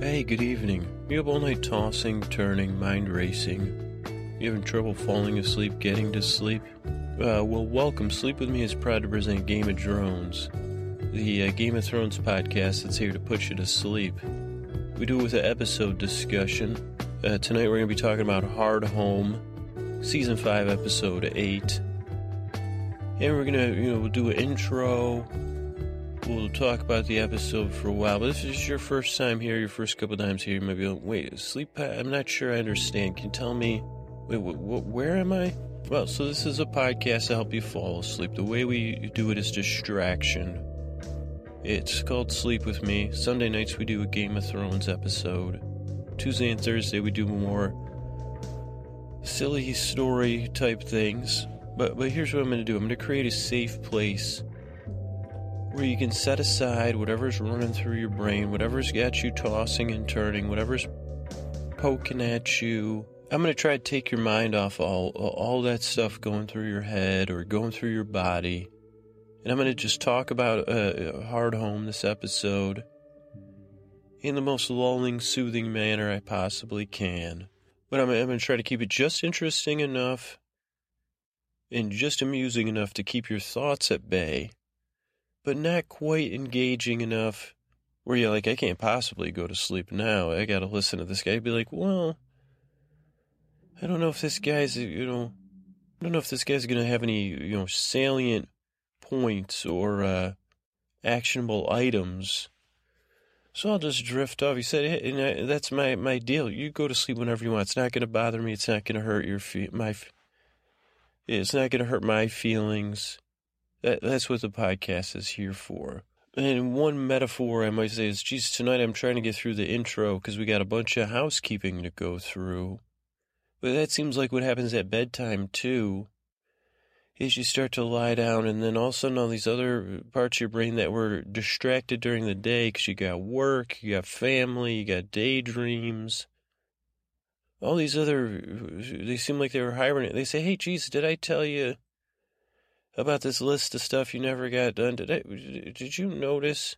Hey, good evening. You up all night tossing, turning, mind racing? You having trouble falling asleep, getting to sleep? Uh, well, welcome. Sleep With Me is proud to present Game of Drones, the uh, Game of Thrones podcast that's here to put you to sleep. We do it with an episode discussion. Uh, tonight we're going to be talking about Hardhome, Season 5, Episode 8. And we're going to, you know, do an intro, we'll talk about the episode for a while. But if this is your first time here, your first couple times here, you might be like, wait, sleep? I'm not sure I understand. Can you tell me, wait, wh- wh- where am I? Well, so this is a podcast to help you fall asleep. The way we do it is distraction. It's called Sleep With Me. Sunday nights we do a Game of Thrones episode. Tuesday and Thursday we do more silly story type things. But but here's what I'm going to do. I'm going to create a safe place where you can set aside whatever's running through your brain, whatever's got you tossing and turning, whatever's poking at you. I'm going to try to take your mind off all all that stuff going through your head or going through your body. And I'm going to just talk about uh, Hardhome this episode in the most lulling, soothing manner I possibly can. But I'm, I'm going to try to keep it just interesting enough and just amusing enough to keep your thoughts at bay but not quite engaging enough where you're like, I can't possibly go to sleep now. I got to listen to this guy. be like, well, I don't know if this guy's, you know, I don't know if this guy's going to have any, you know, salient points or uh, actionable items. So I'll just drift off. He said, hey, and I, that's my, my deal. You go to sleep whenever you want. It's not going to bother me. It's not going to hurt your fe- my. It's not going to hurt my feelings. That, that's what the podcast is here for. And one metaphor I might say is, geez, tonight I'm trying to get through the intro because we got a bunch of housekeeping to go through. But that seems like what happens at bedtime too. Is you start to lie down, and then all of a sudden, all these other parts of your brain that were distracted during the day because you got work, you got family, you got daydreams. All these other, they seem like they were hibernating. They say, "Hey, geez, did I tell you?" About this list of stuff you never got done. today. Did you notice?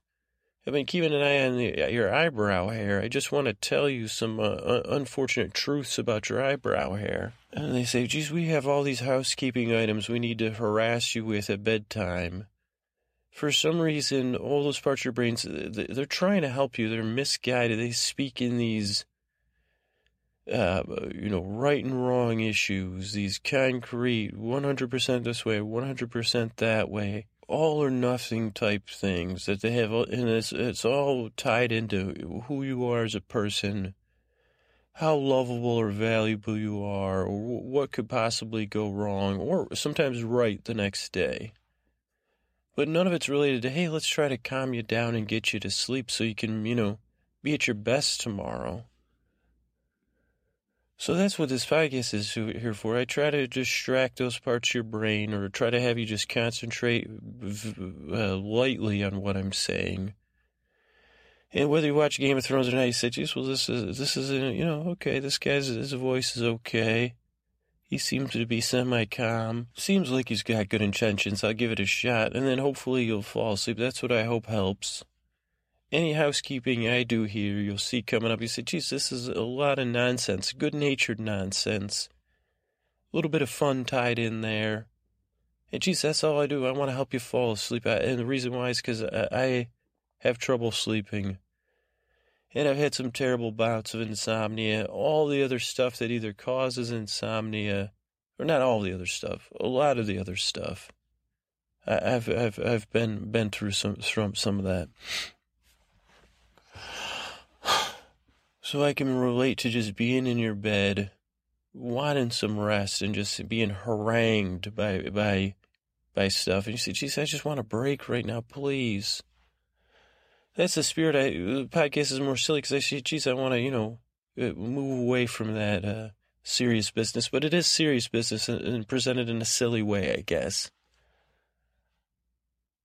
I've been keeping an eye on the, your eyebrow hair. I just want to tell you some uh, unfortunate truths about your eyebrow hair. And they say, geez, we have all these housekeeping items we need to harass you with at bedtime. For some reason, all those parts of your brains, they're trying to help you. They're misguided. They speak in these uh, you know, right and wrong issues, these concrete 100% this way, 100% that way, all or nothing type things that they have, and it's, it's all tied into who you are as a person, how lovable or valuable you are, or what could possibly go wrong, or sometimes right the next day. But none of it's related to, hey, let's try to calm you down and get you to sleep so you can, you know, be at your best tomorrow. So that's what this podcast is here for. I try to distract those parts of your brain or try to have you just concentrate uh, lightly on what I'm saying. And whether you watch Game of Thrones or not, you say, geez, well, this is, this is, a, you know, okay, this guy's, his voice is okay. He seems to be semi-calm. Seems like he's got good intentions. I'll give it a shot. And then hopefully you'll fall asleep. That's what I hope helps any housekeeping I do here, you'll see coming up. You say, geez, this is a lot of nonsense, good natured nonsense. A little bit of fun tied in there. And geez, that's all I do. I want to help you fall asleep. And the reason why is because I have trouble sleeping. And I've had some terrible bouts of insomnia, all the other stuff that either causes insomnia, or not all the other stuff, a lot of the other stuff. I've I've I've been been through some some some of that. So I can relate to just being in your bed, wanting some rest, and just being harangued by by by stuff. And you say, "Geez, I just want a break right now, please." That's the spirit. I the podcast is more silly because I say, "Geez, I want to, you know, uh, move away from that uh, serious business." But it is serious business and presented in a silly way, I guess.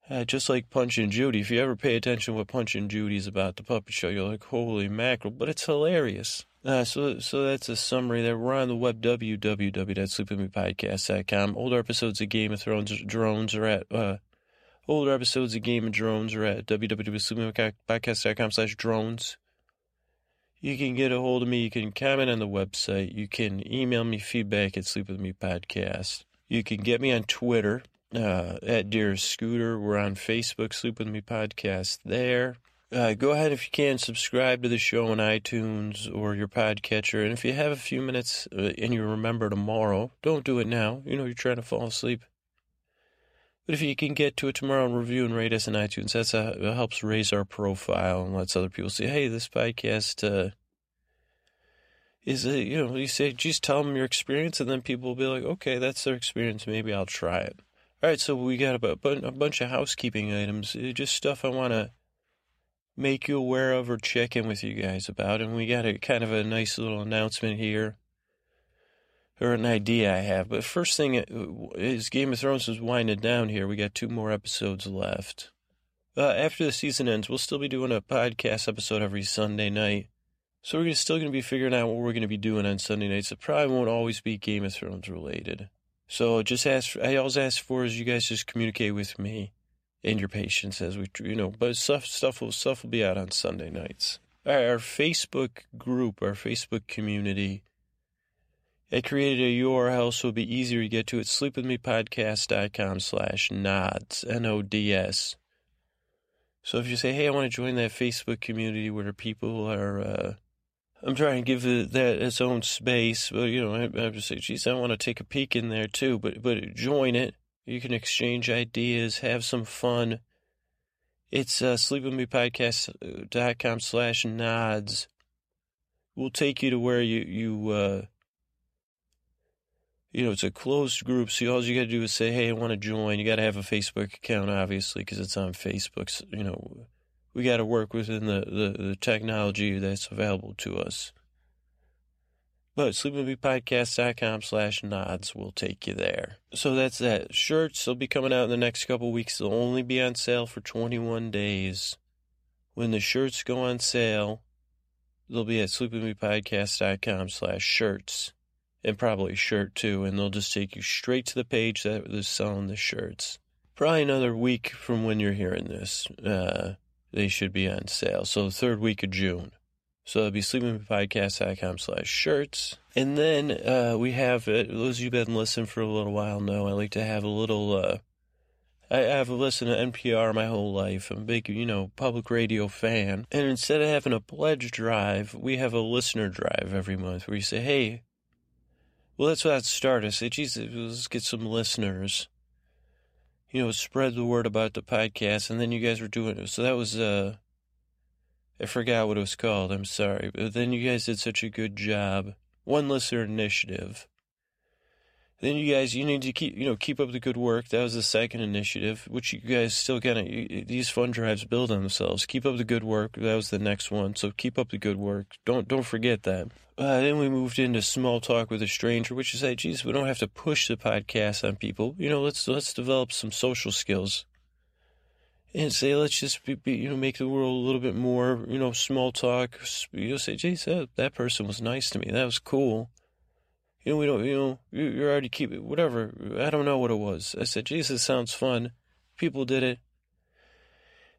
Uh, just like Punch and Judy. If you ever pay attention to what Punch and Judy's about, the puppet show, you're like, holy mackerel, but it's hilarious. Uh, so, so that's a summary there. We're on the web, www.sleepwithmepodcast.com. Older episodes of Game of Thrones drones are at, uh, older episodes of Game of Drones are at www.sleepwithmepodcast.com slash drones. You can get a hold of me. You can comment on the website. You can email me feedback at Sleep With Me Podcast. You can get me on Twitter uh, at Dear Scooter. We're on Facebook, Sleep With Me Podcast there. Uh, go ahead if you can subscribe to the show on iTunes or your podcatcher. And if you have a few minutes uh, and you remember tomorrow, don't do it now. You know you're trying to fall asleep. But if you can get to it tomorrow and review and rate us on iTunes, that's helps raise our profile and lets other people see, hey, this podcast uh, is a, you know, you say, just tell them your experience, and then people will be like, okay, that's their experience. Maybe I'll try it. All right, so we got a, a bunch of housekeeping items, uh, just stuff I want to make you aware of or check in with you guys about. And we got a kind of a nice little announcement here or an idea I have. But first thing is Game of Thrones is winding down here. We got two more episodes left. Uh, after the season ends, we'll still be doing a podcast episode every Sunday night. So we're still going to be figuring out what we're going to be doing on Sunday nights. It probably won't always be Game of Thrones related. So just ask. I always ask for is you guys just communicate with me and your patients as we, you know. But stuff, stuff will stuff will be out on Sunday nights. All right, our Facebook group, our Facebook community I created a URL so it'd be easier to get to it. Sleepwithmepodcast.com slash nods, N-O-D-S. So if you say, hey, I want to join that Facebook community where people are, uh, I'm trying to give that its own space. But you know, I, I just say, geez, I want to take a peek in there too, but, but join it. You can exchange ideas, have some fun. It's uh, sleepwithmepodcast.com slash nods. We'll take you to where you, you, uh, you know, it's a closed group. So all you got to do is say, hey, I want to join. You got to have a Facebook account, obviously, because it's on Facebook. So, you know, we got to work within the, the, the, technology that's available to us. But sleepwithmepodcast.com slash nods will take you there. So that's that. Shirts will be coming out in the next couple weeks. They'll only be on sale for 21 days. When the shirts go on sale, they'll be at sleepwithmepodcast.com slash shirts and probably shirt too, and they'll just take you straight to the page that is selling the shirts. Probably another week from when you're hearing this, uh, they should be on sale. So the third week of June. So it'll be sleepingpodcast.com slash shirts. And then uh, we have, uh, those of you have been listening for a little while know, I like to have a little, uh, I have listened to NPR my whole life. I'm a big, you know, public radio fan. And instead of having a pledge drive, we have a listener drive every month where you say, hey, well, that's what I'd start. I say, geez, let's get some listeners. You know, spread the word about the podcast, and then you guys were doing it. So that was, uh, I forgot what it was called. I'm sorry. But then you guys did such a good job. One listener initiative. Then you guys, you need to keep, you know, keep up the good work. That was the second initiative, which you guys still kind of, these fund drives build on themselves. Keep up the good work. That was the next one. So keep up the good work. Don't, don't forget that. Uh, then we moved into small talk with a stranger, which is, hey, geez, we don't have to push the podcast on people. You know, let's, let's develop some social skills and say, let's just be, be, you know, make the world a little bit more, you know, small talk. You'll say, geez, that, that person was nice to me. That was cool you know, we don't, you know, you're already keeping, whatever. I don't know what it was. I said, Jesus, sounds fun. People did it.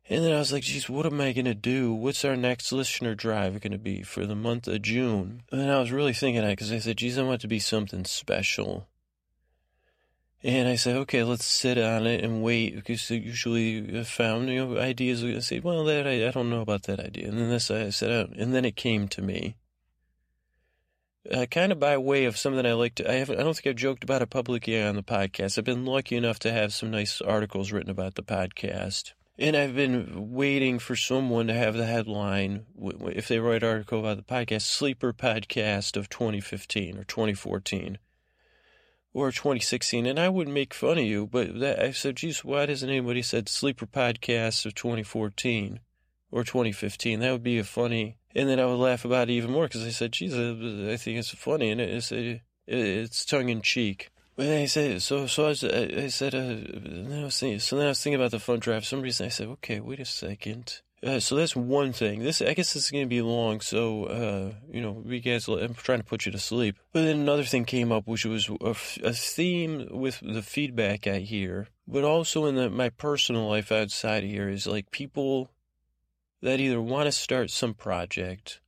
And then I was like, geez, what am I going to do? What's our next listener drive going to be for the month of June? And then I was really thinking that because I said, geez, I want to be something special. And I said, okay, let's sit on it and wait because usually I found, you know, ideas. I say, well, that I, I don't know about that idea. And then this I said, oh, and then it came to me uh, kind of by way of something I like to, I haven't, I don't think I've joked about it publicly on the podcast. I've been lucky enough to have some nice articles written about the podcast. And I've been waiting for someone to have the headline, if they write an article about the podcast, Sleeper Podcast of 2015 or 2014 or 2016. And I would make fun of you, but that, I said, geez, why doesn't anybody said Sleeper Podcast of 2014 or 2015? That would be a funny and then I would laugh about it even more because I said, "Geez, I think it's funny," and it's it's tongue in cheek. But I said, so so I, was, I said, uh, then I was thinking, so then I was thinking about the fun drive. For some reason I said, okay, wait a second. Uh, so that's one thing. This I guess this is going to be long. So uh, you know, we guys, I'm trying to put you to sleep. But then another thing came up, which was a, a theme with the feedback I hear, but also in the, my personal life outside here is like people that either want to start some project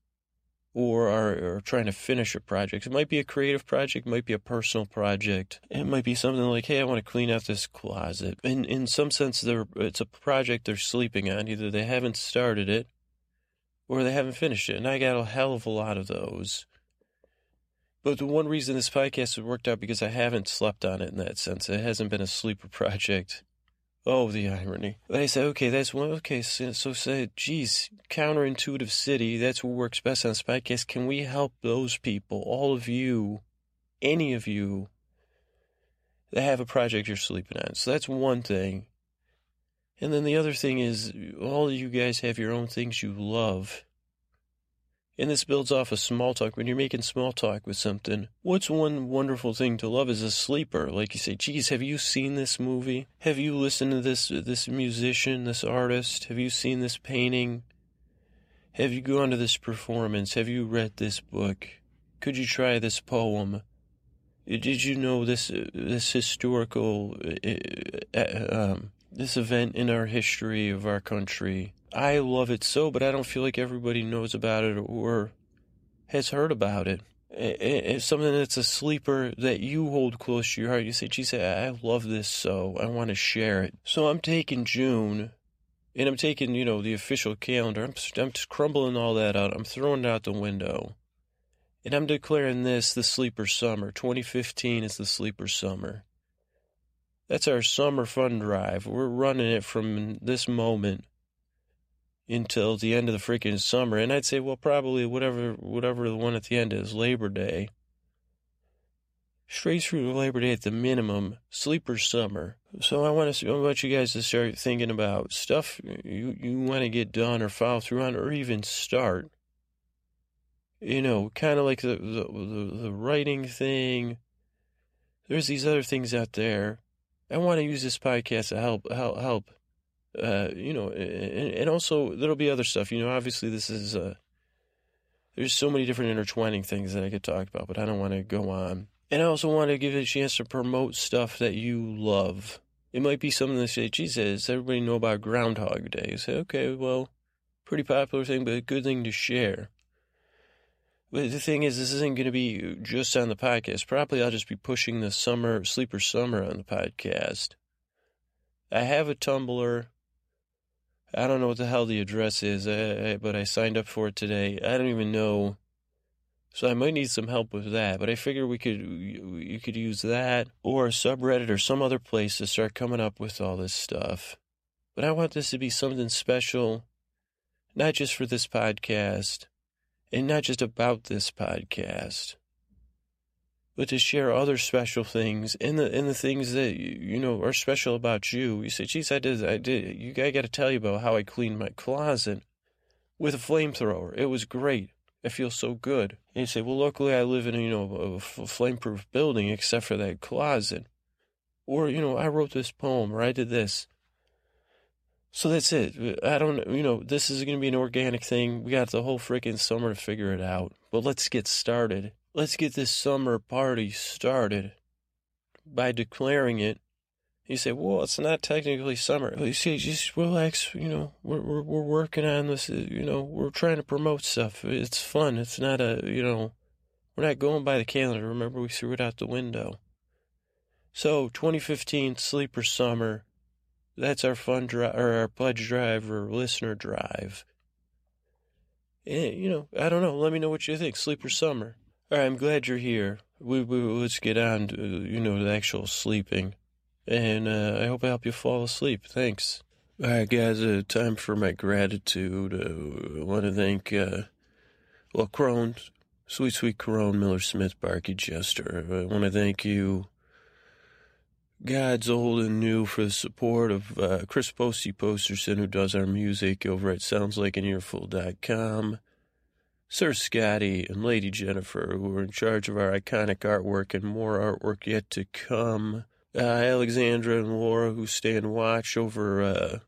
or are, are trying to finish a project. It might be a creative project, might be a personal project. It might be something like, hey, I want to clean out this closet. And in some sense, it's a project they're sleeping on. Either they haven't started it or they haven't finished it. And I got a hell of a lot of those. But the one reason this podcast has worked out because I haven't slept on it in that sense. It hasn't been a sleeper project. Oh, the irony. I say, okay, that's one. Okay, so, so say, geez, counterintuitive city, that's what works best on this podcast. Can we help those people, all of you, any of you that have a project you're sleeping on? So that's one thing. And then the other thing is, all of you guys have your own things you love. And this builds off of small talk. When you're making small talk with something, what's one wonderful thing to love as a sleeper? Like you say, geez, have you seen this movie? Have you listened to this this musician, this artist? Have you seen this painting? Have you gone to this performance? Have you read this book? Could you try this poem? Did you know this this historical uh, uh, um, this event in our history of our country? I love it so, but I don't feel like everybody knows about it or has heard about it. It's something that's a sleeper that you hold close to your heart. You say, geez, I love this so. I want to share it. So I'm taking June and I'm taking, you know, the official calendar. I'm, I'm crumbling all that out. I'm throwing it out the window. And I'm declaring this the sleeper summer. 2015 is the sleeper summer. That's our summer fun drive. We're running it from this moment until the end of the freaking summer. And I'd say, well, probably whatever whatever the one at the end is, Labor Day. Straight through Labor Day at the minimum, sleeper summer. So I want to I want you guys to start thinking about stuff you you want to get done or follow through on or even start. You know, kind of like the, the the the writing thing. There's these other things out there. I want to use this podcast to help help help uh, you know, and, and, also there'll be other stuff. You know, obviously this is uh, there's so many different intertwining things that I could talk about, but I don't want to go on. And I also want to give it a chance to promote stuff that you love. It might be something that say, Jesus, everybody know about Groundhog Day. You say, okay, well, pretty popular thing, but a good thing to share. But the thing is, this isn't going to be just on the podcast. Probably I'll just be pushing the summer, sleeper summer on the podcast. I have a Tumblr. I don't know what the hell the address is, I, I, but I signed up for it today. I don't even know. So I might need some help with that, but I figure we could you could use that or a subreddit or some other place to start coming up with all this stuff. But I want this to be something special, not just for this podcast and not just about this podcast but to share other special things and the and the things that you know are special about you. You say, "Geez, I did, I did." You, I got to tell you about how I cleaned my closet with a flamethrower. It was great. I feel so good. And you say, "Well, luckily I live in you know a flameproof building, except for that closet." Or you know, I wrote this poem, or I did this. So that's it. I don't, you know, this is going to be an organic thing. We got the whole freaking summer to figure it out. But let's get started let's get this summer party started by declaring it. You say, well, it's not technically summer. You say, just relax. You know, we're, we're, we're working on this. Uh, you know, we're trying to promote stuff. It's fun. It's not a, you know, we're not going by the calendar. Remember, we threw it out the window. So, 2015 sleeper summer. That's our fun drive, or our pledge drive, or listener drive. And, you know, I don't know. Let me know what you think. Sleeper summer. All right, I'm glad you're here. We, we let's get on to you know the actual sleeping, and uh, I hope I help you fall asleep. Thanks. All right, guys. Uh, time for my gratitude. Uh, I want to thank uh, well, Crone, sweet sweet Crone, Miller Smith, Barky Jester. I want to thank you. God's old and new for the support of uh, Chris Posty Posterson, who does our music over at SoundsLikeAnEarful.com. Sir Scotty and Lady Jennifer, who are in charge of our iconic artwork and more artwork yet to come. Uh, Alexandra and Laura, who stand watch over uh,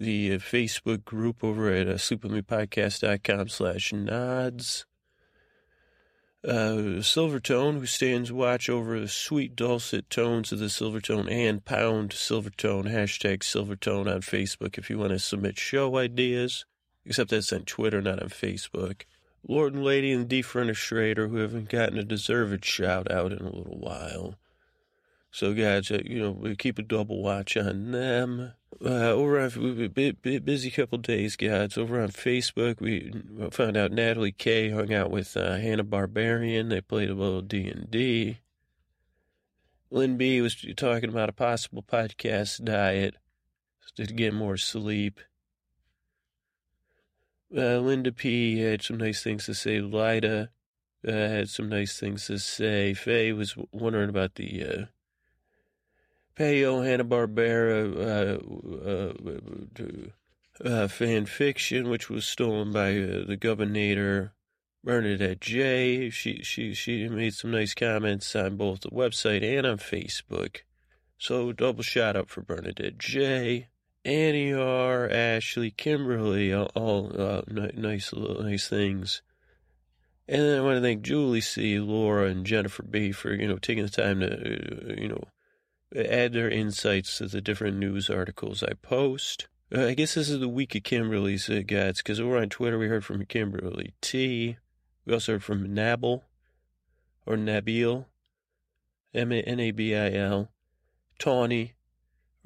the uh, Facebook group over at uh, sleepwithmepodcast.com slash nods. Uh, Silvertone, who stands watch over the sweet dulcet tones of the Silvertone and pound Silvertone, hashtag Silvertone on Facebook if you want to submit show ideas. Except that's on Twitter, not on Facebook. Lord and Lady and Defenestrator who haven't gotten a deserved shout out in a little while. So, guys, uh, you know, we keep a double watch on them. Uh, over on we bit, bit busy couple days, guys. Over on Facebook, we found out Natalie K hung out with uh, Hannah Barbarian. They played a little D and D. Lynn B was talking about a possible podcast diet to get more sleep. Uh, Linda P had some nice things to say. Lida uh, had some nice things to say. Faye was wondering about the uh, Peyo Hanna-Barbera uh, uh, uh, fan fiction, which was stolen by uh, the Governor Bernadette J. She, she, she made some nice comments on both the website and on Facebook. So double shout out for Bernadette J. Annie R, Ashley, Kimberly, all, all uh, nice, nice things. And then I want to thank Julie C, Laura, and Jennifer B for you know taking the time to uh, you know add their insights to the different news articles I post. Uh, I guess this is the week of Kimberly's uh, guys, because over on Twitter we heard from Kimberly T. We also heard from Nabil, or Nabil, M A B I L, Tawny,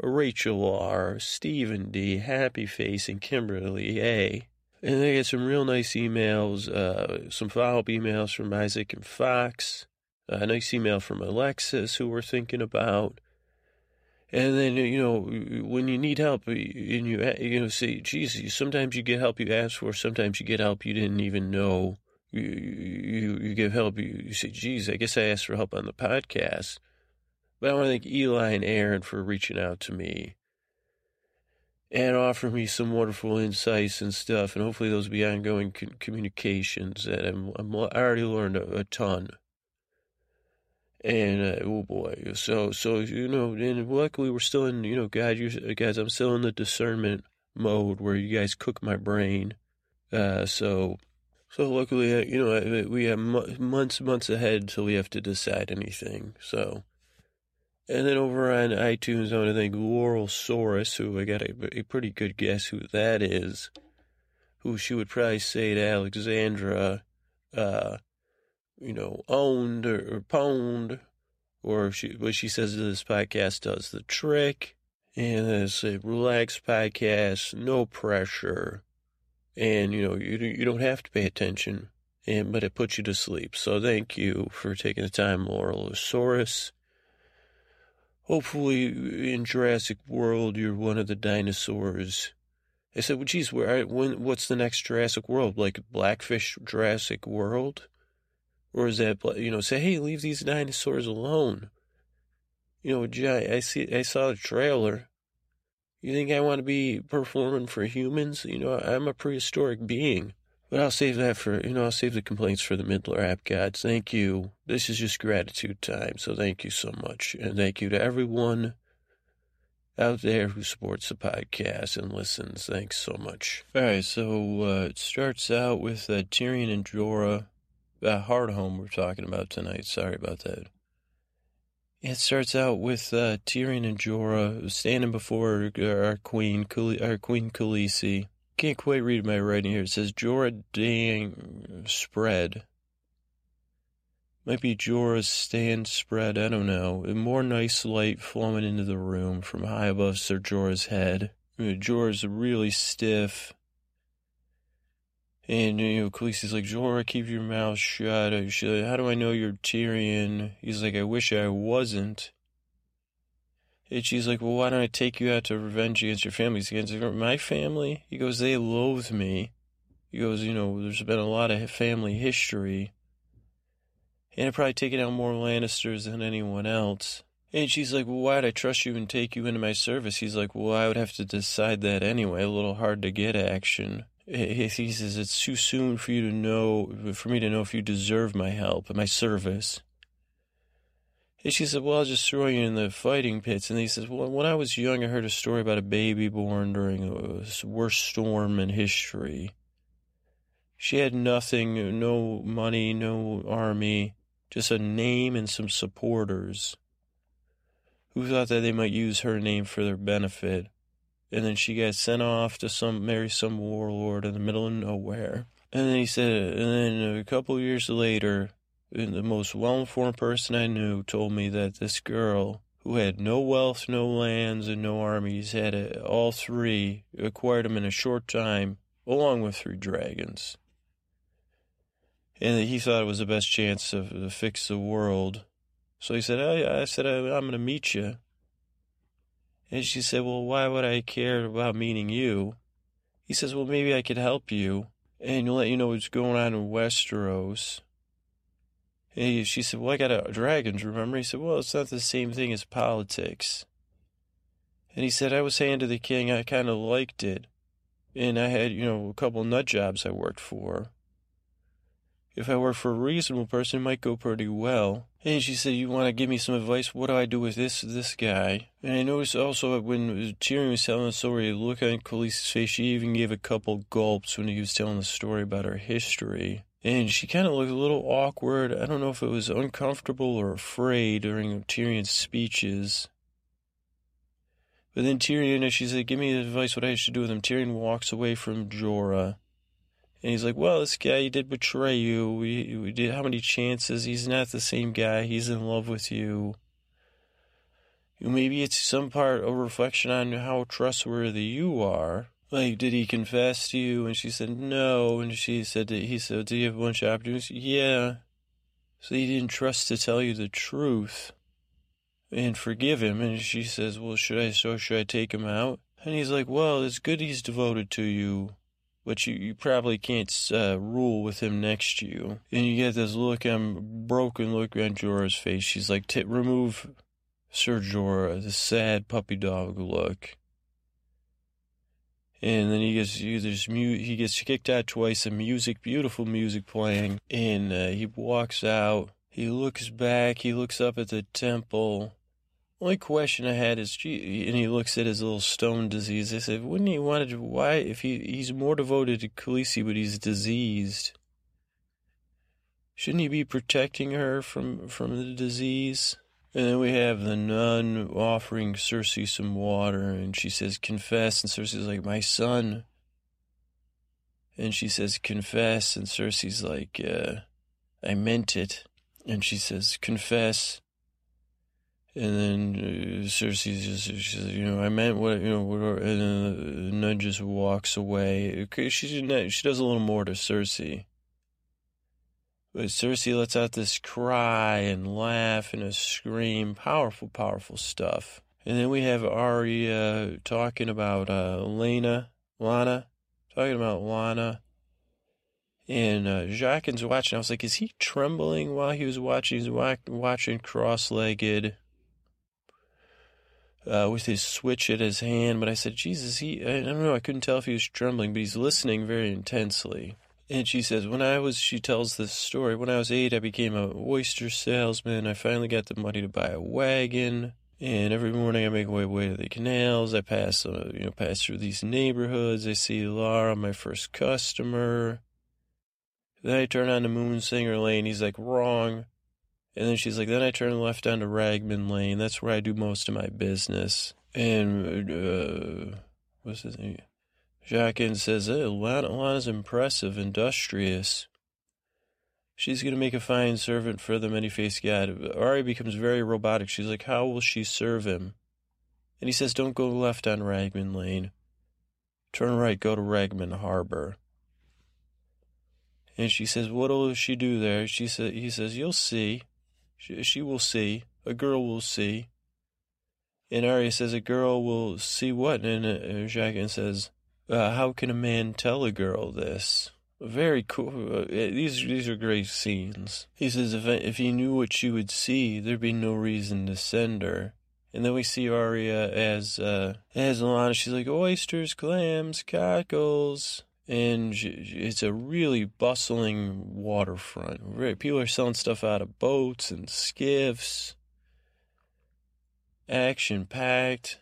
Rachel R., Stephen D., Happy Face, and Kimberly A. And they get some real nice emails, uh, some follow up emails from Isaac and Fox, a nice email from Alexis, who we're thinking about. And then, you know, when you need help, and you, you know, say, geez, sometimes you get help you ask for, sometimes you get help you didn't even know. You, you, you give help, you, you say, geez, I guess I asked for help on the podcast. But I want to thank Eli and Aaron for reaching out to me and offering me some wonderful insights and stuff. And hopefully those will be ongoing communications. And I'm, I'm, i already learned a, a ton. And uh, oh boy, so so you know, and luckily we're still in you know, guys, you guys, I'm still in the discernment mode where you guys cook my brain. Uh, so so luckily, uh, you know, we have months months ahead until we have to decide anything. So and then over on iTunes, I want to thank Laurel Soros, who I got a, a, pretty good guess who that is, who she would probably say to Alexandra, uh, you know, owned or, or pwned, or she, what she says this podcast does the trick. And it's a relaxed podcast, no pressure. And, you know, you, you don't have to pay attention, and, but it puts you to sleep. So thank you for taking the time, Laurel Soros. Hopefully, in Jurassic World, you're one of the dinosaurs. I said, well, geez, where, when, what's the next Jurassic World? Like Blackfish Jurassic World? Or is that, you know, say, hey, leave these dinosaurs alone. You know, I see, I saw the trailer. You think I want to be performing for humans? You know, I'm a prehistoric being. But I'll save that for, you know, I'll save the complaints for the Midler app gods. Thank you. This is just gratitude time. So thank you so much. And thank you to everyone out there who supports the podcast and listens. Thanks so much. All right. So uh, it starts out with uh, Tyrion and Jorah. Uh, Hardhome we're talking about tonight. Sorry about that. It starts out with uh, Tyrion and Jorah standing before our queen, our queen Khaleesi can't quite read my writing here. It says Jorah Dang spread. Might be Jorah's stand spread. I don't know. More nice light flowing into the room from high above Sir Jorah's head. Uh, Jorah's really stiff. And, you know, Khaleesi's like, Jorah, keep your mouth shut. She's like, how do I know you're Tyrion? He's like, I wish I wasn't. And she's like, well, why don't I take you out to revenge against your family? He's against my family? He goes, they loathe me. He goes, you know, there's been a lot of family history. And I've probably taken out more Lannisters than anyone else. And she's like, well, why'd I trust you and take you into my service? He's like, well, I would have to decide that anyway. A little hard to get action. He says, it's too soon for you to know, for me to know if you deserve my help and my service. And she said, Well, I'll just throw you in the fighting pits. And he says, Well, when I was young, I heard a story about a baby born during a worst storm in history. She had nothing, no money, no army, just a name and some supporters who thought that they might use her name for their benefit. And then she got sent off to some marry some warlord in the middle of nowhere. And then he said, and then a couple years later, the most well-informed person I knew told me that this girl who had no wealth, no lands, and no armies had a, all three, acquired them in a short time, along with three dragons. And he thought it was the best chance to, to fix the world. So he said, I, I said, I, I'm going to meet you. And she said, Well, why would I care about meeting you? He says, Well, maybe I could help you and let you know what's going on in Westeros. She said, Well, I got a dragons, remember? He said, Well, it's not the same thing as politics. And he said, I was saying to the king, I kind of liked it. And I had, you know, a couple nut jobs I worked for. If I worked for a reasonable person, it might go pretty well. And she said, "You want to give me some advice? What do I do with this this guy?" And I noticed also when Tyrion was telling the story, look on Khaleesi's face. She even gave a couple gulps when he was telling the story about her history, and she kind of looked a little awkward. I don't know if it was uncomfortable or afraid during Tyrion's speeches. But then Tyrion, she said, "Give me advice. What I should do with him." Tyrion walks away from Jorah. And he's like, well, this guy, he did betray you. We, we did how many chances? He's not the same guy. He's in love with you. Maybe it's some part a reflection on how trustworthy you are. Like, did he confess to you? And she said, no. And she said, that he said, do you have a bunch of opportunities? Yeah. So he didn't trust to tell you the truth and forgive him. And she says, well, should I, so should I take him out? And he's like, well, it's good he's devoted to you but you, you probably can't uh, rule with him next to you. And you get this look on broken look on Jorah's face. She's like, remove Sir Jorah, the sad puppy dog look. And then he gets there's mu- he gets kicked out twice. And music, beautiful music playing, and uh, he walks out. He looks back. He looks up at the temple only question I had is, gee, and he looks at his little stone disease. I said, wouldn't he want to, why, if he, he's more devoted to Khaleesi, but he's diseased, shouldn't he be protecting her from, from the disease? And then we have the nun offering Cersei some water, and she says, confess, and Cersei's like, my son. And she says, confess, and Cersei's like, uh, I meant it. And she says, confess. And then uh, Cersei just, she says, you know, I meant what, you know, what, and then the nun just walks away. She, she does a little more to Cersei. But Cersei lets out this cry and laugh and a scream. Powerful, powerful stuff. And then we have Arya talking about uh, Lena, Lana, talking about Lana. And uh, Jaqen's watching. I was like, is he trembling while he was watching? He's watching cross-legged uh, with his switch at his hand. But I said, Jesus, he, I don't know, I couldn't tell if he was trembling, but he's listening very intensely. And she says, when I was, she tells this story, when I was eight, I became a oyster salesman. I finally got the money to buy a wagon. And every morning I make my way to the canals. I pass, uh, you know, pass through these neighborhoods. I see Laura, my first customer. Then I turn on the Moonsinger Lane. He's like, wrong. And then she's like, then I turn left onto Ragman Lane. That's where I do most of my business. And, uh, what's his name? Jaqen says, Lana, Lana's impressive, industrious. She's going to make a fine servant for the many-faced god. Arya becomes very robotic. She's like, how will she serve him? And he says, don't go left on Ragman Lane. Turn right, go to Ragman Harbor. And she says, what'll she do there? She said, he says, you'll see. She, she will see. A girl will see. And Arya says, a girl will see what? And uh, Jaqen says, uh, how can a man tell a girl this? Very cool. Uh, these these are great scenes. He says if if he knew what she would see, there'd be no reason to send her. And then we see Arya as uh, as Lana. She's like oysters, clams, cockles and it's a really bustling waterfront. People are selling stuff out of boats and skiffs, action packed.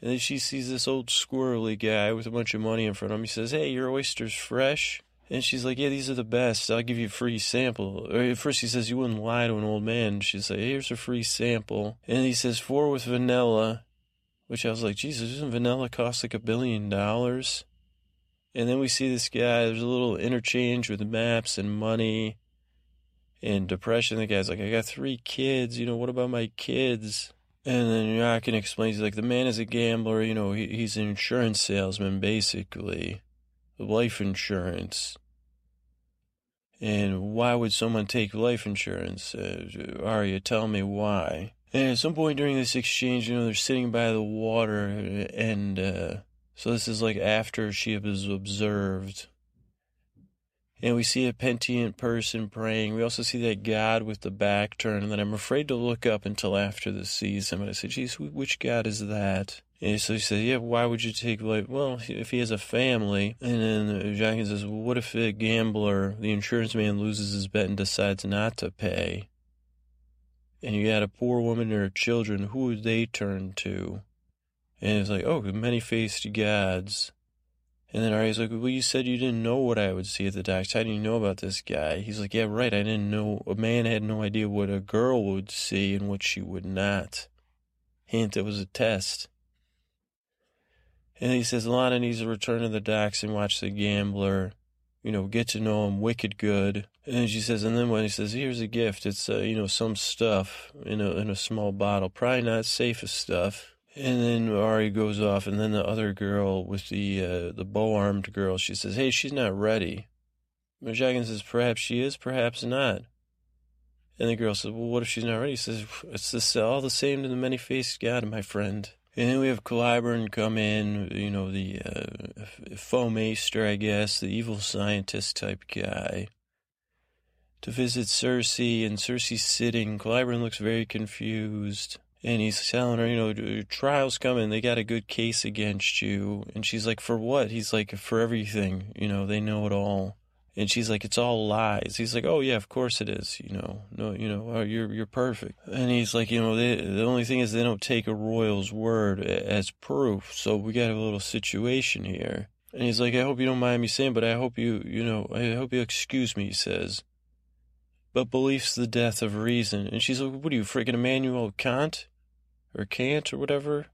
And then she sees this old squirrely guy with a bunch of money in front of him. He says, Hey, your oyster's fresh? And she's like, Yeah, these are the best. I'll give you a free sample. Or at first he says, You wouldn't lie to an old man. She's like, Here's a free sample. And he says, Four with vanilla. Which I was like, Jesus, doesn't vanilla cost like a billion dollars? And then we see this guy, there's a little interchange with maps and money and depression. The guy's like, I got three kids, you know, what about my kids? And then Jaqen explains, like, the man is a gambler, you know, he, he's an insurance salesman, basically, life insurance. And why would someone take life insurance? Uh, Arya, tell me why. And at some point during this exchange, you know, they're sitting by the water, and uh, so this is like after she was observed. And we see a penitent person praying. We also see that God with the back turned that I'm afraid to look up until after the season. But I said, geez, which God is that? And so he said, yeah, why would you take life? Well, if he has a family. And then Jaqen says, well, what if a gambler, the insurance man, loses his bet and decides not to pay? And you got a poor woman and her children, who would they turn to? And it's like, oh, many-faced gods. And then Arya's like, well, you said you didn't know what I would see at the docks. How do you know about this guy? He's like, yeah, right. I didn't know. A man had no idea what a girl would see and what she would not. Hint, it was a test. And he says, Lana needs to return to the docks and watch the gambler, you know, get to know him wicked good. And she says, and then when he says, here's a gift, it's, uh, you know, some stuff in a, in a small bottle, probably not safest stuff. And then Ari goes off, and then the other girl with the uh, the bow armed girl, she says, "Hey, she's not ready." Majagan says, "Perhaps she is, perhaps not." And the girl says, "Well, what if she's not ready?" He says, "It's this, all the same to the many faced God, my friend." And then we have Qyburn come in, you know, the uh, Foemaster, I guess, the evil scientist type guy, to visit Cersei, and Cersei's sitting. Qyburn looks very confused. And he's telling her, you know, trial's coming. They got a good case against you. And she's like, for what? He's like, for everything. You know, they know it all. And she's like, it's all lies. He's like, oh yeah, of course it is. You know, no, you know, oh, you're you're perfect. And he's like, you know, they, the only thing is they don't take a royal's word as proof. So we got a little situation here. And he's like, I hope you don't mind me saying, but I hope you, you know, I hope you excuse me. He says, but belief's the death of reason. And she's like, what are you, freaking Immanuel Kant? or can't or whatever.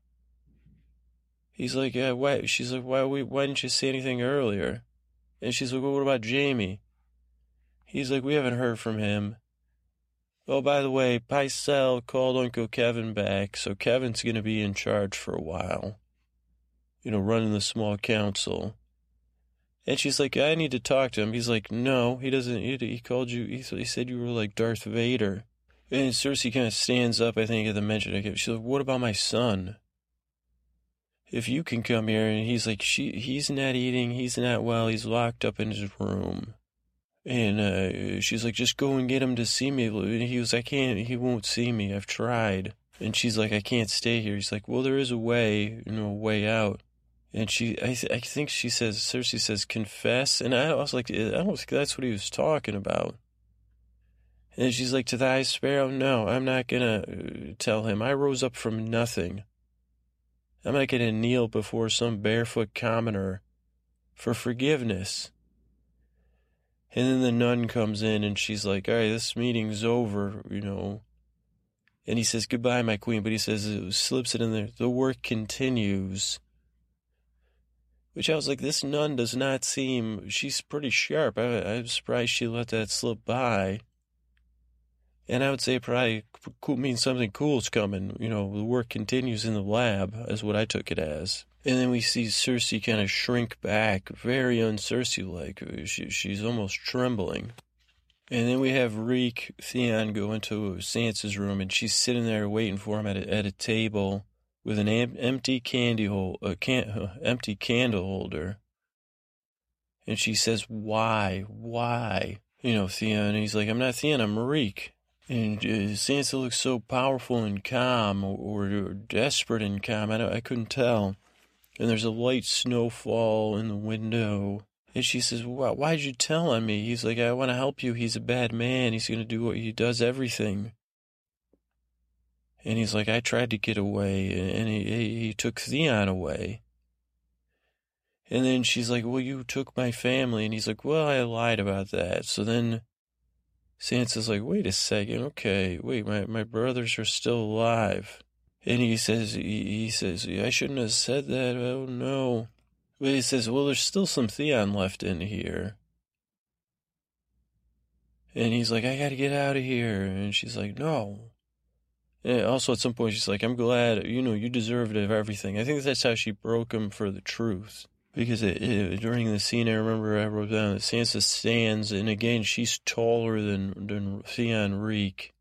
He's like, yeah, why? She's like, why, we, why didn't you say anything earlier? And she's like, well, what about Jaime? He's like, we haven't heard from him. Oh, by the way, Pycelle called Uncle Kevan back, so Kevan's going to be in charge for a while. You know, running the small council. And she's like, I need to talk to him. He's like, no, he doesn't. He, he called you, he, he said you were like Darth Vader. And Cersei kind of stands up, I think, at the mention of it. She's like, what about my son? If you can come here, and he's like, she, he's not eating, he's not well, he's locked up in his room. And uh, she's like, just go and get him to see me. And he was, I can't, he won't see me, I've tried. And she's like, I can't stay here. He's like, well, there is a way, you know, a way out. And she, I, th- I think she says, Cersei says, confess. And I was like, I don't think that's what he was talking about. And she's like, To High Sparrow, no, I'm not to uh, tell him. I rose up from nothing. I'm not to kneel before some barefoot commoner for forgiveness. And then the nun comes in and she's like, All right, this meeting's over, you know. And he says, Goodbye, my queen. But he says, it slips it in there, the work continues. Which I was like, this nun does not seem, she's pretty sharp. I, I'm surprised she let that slip by. And I would say probably means something cool's coming. You know, the work continues in the lab, is what I took it as. And then we see Cersei kind of shrink back, very un-Cersei like. She, she's almost trembling. And then we have Reek Theon go into Sansa's room, and she's sitting there waiting for him at a, at a table with an am- empty candy hole, a can- uh, empty candle holder. And she says, "Why? Why?" You know, Theon. And he's like, "I'm not Theon. I'm Reek." And uh, Sansa looks so powerful and calm, or, or desperate and calm. I, I couldn't tell. And there's a light snowfall in the window. And she says, Why, Why'd you tell on me? He's like, I want to help you. He's a bad man. He's going to do what he does everything. And he's like, I tried to get away. And he, he took Theon away. And then she's like, Well, you took my family. And he's like, Well, I lied about that. So then Sansa's like, wait a second, okay, wait, my, my brothers are still alive. And he says, he, he says, I shouldn't have said that, oh no. But he says, well, there's still some Theon left in here. And he's like, I gotta get out of here. And she's like, no. And also, at some point, she's like, I'm glad, you know, you deserved it of everything. I think that's how she broke him for the truth. Because it, it, during the scene, I remember I wrote down that Sansa stands, and again, she's taller than, than Theon Reek.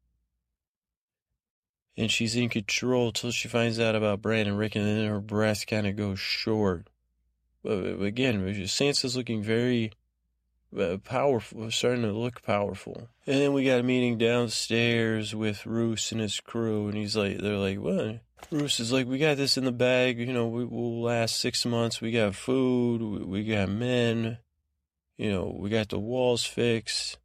And she's in control till she finds out about Brandon Rick, and then her breath kind of goes short. But again, Sansa's looking very powerful, starting to look powerful. And then we got a meeting downstairs with Roose and his crew, and he's like, they're like, what? Roose is like, we got this in the bag, you know, we, will last six months. We got food, we, we got men, you know, we got the walls fixed.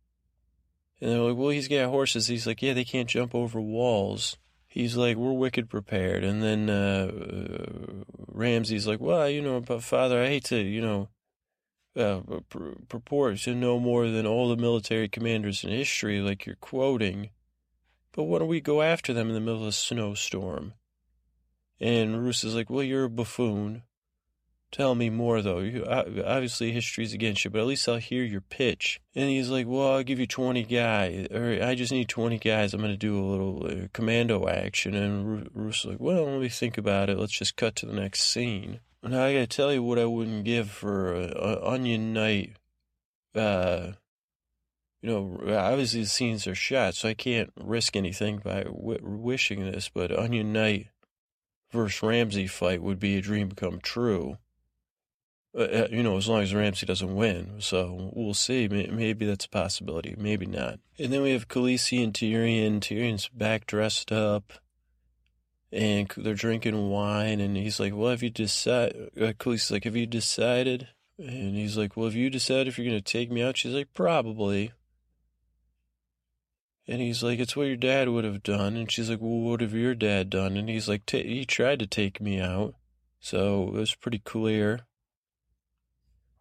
And they're like, well, he's got horses. He's like, yeah, they can't jump over walls. He's like, we're wicked prepared. And then uh, uh Ramsay's like, well, you know, but Father, I hate to, you know, uh, purport to know more than all the military commanders in history, like you're quoting. But why don't we go after them in the middle of a snowstorm? And Roose is like, well, you're a buffoon. Tell me more, though. You, obviously, history's against you, but at least I'll hear your pitch. And he's like, well, I'll give you 20 guys, or I just need 20 guys. I'm going to do a little uh, commando action. And Roose is like, well, let me think about it. Let's just cut to the next scene. Now I gotta tell you what I wouldn't give for a, a Onion Knight. Uh, you know, obviously the scenes are shot, so I can't risk anything by w- wishing this. But Onion Knight versus Ramsay fight would be a dream come true. Uh, uh you know, as long as Ramsay doesn't win. So we'll see. Maybe that's a possibility. Maybe not. And then we have Khaleesi and Tyrion. Tyrion's back dressed up and they're drinking wine, and he's like, "Well, have you decided?" Uh, Khaleesi's like, "Have you decided?" And he's like, "Well, have you decided if you're gonna take me out?" She's like, "Probably." And he's like, "It's what your dad would have done." And she's like, "Well, what have your dad done?" And he's like, "He tried to take me out, so it was pretty clear."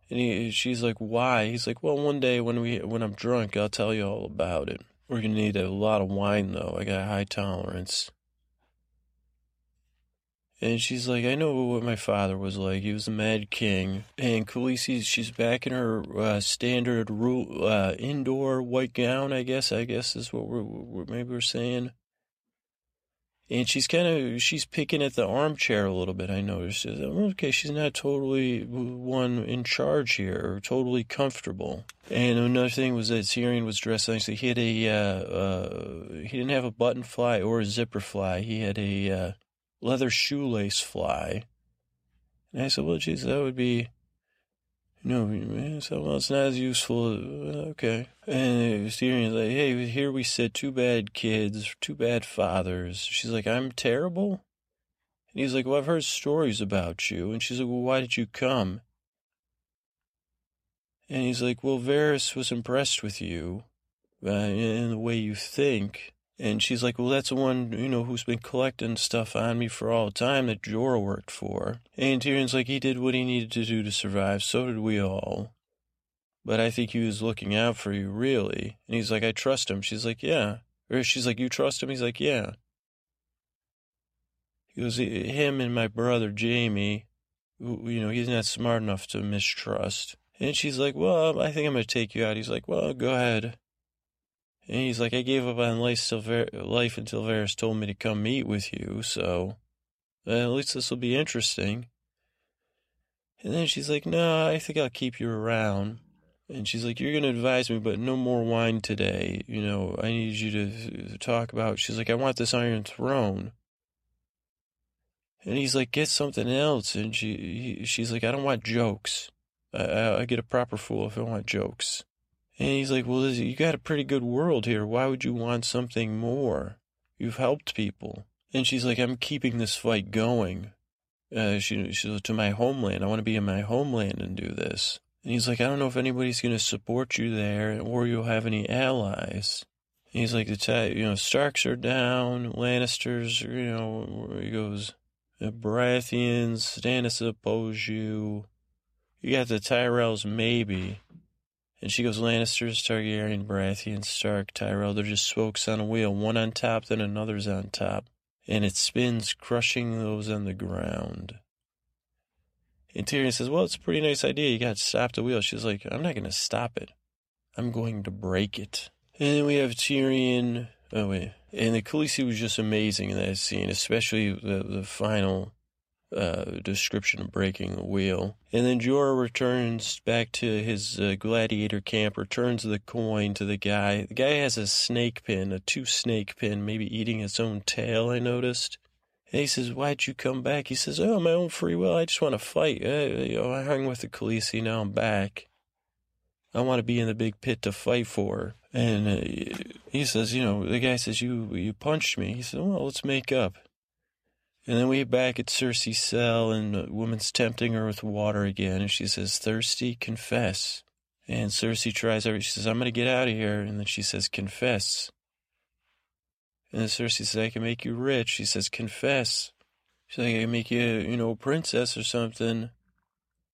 And he, she's like, "Why?" He's like, "Well, one day when we when I'm drunk, I'll tell you all about it. We're gonna need a lot of wine, though. I got high tolerance." And she's like, I know what my father was like. He was a mad king. And Khaleesi, she's back in her uh, standard rule, uh, indoor white gown, I guess. I guess is what we're, we're maybe we're saying. And she's kind of, she's picking at the armchair a little bit, I noticed. Okay, she's not totally one in charge here, or totally comfortable. And another thing was that Tyrion was dressed nicely. He had a, uh, uh, he didn't have a button fly or a zipper fly. He had a, uh, leather shoelace fly. And I said, well, geez, that would be, no, so, well, it's not as useful. Okay. And Tyrion's like, hey, here we sit, two bad kids, two bad fathers. She's like, I'm terrible? And he's like, well, I've heard stories about you. And she's like, well, why did you come? And he's like, well, Varys was impressed with you uh, in the way you think. And she's like, well, that's the one, you know, who's been collecting stuff on me for all the time that Jorah worked for. And Tyrion's like, he did what he needed to do to survive. So did we all. But I think he was looking out for you, really. And he's like, I trust him. She's like, yeah. Or she's like, you trust him? He's like, yeah. He goes, him and my brother, Jaime, you know, he's not smart enough to mistrust. And she's like, well, I think I'm going to take you out. He's like, well, go ahead. And he's like, I gave up on life, life until Varys told me to come meet with you, so uh, at least this will be interesting. And then she's like, No, I think I'll keep you around. And she's like, You're going to advise me, but no more wine today. You know, I need you to, talk about. She's like, I want this Iron Throne. And he's like, Get something else. And she, he, she's like, I don't want jokes. I, I get a proper fool if I want jokes. And he's like, well, Lizzie, you got a pretty good world here. Why would you want something more? You've helped people. And she's like, I'm keeping this fight going. Uh, she, she's to my homeland. I want to be in my homeland and do this. And he's like, I don't know if anybody's going to support you there or you'll have any allies. And he's like, the you know, Starks are down, Lannisters, you know, he goes, the Baratheons, Stannis oppose you. You got the Tyrells, maybe. And she goes, Lannisters, Targaryen, Baratheon, Stark, Tyrell, they're just spokes on a wheel, one on top, then another's on top. And it spins, crushing those on the ground. And Tyrion says, Well, it's a pretty nice idea. You got to stop the wheel. She's like, I'm not going to stop it. I'm going to break it. And then we have Tyrion. Oh, wait. And the Khaleesi was just amazing in that scene, especially the, the final uh, description of breaking the wheel. And then Jorah returns back to his uh, gladiator camp, returns the coin to the guy. The guy has a snake pin, a two snake pin, maybe eating its own tail, I noticed. And he says, Why'd you come back? He says, Oh, my own free will. I just want to fight. Uh, you know, I hung with the Khaleesi. Now I'm back. I want to be in the big pit to fight for. And uh, he says, You know, the guy says, You you punched me. He says, Well, let's make up. And then we back at Cersei's cell, and the woman's tempting her with water again. And she says, Thirsty, confess. And Cersei tries every, she says, I'm going to get out of here. And then she says, Confess. And then Cersei says, I can make you rich. She says, confess. She's like, I can make you, you know, a princess or something.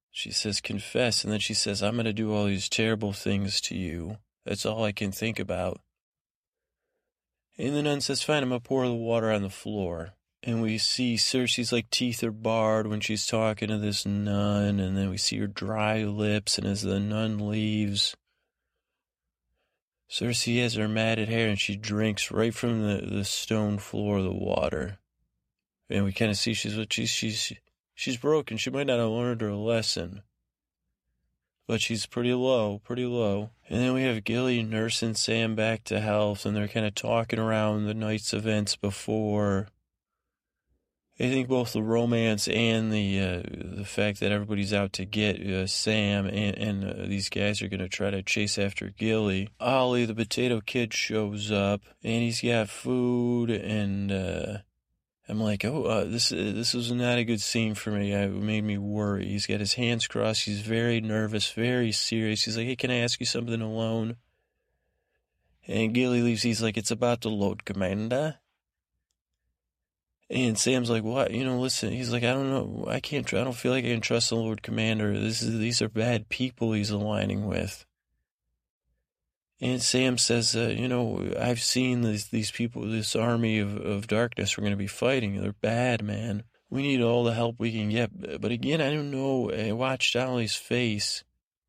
She says, confess. And then she says, I'm going to do all these terrible things to you. That's all I can think about. And the nun says, fine, I'm going to pour the water on the floor. And we see Cersei's like teeth are barred when she's talking to this nun. And then we see her dry lips. And as the nun leaves, Cersei has her matted hair and she drinks right from the, the stone floor of the water. And we kind of see she's what she's she's she's broken. She might not have learned her lesson. But she's pretty low, pretty low. And then we have Gilly nursing Sam back to health, and they're kind of talking around the night's events before. I think both the romance and the uh, the fact that everybody's out to get uh, Sam and, and uh, these guys are going to try to chase after Gilly. Ollie, the potato kid, shows up and he's got food and uh, I'm like, oh, uh, this this was not a good scene for me. It made me worry. He's got his hands crossed. He's very nervous, very serious. He's like, hey, can I ask you something alone? And Gilly leaves. He's like, it's about the load, Commander. And Sam's like, "What? You know, listen." He's like, "I don't know. I can't. I don't feel like I can trust the Lord Commander. This is these are bad people he's aligning with." And Sam says, uh, "You know, I've seen these these people, this army of of darkness. We're going to be fighting. They're bad, man. We need all the help we can get." But again, I don't know. I watched Ollie's face.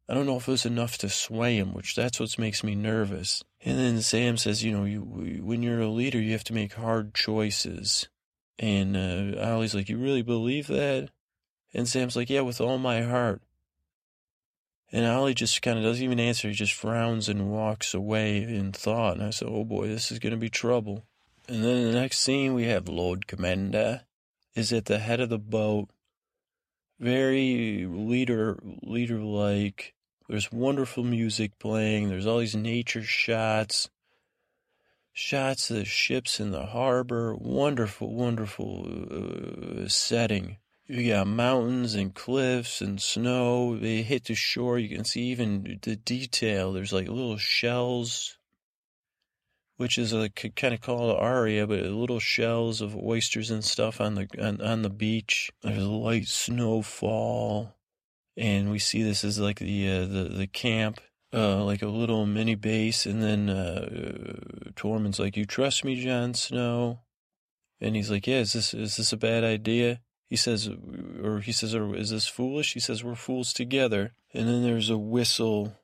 I don't know if it was enough to sway him, which that's what makes me nervous. And then Sam says, "You know, you when you're a leader, you have to make hard choices." And uh, Ollie's like, You really believe that? And Sam's like, Yeah, with all my heart. And Ollie just kind of doesn't even answer. He just frowns and walks away in thought. And I said, Oh boy, this is going to be trouble. And then the next scene, we have Lord Commander is at the head of the boat, very leader leader like. There's wonderful music playing. There's all these nature shots shots of the ships in the harbor. Wonderful, wonderful uh, setting. You got mountains and cliffs and snow. They hit the shore. You can see even the detail. There's like little shells, which is a kind of called aria, but little shells of oysters and stuff on the on, on the beach. There's a light snowfall, and we see this as like the uh, the the camp uh, like a little mini base, and then uh, Tormund's like, "You trust me, Jon Snow?" And he's like, "Yeah, is this is this a bad idea?" He says, or he says, or is this foolish? He says, "We're fools together." And then there's a whistle,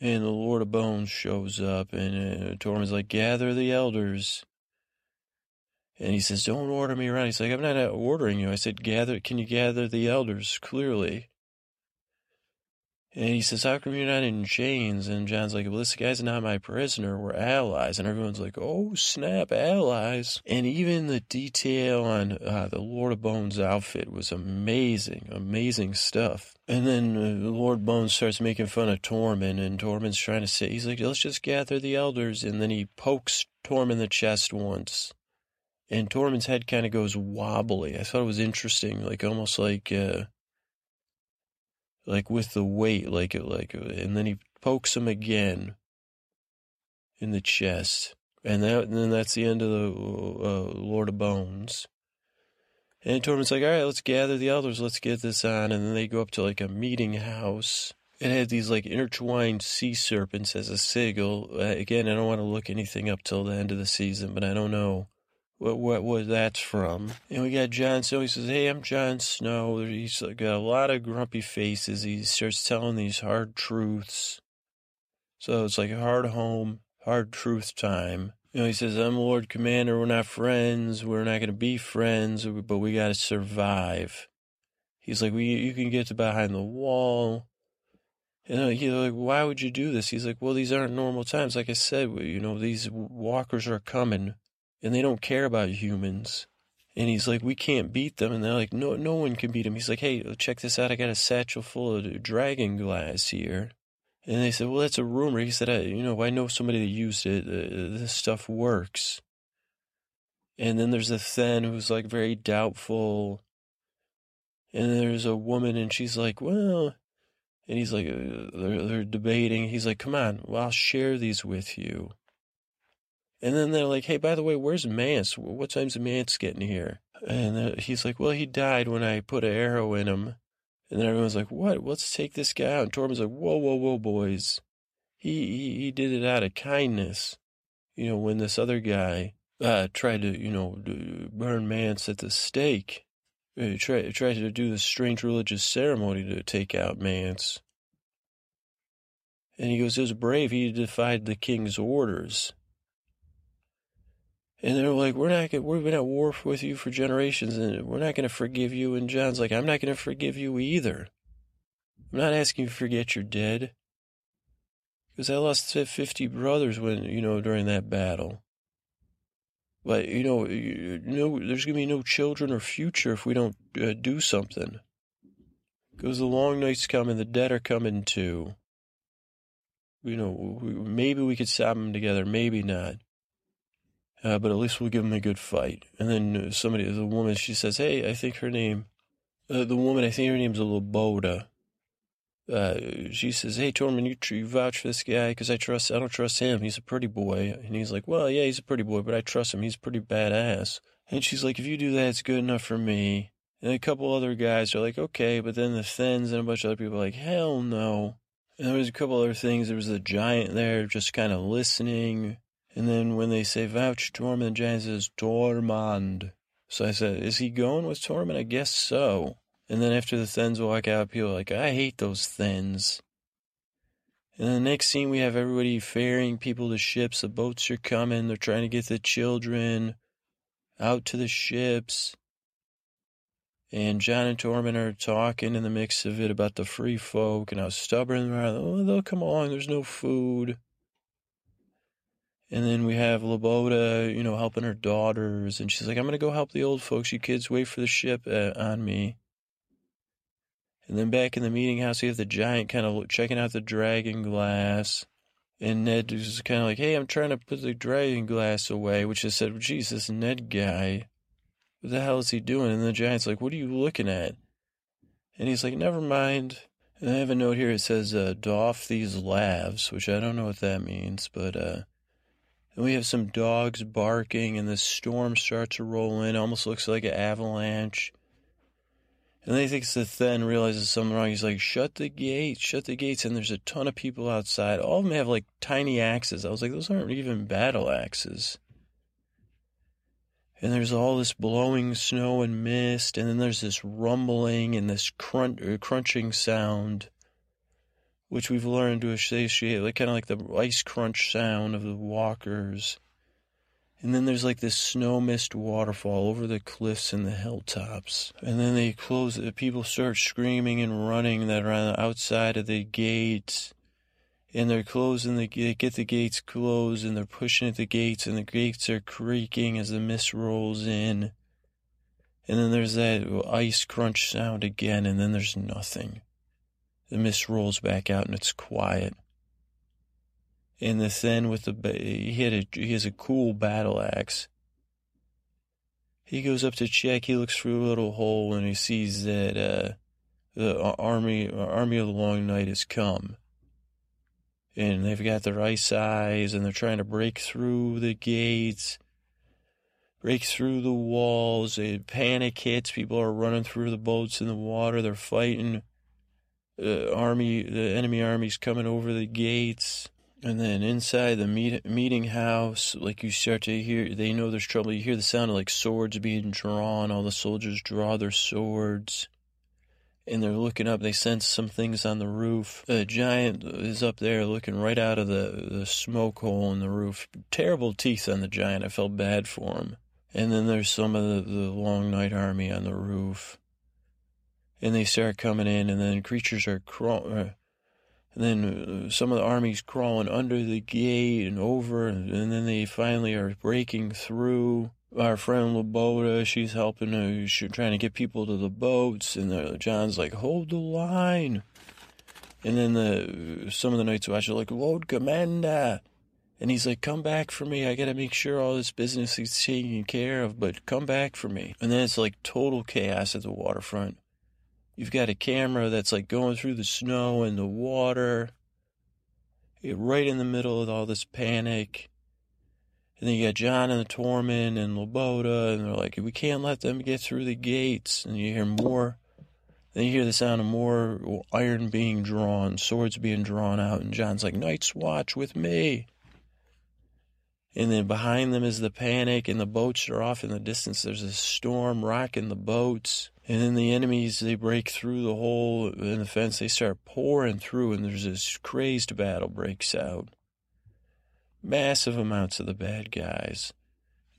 and the Lord of Bones shows up, and uh, Tormund's like, "Gather the elders." And he says, "Don't order me around." He's like, "I'm not ordering you." I said, "Gather. Can you gather the elders clearly?" And he says, How come you're not in chains? And Jon's like, Well, this guy's not my prisoner. We're allies. And everyone's like, Oh, snap, allies. And even the detail on uh, the Lord of Bones outfit was amazing, amazing stuff. And then uh, Lord Bones starts making fun of Tormund, and Tormund's trying to say, He's like, Let's just gather the elders. And then he pokes Tormund in the chest once. And Tormund's head kind of goes wobbly. I thought it was interesting, like almost like. Uh, like with the weight, like it, like, and then he pokes him again in the chest, and that, and then that's the end of the uh, Lord of Bones. And Tormund's like, all right, let's gather the elders, let's get this on, and then they go up to like a meeting house. It had these like intertwined sea serpents as a sigil. Uh, again, I don't want to look anything up till the end of the season, but I don't know what what what that's from. And we got Jon Snow. He says, "Hey, I'm Jon Snow." He's got a lot of grumpy faces. He starts telling these hard truths. So it's like hard home, hard truth time. You know, he says, "I'm Lord Commander. We're not friends. We're not going to be friends, but we got to survive." He's like, "We, you can get to behind the wall." And he's like, "Why would you do this?" He's like, "Well, these aren't normal times. Like I said, you know, these walkers are coming and they don't care about humans. And he's like, we can't beat them. And they're like, no, no one can beat them. He's like, hey, check this out. I got a satchel full of dragon glass here. And they said, well, that's a rumor. He said, I, you know, I know somebody that used it. Uh, this stuff works. And then there's a Thenn who's like very doubtful. And there's a woman and she's like, well, and he's like, uh, they're, they're debating. He's like, come on, well, I'll share these with you. And then they're like, hey, by the way, where's Mance? What time's Mance getting here? And he's like, well, he died when I put an arrow in him. And then everyone's like, what? Let's take this guy out. And Tormund's like, whoa, whoa, whoa, boys. He, he, he did it out of kindness. You know, when this other guy uh, tried to, you know, burn Mance at the stake, he uh, tried, tried to do this strange religious ceremony to take out Mance. And he goes, it was brave. He defied the king's orders. And they're like, we're not, we've been at war with you for generations and we're not going to forgive you. And Jon's like, I'm not going to forgive you either. I'm not asking you to forget you're dead. Because I lost 50 brothers when, you know, during that battle. But, you know, you know there's going to be no children or future if we don't uh, do something. Because the long night's coming, the dead are coming too. You know, maybe we could stop them together, maybe not. Uh, but at least we'll give him a good fight. And then uh, somebody, the woman, she says, "Hey, I think her name, uh, the woman, I think her name's Loboda." Uh, she says, "Hey, Tormund, you, you vouch for this guy because I trust. I don't trust him. He's a pretty boy." And he's like, "Well, yeah, he's a pretty boy, but I trust him. He's pretty badass." And she's like, "If you do that, it's good enough for me." And a couple other guys are like, "Okay," but then the Thenns and a bunch of other people are like, "Hell no." And there was a couple other things. There was a giant there, just kind of listening. And then when they say vouch Tormund, Jan says Tormund. So I said, is he going with Tormund? I guess so. And then after the Thenns walk out, people are like, I hate those Thenns. And the next scene, we have everybody ferrying people to ships. The boats are coming. They're trying to get the children out to the ships. And Jon and Tormund are talking in the mix of it about the free folk and how stubborn they are. Oh, they'll come along. There's no food. And then we have Loboda, you know, helping her daughters. And she's like, I'm going to go help the old folks. You kids wait for the ship uh, on me. And then back in the meeting house, you have the giant kind of checking out the dragon glass. And Ned is kind of like, hey, I'm trying to put the dragon glass away, which I said, Jesus, Ned guy. What the hell is he doing? And the giant's like, what are you looking at? And he's like, never mind. And I have a note here. It says, uh, doff these lavs, which I don't know what that means, but, uh, and we have some dogs barking, and the storm starts to roll in. Almost looks like an avalanche. And then he thinks the Thenn realizes something wrong. He's like, shut the gates, shut the gates. And there's a ton of people outside. All of them have like tiny axes. I was like, those aren't even battle axes. And there's all this blowing snow and mist. And then there's this rumbling and this crunch, crunching sound which we've learned to associate, like kind of like the ice crunch sound of the walkers. And then there's like this snow mist waterfall over the cliffs and the hilltops. And then they close, the people start screaming and running that are on the outside of the gates. And they're closing the, they get the gates closed and they're pushing at the gates and the gates are creaking as the mist rolls in. And then there's that ice crunch sound again and then there's nothing. The mist rolls back out and it's quiet. And the Thenn with the he had a he has a cool battle axe. He goes up to check. He looks through a little hole and he sees that uh, the army army of the Long Night has come. And they've got their ice eyes and they're trying to break through the gates, break through the walls. A panic hits. People are running through the boats in the water. They're fighting uh, army, the enemy army's coming over the gates. And then inside the meet, meeting house, like you start to hear, they know there's trouble. You hear the sound of like swords being drawn. All the soldiers draw their swords. And they're looking up. They sense some things on the roof. A giant is up there looking right out of the, the smoke hole in the roof. Terrible teeth on the giant. I felt bad for him. And then there's some of the, the long night army on the roof. And they start coming in, and then creatures are crawling and then uh, some of the army's crawling under the gate and over, and, and then they finally are breaking through. Our friend Loboda, she's helping, uh, she's trying to get people to the boats, and uh, Jon's like, hold the line. And then the some of the Night's Watch are like, load commander. And he's like, come back for me. I got to make sure all this business is taken care of, but come back for me. And then it's like total chaos at the waterfront. You've got a camera that's like going through the snow and the water, You're right in the middle of all this panic. And then you got Jon and the Tormund and Loboda, and they're like, we can't let them get through the gates. And you hear more. Then you hear the sound of more iron being drawn, swords being drawn out, and Jon's like, Night's Watch with me. And then behind them is the panic, and the boats are off in the distance. There's a storm rocking the boats. And then the enemies, they break through the hole in the fence. They start pouring through, and there's this crazed battle breaks out. Massive amounts of the bad guys.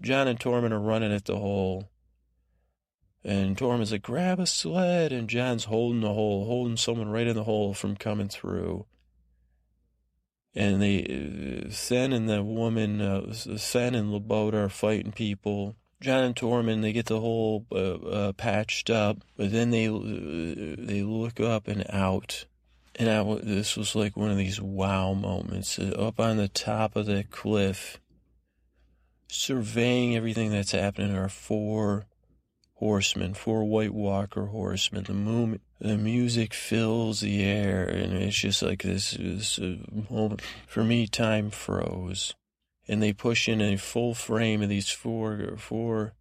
Jon and Tormund are running at the hole. And Tormund's like, grab a sled. And Jon's holding the hole, holding someone right in the hole from coming through. And they, uh, Thenn and the woman, uh, Thenn and Loboda are fighting people. Jon and Tormund, they get the whole uh, uh, patched up, but then they uh, they look up and out, and I, this was like one of these wow moments. Uh, up on the top of the cliff, surveying everything that's happening, are four horsemen, four White Walker horsemen. The moon, the music fills the air, and it's just like this, this uh, moment. For me, time froze and they push in a full frame of these four four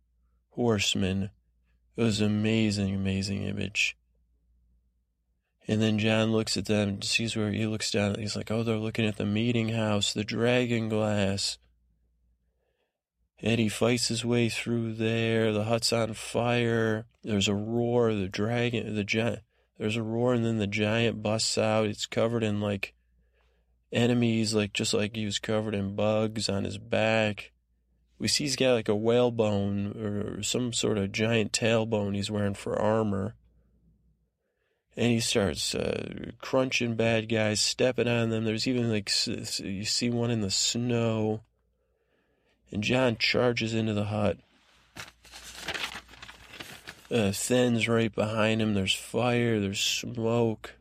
horsemen. It was an amazing, amazing image. And then Jon looks at them, sees where he looks down. He's like, "Oh, they're looking at the meeting house, the dragon glass." And he fights his way through there. The hut's on fire. There's a roar. The dragon, the giant. There's a roar, and then the giant busts out. It's covered in like enemies, like just like he was covered in bugs on his back. We see he's got like a whalebone or some sort of giant tailbone he's wearing for armor. And he starts uh, crunching bad guys, stepping on them. There's even like, you see one in the snow. And Jon charges into the hut. Uh, Thenn's right behind him. There's fire, there's smoke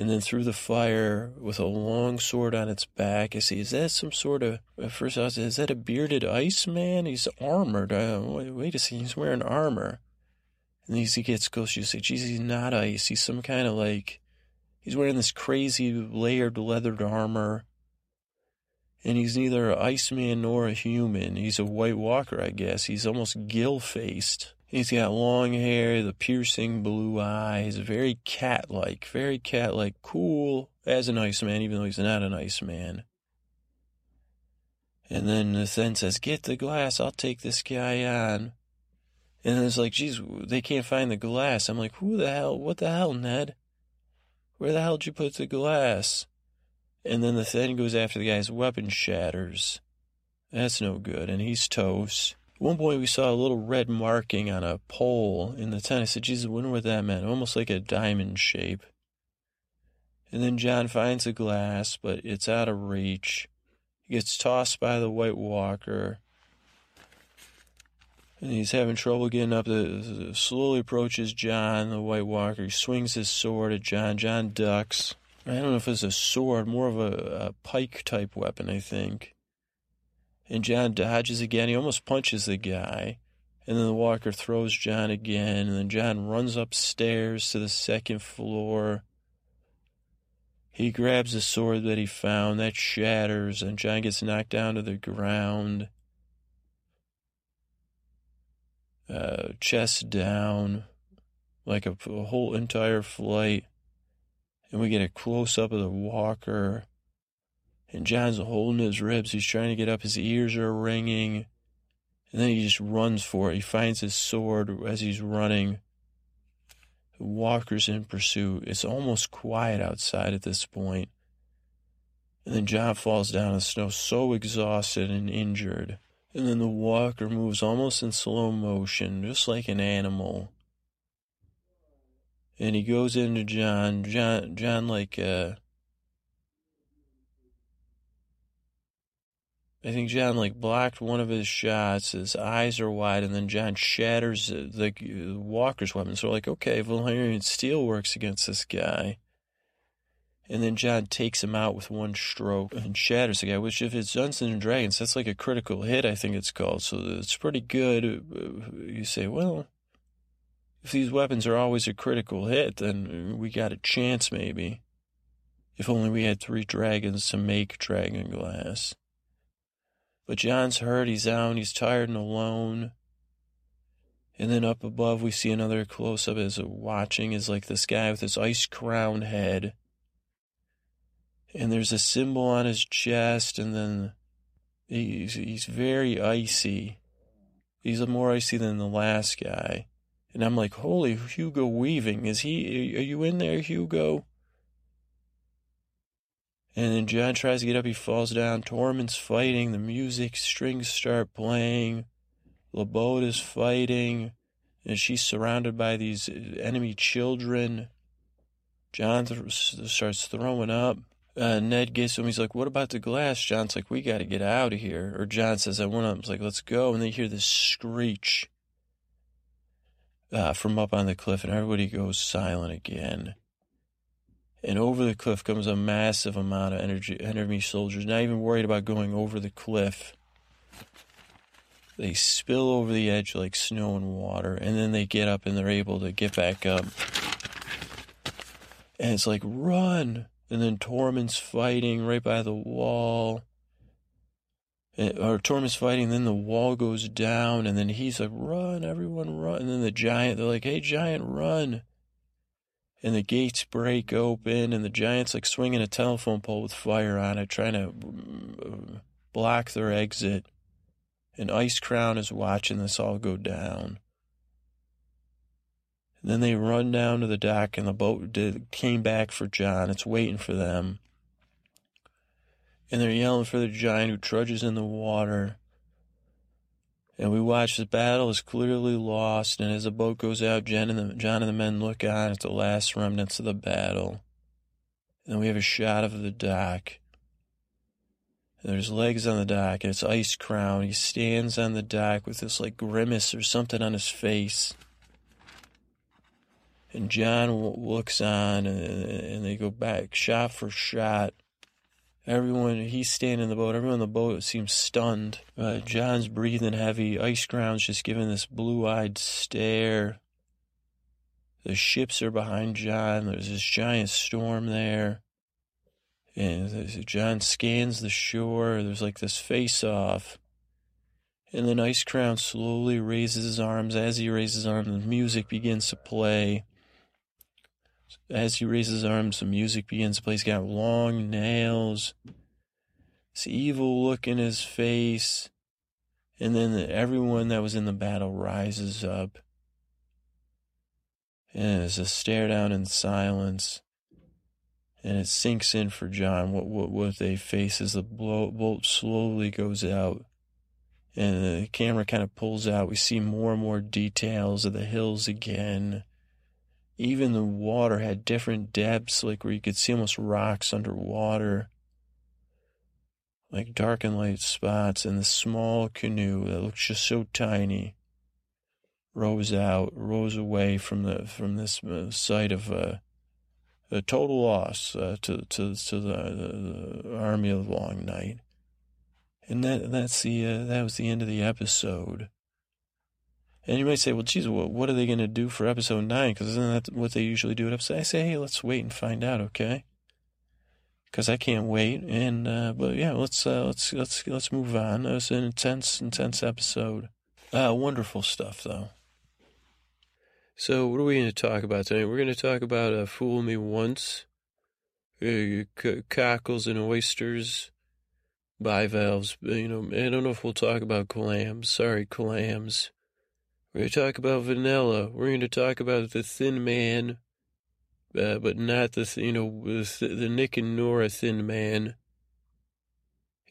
and then through the fire with a long sword on its back. I see, is that some sort of, at first I was, is that a bearded ice man? He's armored. Uh, wait, wait a second, he's wearing armor. And as he gets closer, you say, geez, he's not ice. He's some kind of like, he's wearing this crazy layered leathered armor. And he's neither an iceman nor a human. He's a white walker, I guess. He's almost gill faced. He's got long hair, the piercing blue eyes, very cat like, very cat like, cool as an Iceman, even though he's not an Iceman. And then the Thenn says, Get the glass, I'll take this guy on. And it's like, geez, they can't find the glass. I'm like, who the hell, what the hell, Ned? Where the hell did you put the glass? And then the Thenn goes after the guy's weapon shatters. That's no good, and he's toast one point we saw a little red marking on a pole in the tent. I said, Jesus, I wonder what that meant. Almost like a diamond shape. And then Jon finds a glass, but it's out of reach. He gets tossed by the White Walker. And he's having trouble getting up. The, slowly approaches Jon, the White Walker. He swings his sword at Jon. Jon ducks. I don't know if it's a sword, more of a, a pike type weapon, I think. And Jon dodges again. He almost punches the guy. And then the walker throws Jon again. And then Jon runs upstairs to the second floor. He grabs the sword that he found. That shatters. And Jon gets knocked down to the ground. Uh, chest down. Like a, a whole entire flight. And we get a close up of the walker And Jon's holding his ribs. He's trying to get up. His ears are ringing. And then he just runs for it. He finds his sword as he's running. Walker's in pursuit. It's almost quiet outside at this point. And then Jon falls down in the snow, so exhausted and injured. And then the walker moves almost in slow motion, just like an animal. And he goes into Jon. Jon, Jon, like, uh, I think Jon like blocked one of his shots. His eyes are wide, and then Jon shatters uh, the, the Walker's weapon. So like, okay, Valyrian steel works against this guy. And then Jon takes him out with one stroke and shatters the guy, which if it's Dungeons and Dragons, that's like a critical hit, I think it's called. So it's pretty good. Uh, you say, well, if these weapons are always a critical hit, then we got a chance maybe. If only we had three dragons to make dragon glass. But Jon's hurt, he's down, he's tired and alone. And then up above, we see another close up as watching is like this guy with his ice crown head and there's a symbol on his chest, and then he's, he's very icy. He's more icy than the last guy. And I'm like, holy Hugo Weaving, is he, are you in there, Hugo? And then Jon tries to get up, he falls down. Tormund's fighting, the music strings start playing. Loboda is fighting, and she's surrounded by these enemy children. Jon th- starts throwing up uh, Ned gets him. He's like, "What about the glass?" Jon's like, "We got to get out of here." Or Jon says, "I want to." He's like, "Let's go." And they hear this screech uh, from up on the cliff, and everybody goes silent again. And over the cliff comes a massive amount of energy, enemy soldiers, not even worried about going over the cliff. They spill over the edge like snow and water, and then they get up and they're able to get back up. And it's like, run! and then Tormund's fighting right by the wall. And, or Tormund's fighting, then the wall goes down, and then he's like, run, everyone run. And then the giant, they're like, hey, giant, run. And the gates break open, and the giant's like swinging a telephone pole with fire on it, trying to mm, block their exit. And Ice Crown is watching this all go down. And then they run down to the dock, and the boat did, came back for Jon. It's waiting for them. And they're yelling for the giant who trudges in the water. And we watch the battle is clearly lost, and as the boat goes out, Jon and the, Jon and the men look on at the last remnants of the battle. And we have a shot of the dock. And there's legs on the dock, and it's Ice Crown. He stands on the dock with this like grimace or something on his face. And Jon looks on, and, and they go back shot for shot. Everyone, he's standing in the boat. Everyone in the boat seems stunned. Uh, Jon's breathing heavy. Ice Crown's just giving this blue eyed stare. The ships are behind Jon. There's this giant storm there. And Jon scans the shore. There's like this face off. And then Ice Crown slowly raises his arms. As he raises his arms, the music begins to play. As he raises his arms, the music begins to play. He's got long nails, this evil look in his face. And then everyone that was in the battle rises up. And it's a stare down in silence. And it sinks in for Jon what, what, what they face as the blow, bolt slowly goes out. And the camera kind of pulls out. We see more and more details of the hills again even the water had different depths, like where you could see almost rocks underwater, like dark and light spots. And the small canoe that looks just so tiny rose out, rose away from the from this uh, site of uh, a total loss uh, to to to the, the, army of Long Night. And that that's the uh, that was the end of the episode. And you might say, well, geez, what, what are they going to do for episode nine? Because isn't that what they usually do at episode? I say, hey, let's wait and find out, okay? Because I can't wait. And uh, but yeah, let's uh, let's let's let's move on. It was an intense, intense episode. Uh, wonderful stuff, though. So, what are we going to talk about tonight? We're going to talk about uh, "Fool Me Once," uh, cockles and oysters, bivalves. You know, I don't know if we'll talk about clams. Sorry, clams. We're going to talk about vanilla. We're going to talk about the thin man, uh, but not the, you know, the, the Nick and Nora thin man.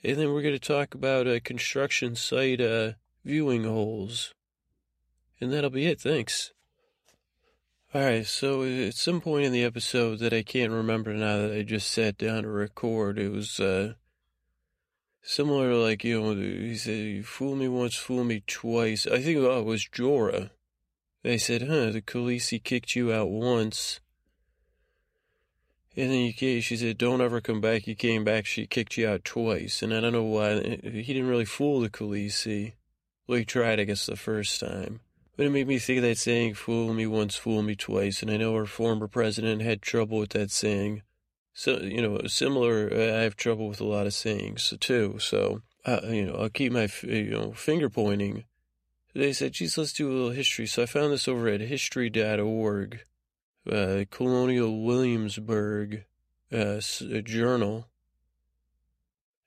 And then we're going to talk about uh, construction site uh, viewing holes. And that'll be it. Thanks. All right, so at some point in the episode that I can't remember now that I just sat down to record, it was uh, similar, like you know, he said, "Fool me once, fool me twice." I think oh, it was Jorah. They said, "Huh, the Khaleesi kicked you out once." And then you came, she said, don't ever come back. You came back, she kicked you out twice. And I don't know why. Eh, he didn't really fool the Khaleesi. Well, he tried, I guess, the first time. But it made me think of that saying, fool me once, fool me twice. And I know our former president had trouble with that saying. So, you know, similar, I have trouble with a lot of sayings too. So, uh, you know, I'll keep my, you know, finger pointing. They said, geez, let's do a little history. So I found this over at history.org, uh, Colonial Williamsburg uh, Journal.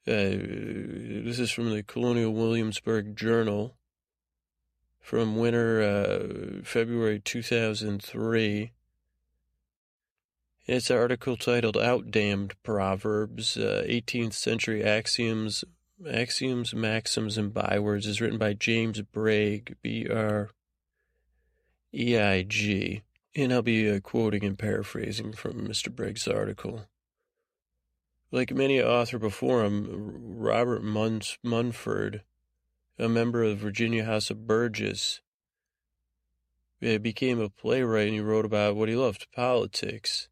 Uh, this is from the Colonial Williamsburg Journal from winter uh, February 2003. It's an article titled "Outdamned Proverbs: uh, 18th Century Axioms, Axioms, Maxims, and Bywords." is written by James Breig, B-R-E-I-G, and I'll be uh, quoting and paraphrasing from Mr. Breig's article. Like many author before him, Robert Munford a member of the Virginia House of Burgess. He became a playwright and he wrote about what he loved, politics.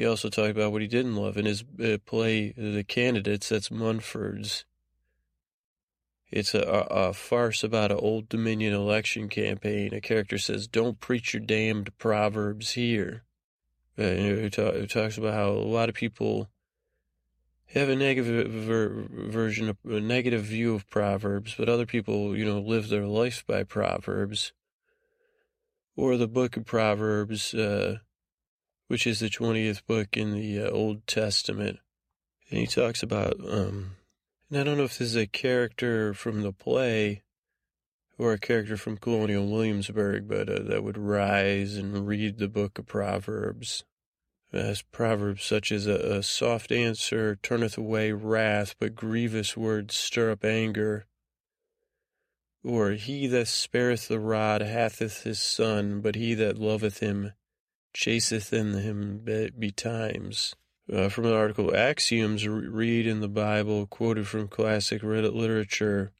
He also talked about what he didn't love in his uh, play, The Candidates, that's Munford's. It's a, a, farce about an Old Dominion election campaign. A character says, Don't preach your damned proverbs here. Uh, it, it talks about how a lot of people have a negative ver- version, of, a negative view of Proverbs, but other people, you know, live their life by Proverbs. Or the book of Proverbs, uh, which is the 20th book in the uh, Old Testament. And he talks about, um, and I don't know if this is a character from the play or a character from Colonial Williamsburg, but uh, that would rise and read the book of Proverbs as proverbs such as a, a, soft answer turneth away wrath, but grievous words stir up anger. Or he that spareth the rod hatheth his son, but he that loveth him chaseth in him betimes. Uh, from the article Axioms Read in the Bible, quoted from classic literature.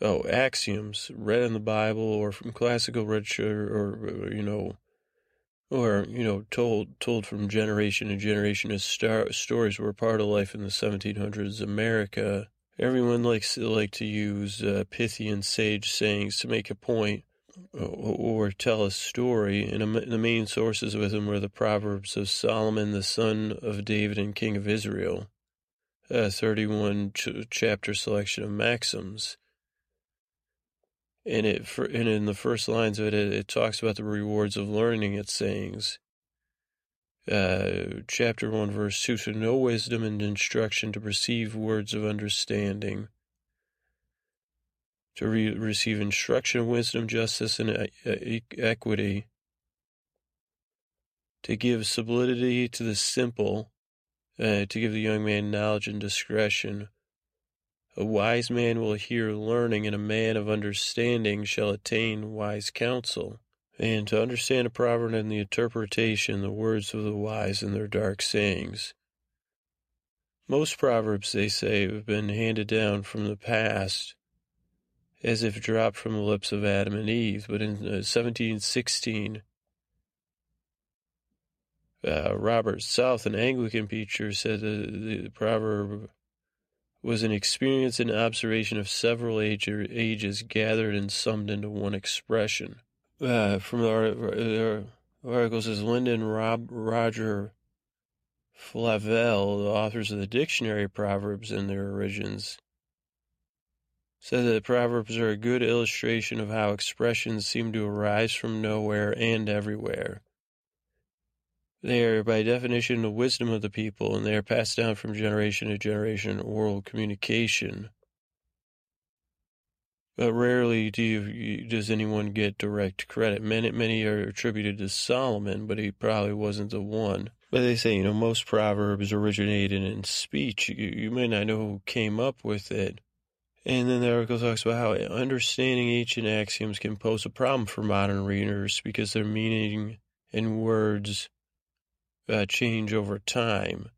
Oh, axioms read in the Bible or from classical literature or, you know, or you know told told from generation to generation as star, stories were part of life in the 1700s America. Everyone likes like to use uh, pithy and sage sayings to make a point or, tell a story, and the main sources with him were the Proverbs of Solomon, the son of David and king of Israel, a 31 ch- chapter selection of maxims. And it and in the first lines of it, it, it talks about the rewards of learning its sayings. Uh, chapter 1, verse 2 So know wisdom and instruction to perceive words of understanding, to re- receive instruction, wisdom, justice, and e- equity, to give solidity to the simple, uh, to give the young man knowledge and discretion, a wise man will hear learning, and a man of understanding shall attain wise counsel. And to understand a proverb and the interpretation, the words of the wise and their dark sayings. Most proverbs, they say, have been handed down from the past as if dropped from the lips of Adam and Eve. But in 1716, uh, uh, Robert South, an Anglican preacher, said the, the proverb was an experience and observation of several age, ages gathered and summed into one expression. Uh, from the article says Lyndon Rob, Roger Flavell, the authors of the Dictionary of Proverbs and their origins, said that proverbs are a good illustration of how expressions seem to arise from nowhere and everywhere. They are, by definition, the wisdom of the people, and they are passed down from generation to generation in oral communication. But rarely do you, does anyone get direct credit. Many, many are attributed to Solomon, but he probably wasn't the one. But they say, you know, most proverbs originated in speech. You, you may not know who came up with it. And then the article talks about how understanding ancient axioms can pose a problem for modern readers because their meaning and words uh, change over time.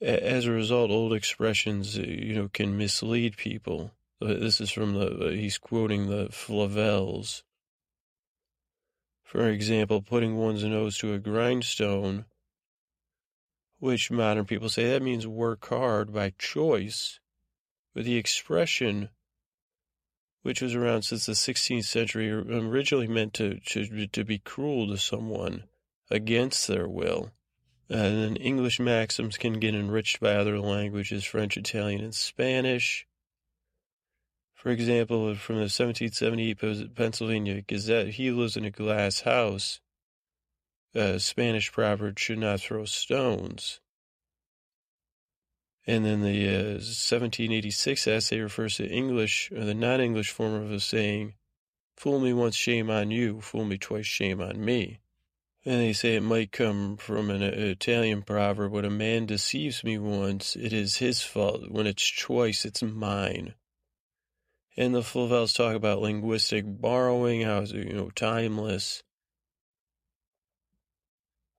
As a result, old expressions, uh, you know, can mislead people. Uh, this is from the, uh, he's quoting the Flavells. For example, putting one's nose to a grindstone, which modern people say that means work hard by choice. But the expression, which was around since the 16th century, originally meant to, to, to be cruel to someone against their will. And then English maxims can get enriched by other languages, French, Italian, and Spanish. For example, from the 1778 Pennsylvania Gazette, he lives in a glass house. A Spanish proverb should not throw stones. And then the uh, 1786 essay refers to English, or the non English form of the saying, Fool me once, shame on you. Fool me twice, shame on me. And they say it might come from an Italian proverb when a man deceives me once, it is his fault. When it's twice, it's mine. And the Flavells talk about linguistic borrowing, how it's, you know, timeless.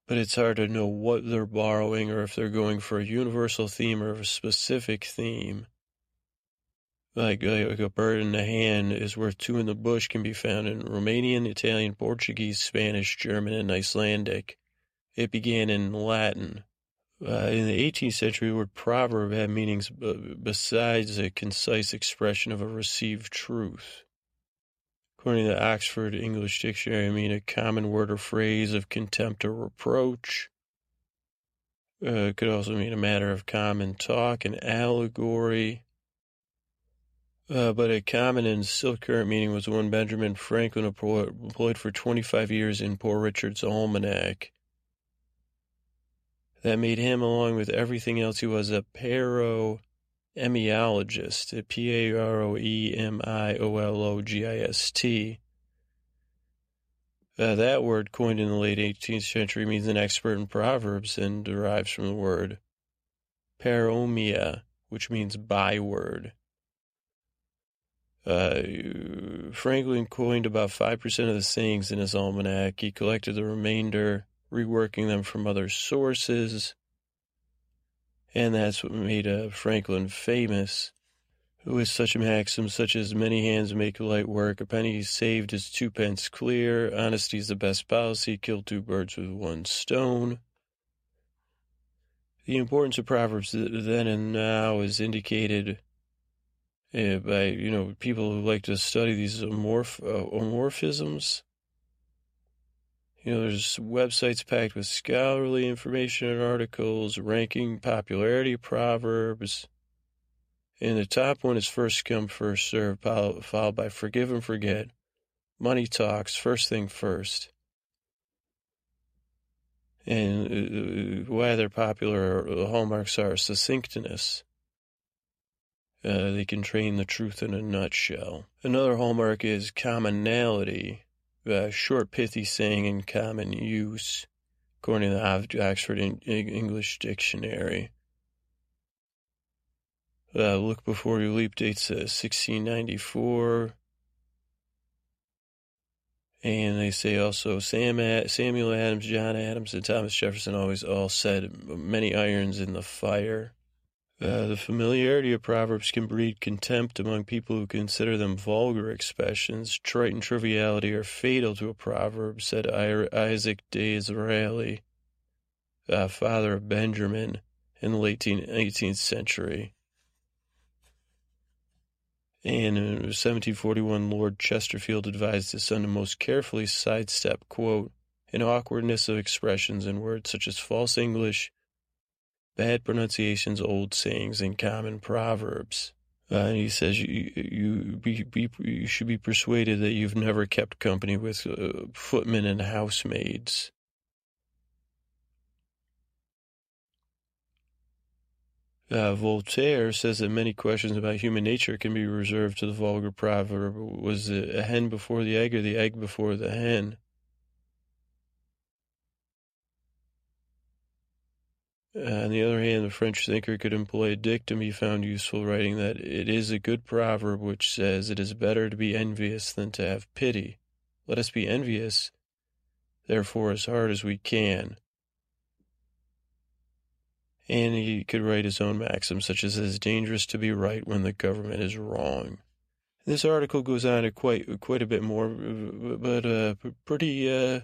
But it's hard to know what they're borrowing or if they're going for a universal theme or a specific theme. Like, like a bird in the hand is worth two in the bush can be found in Romanian, Italian, Portuguese, Spanish, German, and Icelandic. It began in Latin. Uh, in the 18th century, the word proverb had meanings besides a concise expression of a received truth. According to the Oxford English Dictionary, I mean a common word or phrase of contempt or reproach. Uh, it could also mean a matter of common talk, an allegory. Uh, but a common and still current meaning was one Benjamin Franklin employed for 25 years in Poor Richard's Almanac that made him, along with everything else, he was a paroemiologist. Uh, that word, coined in the late 18th century, means an expert in proverbs and derives from the word paromia, which means byword. Uh, Franklin coined about 5% of the sayings in his almanac. He collected the remainder reworking them from other sources. And that's what made uh, Franklin famous. With such maxims such as many hands make light work, a penny saved is two pence clear, honesty is the best policy, kill two birds with one stone. The importance of Proverbs then and now is indicated uh, by, you know, people who like to study these amorph- uh, amorphisms you know, there's websites packed with scholarly information and articles ranking popularity proverbs. And the top one is first come, first serve, followed by forgive and forget. Money talks, first thing first. And uh, why they're popular, the hallmarks are succinctness. Uh, they can train the truth in a nutshell. Another hallmark is commonality uh, short, pithy saying in common use, according to the Oxford English Dictionary. Uh, look before you leap dates uh, 1694. And they say also Sam, Samuel Adams, John Adams, and Thomas Jefferson always all said many irons in the fire. Uh, the familiarity of proverbs can breed contempt among people who consider them vulgar expressions. Trite and triviality are fatal to a proverb, said Isaac D'Israeli, uh, father of Benjamin, in the late 18th century. And in 1741, Lord Chesterfield advised his son to most carefully sidestep, quote, an awkwardness of expressions and words such as false English, bad pronunciations, old sayings, and common proverbs. Uh, he says you you be, be you should be persuaded that you've never kept company with uh, footmen and housemaids. Uh, Voltaire says that many questions about human nature can be reserved to the vulgar proverb: "Was the hen before the egg, or the egg before the hen?" Uh, on the other hand, the French thinker could employ a dictum he found useful, writing that it is a good proverb which says it is better to be envious than to have pity. Let us be envious, therefore, as hard as we can and he could write his own maxims, such as "It's dangerous to be right when the government is wrong." This article goes on to quite quite a bit more, but uh, pretty uh,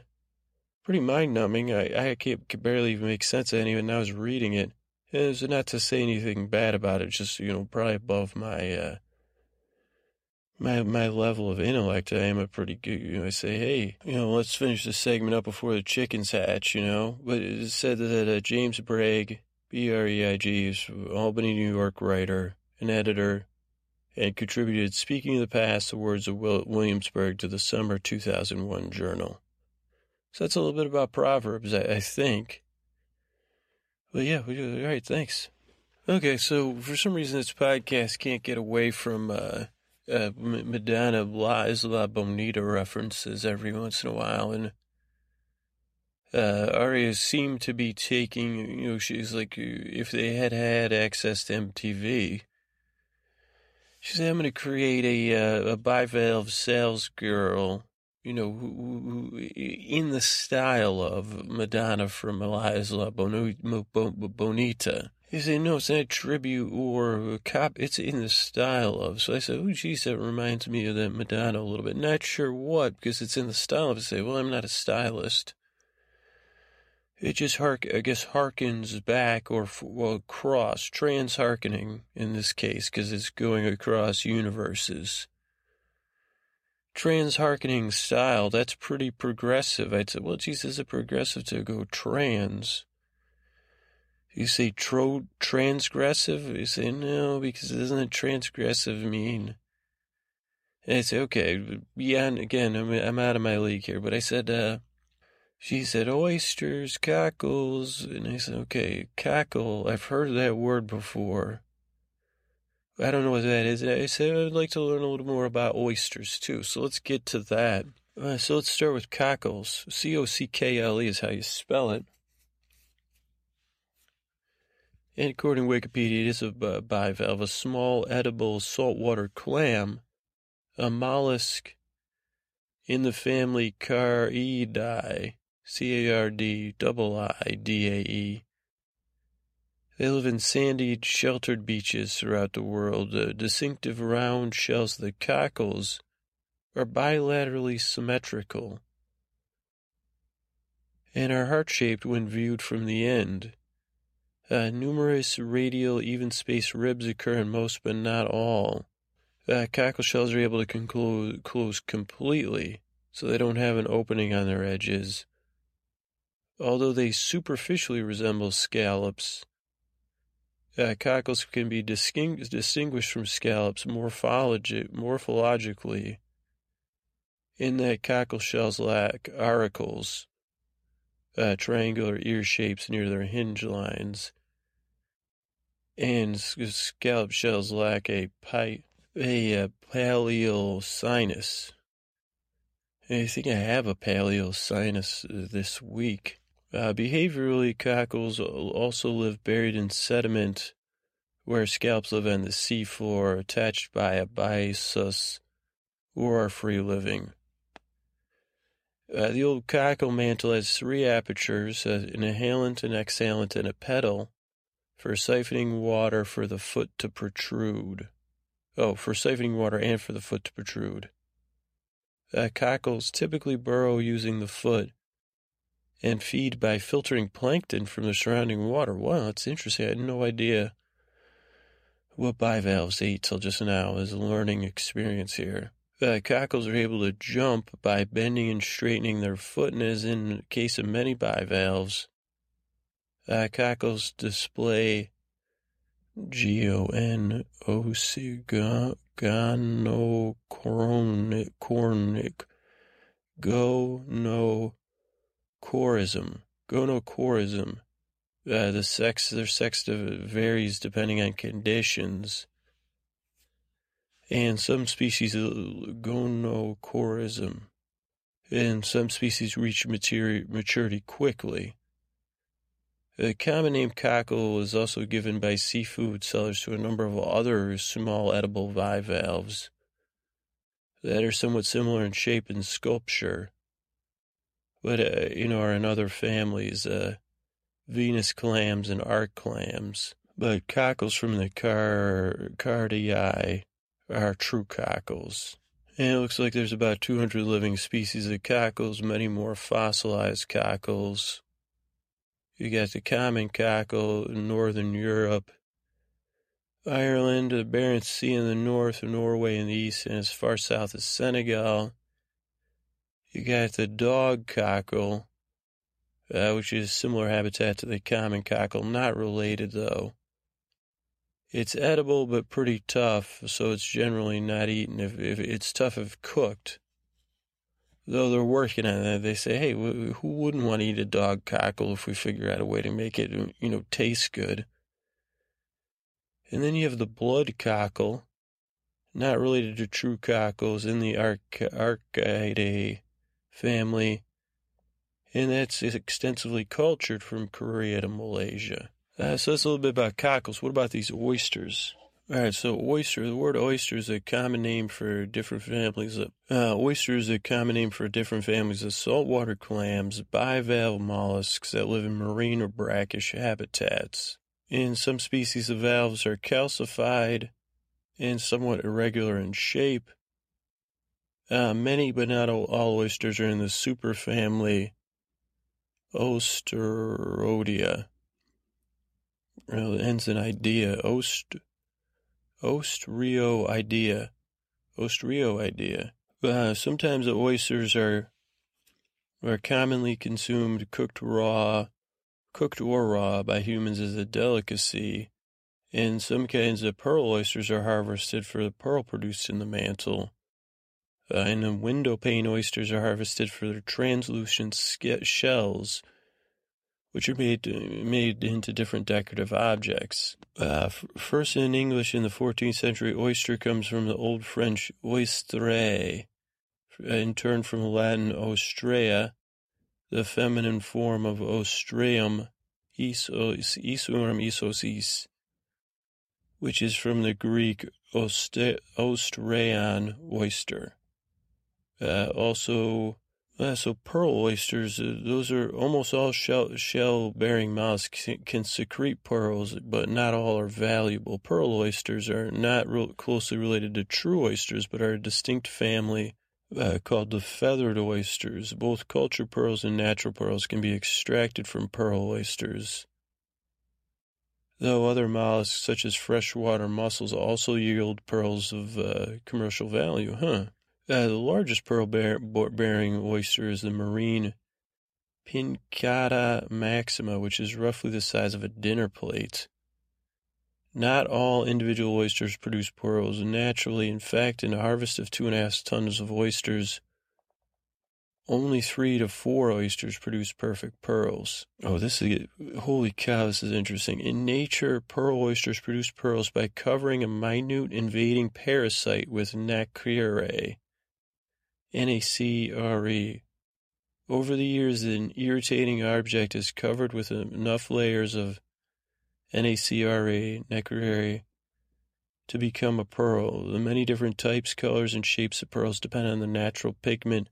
pretty mind numbing. I I can't, could barely even make sense of any of it. And I was reading it. It's not to say anything bad about it, just you know, probably above my uh, my my level of intellect. I am a pretty good. You know, I say, hey, you know, let's finish this segment up before the chickens hatch. You know, but it said that uh, James Breig, B-R-E-I-G is Albany, New York writer and editor and contributed Speaking of the Past, the words of Will- Williamsburg to the summer 2001 journal. So that's a little bit about Proverbs, I, I think. Well, yeah, all right, thanks. Okay, so for some reason this podcast can't get away from uh, uh, Madonna La Isla Bonita references every once in a while, and uh, Arya seemed to be taking, you know, she's like, if they had had access to MTV, she said, I'm going to create a, uh, a bivalve sales girl, you know, in the style of Madonna from La Isla Bonita. He said, no, it's not a tribute or a cop. It's in the style of. So I said, oh, geez, that reminds me of that Madonna a little bit. Not sure what, because it's in the style of. I say, well, I'm not a stylist it just hark I guess harkens back or well cross trans harkening in this case because it's going across universes. Trans harkening style that's pretty progressive. I'd say, well, geez, is it progressive to go trans? You say tro transgressive? You say no because doesn't it transgressive mean? And I say okay, yeah. And again, I'm I'm out of my league here, but I said. uh she said, oysters, cockles. And I said, okay, cackle. I've heard that word before. I don't know what that is. I said, I'd like to learn a little more about oysters too. So let's get to that. Uh, so let's start with cockles. C O C K L E is how you spell it. And according to Wikipedia, it is a bivalve, a small edible saltwater clam, a mollusk in the family Cardiidae. C A R D double I D A E. They live in sandy, sheltered beaches throughout the world. The distinctive round shells of the cockles are bilaterally symmetrical and are heart-shaped when viewed from the end. Uh, numerous radial even-spaced ribs occur in most but not all. Uh, cockle shells are able to close completely, so they don't have an opening on their edges. Although they superficially resemble scallops, uh, cockles can be distinguished from scallops morphologi- morphologically in that cockle shells lack auricles, uh, triangular ear shapes near their hinge lines, and scallop shells lack a, pi- a, a uh, pallial sinus. I think I have a paleosinus sinus this week. Uh, behaviorally, cockles also live buried in sediment, where scallops live on the seafloor, attached by a byssus, or are free living. Uh, the old cockle mantle has three apertures, uh, an inhalant, an exhalant, and a pedal for siphoning water for the foot to protrude. Oh, for siphoning water and for the foot to protrude. Uh, cockles typically burrow using the foot and feed by filtering plankton from the surrounding water. Wow, that's interesting. I had no idea what bivalves eat till just now. Is a learning experience here. Uh, cockles are able to jump by bending and straightening their foot, and as in the case of many bivalves, uh, cockles display G-O-N-O-C, gonocornic, go no chorism, gonochorism, Uh, the sex, their sex varies depending on conditions. And some species gonochorism. And some species reach maturity quickly. The common name cockle is also given by seafood sellers to a number of other small edible bivalves that are somewhat similar in shape and sculpture, but, uh, you know, are in other families, uh, Venus clams and arc clams. But cockles from the car, Cardii are true cockles. And it looks like there's about 200 living species of cockles, many more fossilized cockles. You got the common cockle in northern Europe, Ireland, the Barents Sea in the north, Norway in the east, and as far south as Senegal. You got the dog cockle, uh, which is similar habitat to the common cockle, not related though. It's edible but pretty tough, so it's generally not eaten. If, if it's tough if cooked, though they're working on that. They say, hey, who wouldn't want to eat a dog cockle if we figure out a way to make it, you know, taste good? And then you have the blood cockle, not related to true cockles in the Arch- family, and that's extensively cultured from Korea to Malaysia. Uh, so that's a little bit about cockles. What about these oysters? All right, so oyster, the word oyster is a common name for different families. Of, uh, oyster is a common name for different families of saltwater clams, bivalve mollusks that live in marine or brackish habitats. In some species, the valves are calcified and somewhat irregular in shape. Uh, many, but not all, oysters, are in the superfamily Osteroidea. Well, it ends in idea. Ost Ostrio Ostreoidea. Ostreoidea. Uh, sometimes the oysters are are commonly consumed cooked raw, cooked or raw by humans as a delicacy. And some kinds of pearl oysters are harvested for the pearl produced in the mantle. Uh, and the window pane oysters are harvested for their translucent shells, which are made made into different decorative objects. Uh, first in English in the 14th century, oyster comes from the Old French oystre, in turn from the Latin ostrea, the feminine form of ostreum, isos, isurum isosis, which is from the Greek oste, ostrean oyster. Uh, also uh, so pearl oysters, uh, those are almost all shell, shell-bearing mollusks can, can, secrete pearls, but not all are valuable. Pearl oysters are not real closely related to true oysters, but are a distinct family uh, called the feathered oysters. Both cultured pearls and natural pearls can be extracted from pearl oysters. Though other mollusks, such as freshwater mussels, also yield pearls of uh, commercial value, huh? Uh, the largest pearl bearing oyster is the marine Pinctada maxima, which is roughly the size of a dinner plate. Not all individual oysters produce pearls naturally. In fact, in a harvest of two and a half tons of oysters, only three to four oysters produce perfect pearls. Oh, this is, holy cow, this is interesting. In nature, pearl oysters produce pearls by covering a minute invading parasite with nacre. NACRE. Over the years, an irritating object is covered with enough layers of NACRE, necrare, to become a pearl. The many different types, colors, and shapes of pearls depend on the natural pigment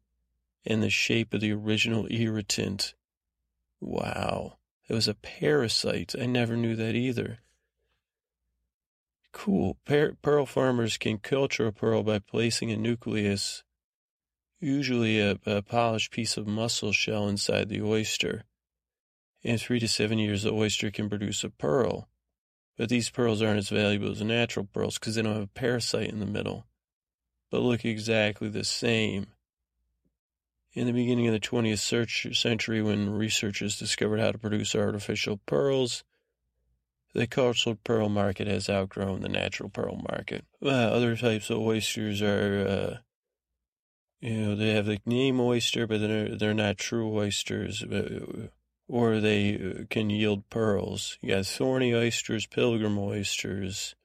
and the shape of the original irritant. Wow. It was a parasite. I never knew that either. Cool. pearl farmers can culture a pearl by placing a nucleus usually a, a polished piece of mussel shell inside the oyster. In three to seven years, the oyster can produce a pearl. But these pearls aren't as valuable as natural pearls because they don't have a parasite in the middle, but look exactly the same. In the beginning of the 20th century, when researchers discovered how to produce artificial pearls, the cultured pearl market has outgrown the natural pearl market. Other types of oysters are uh, you know, they have the name oyster, but they're, they're not true oysters. Uh, or they uh, can yield pearls. You got thorny oysters, pilgrim oysters,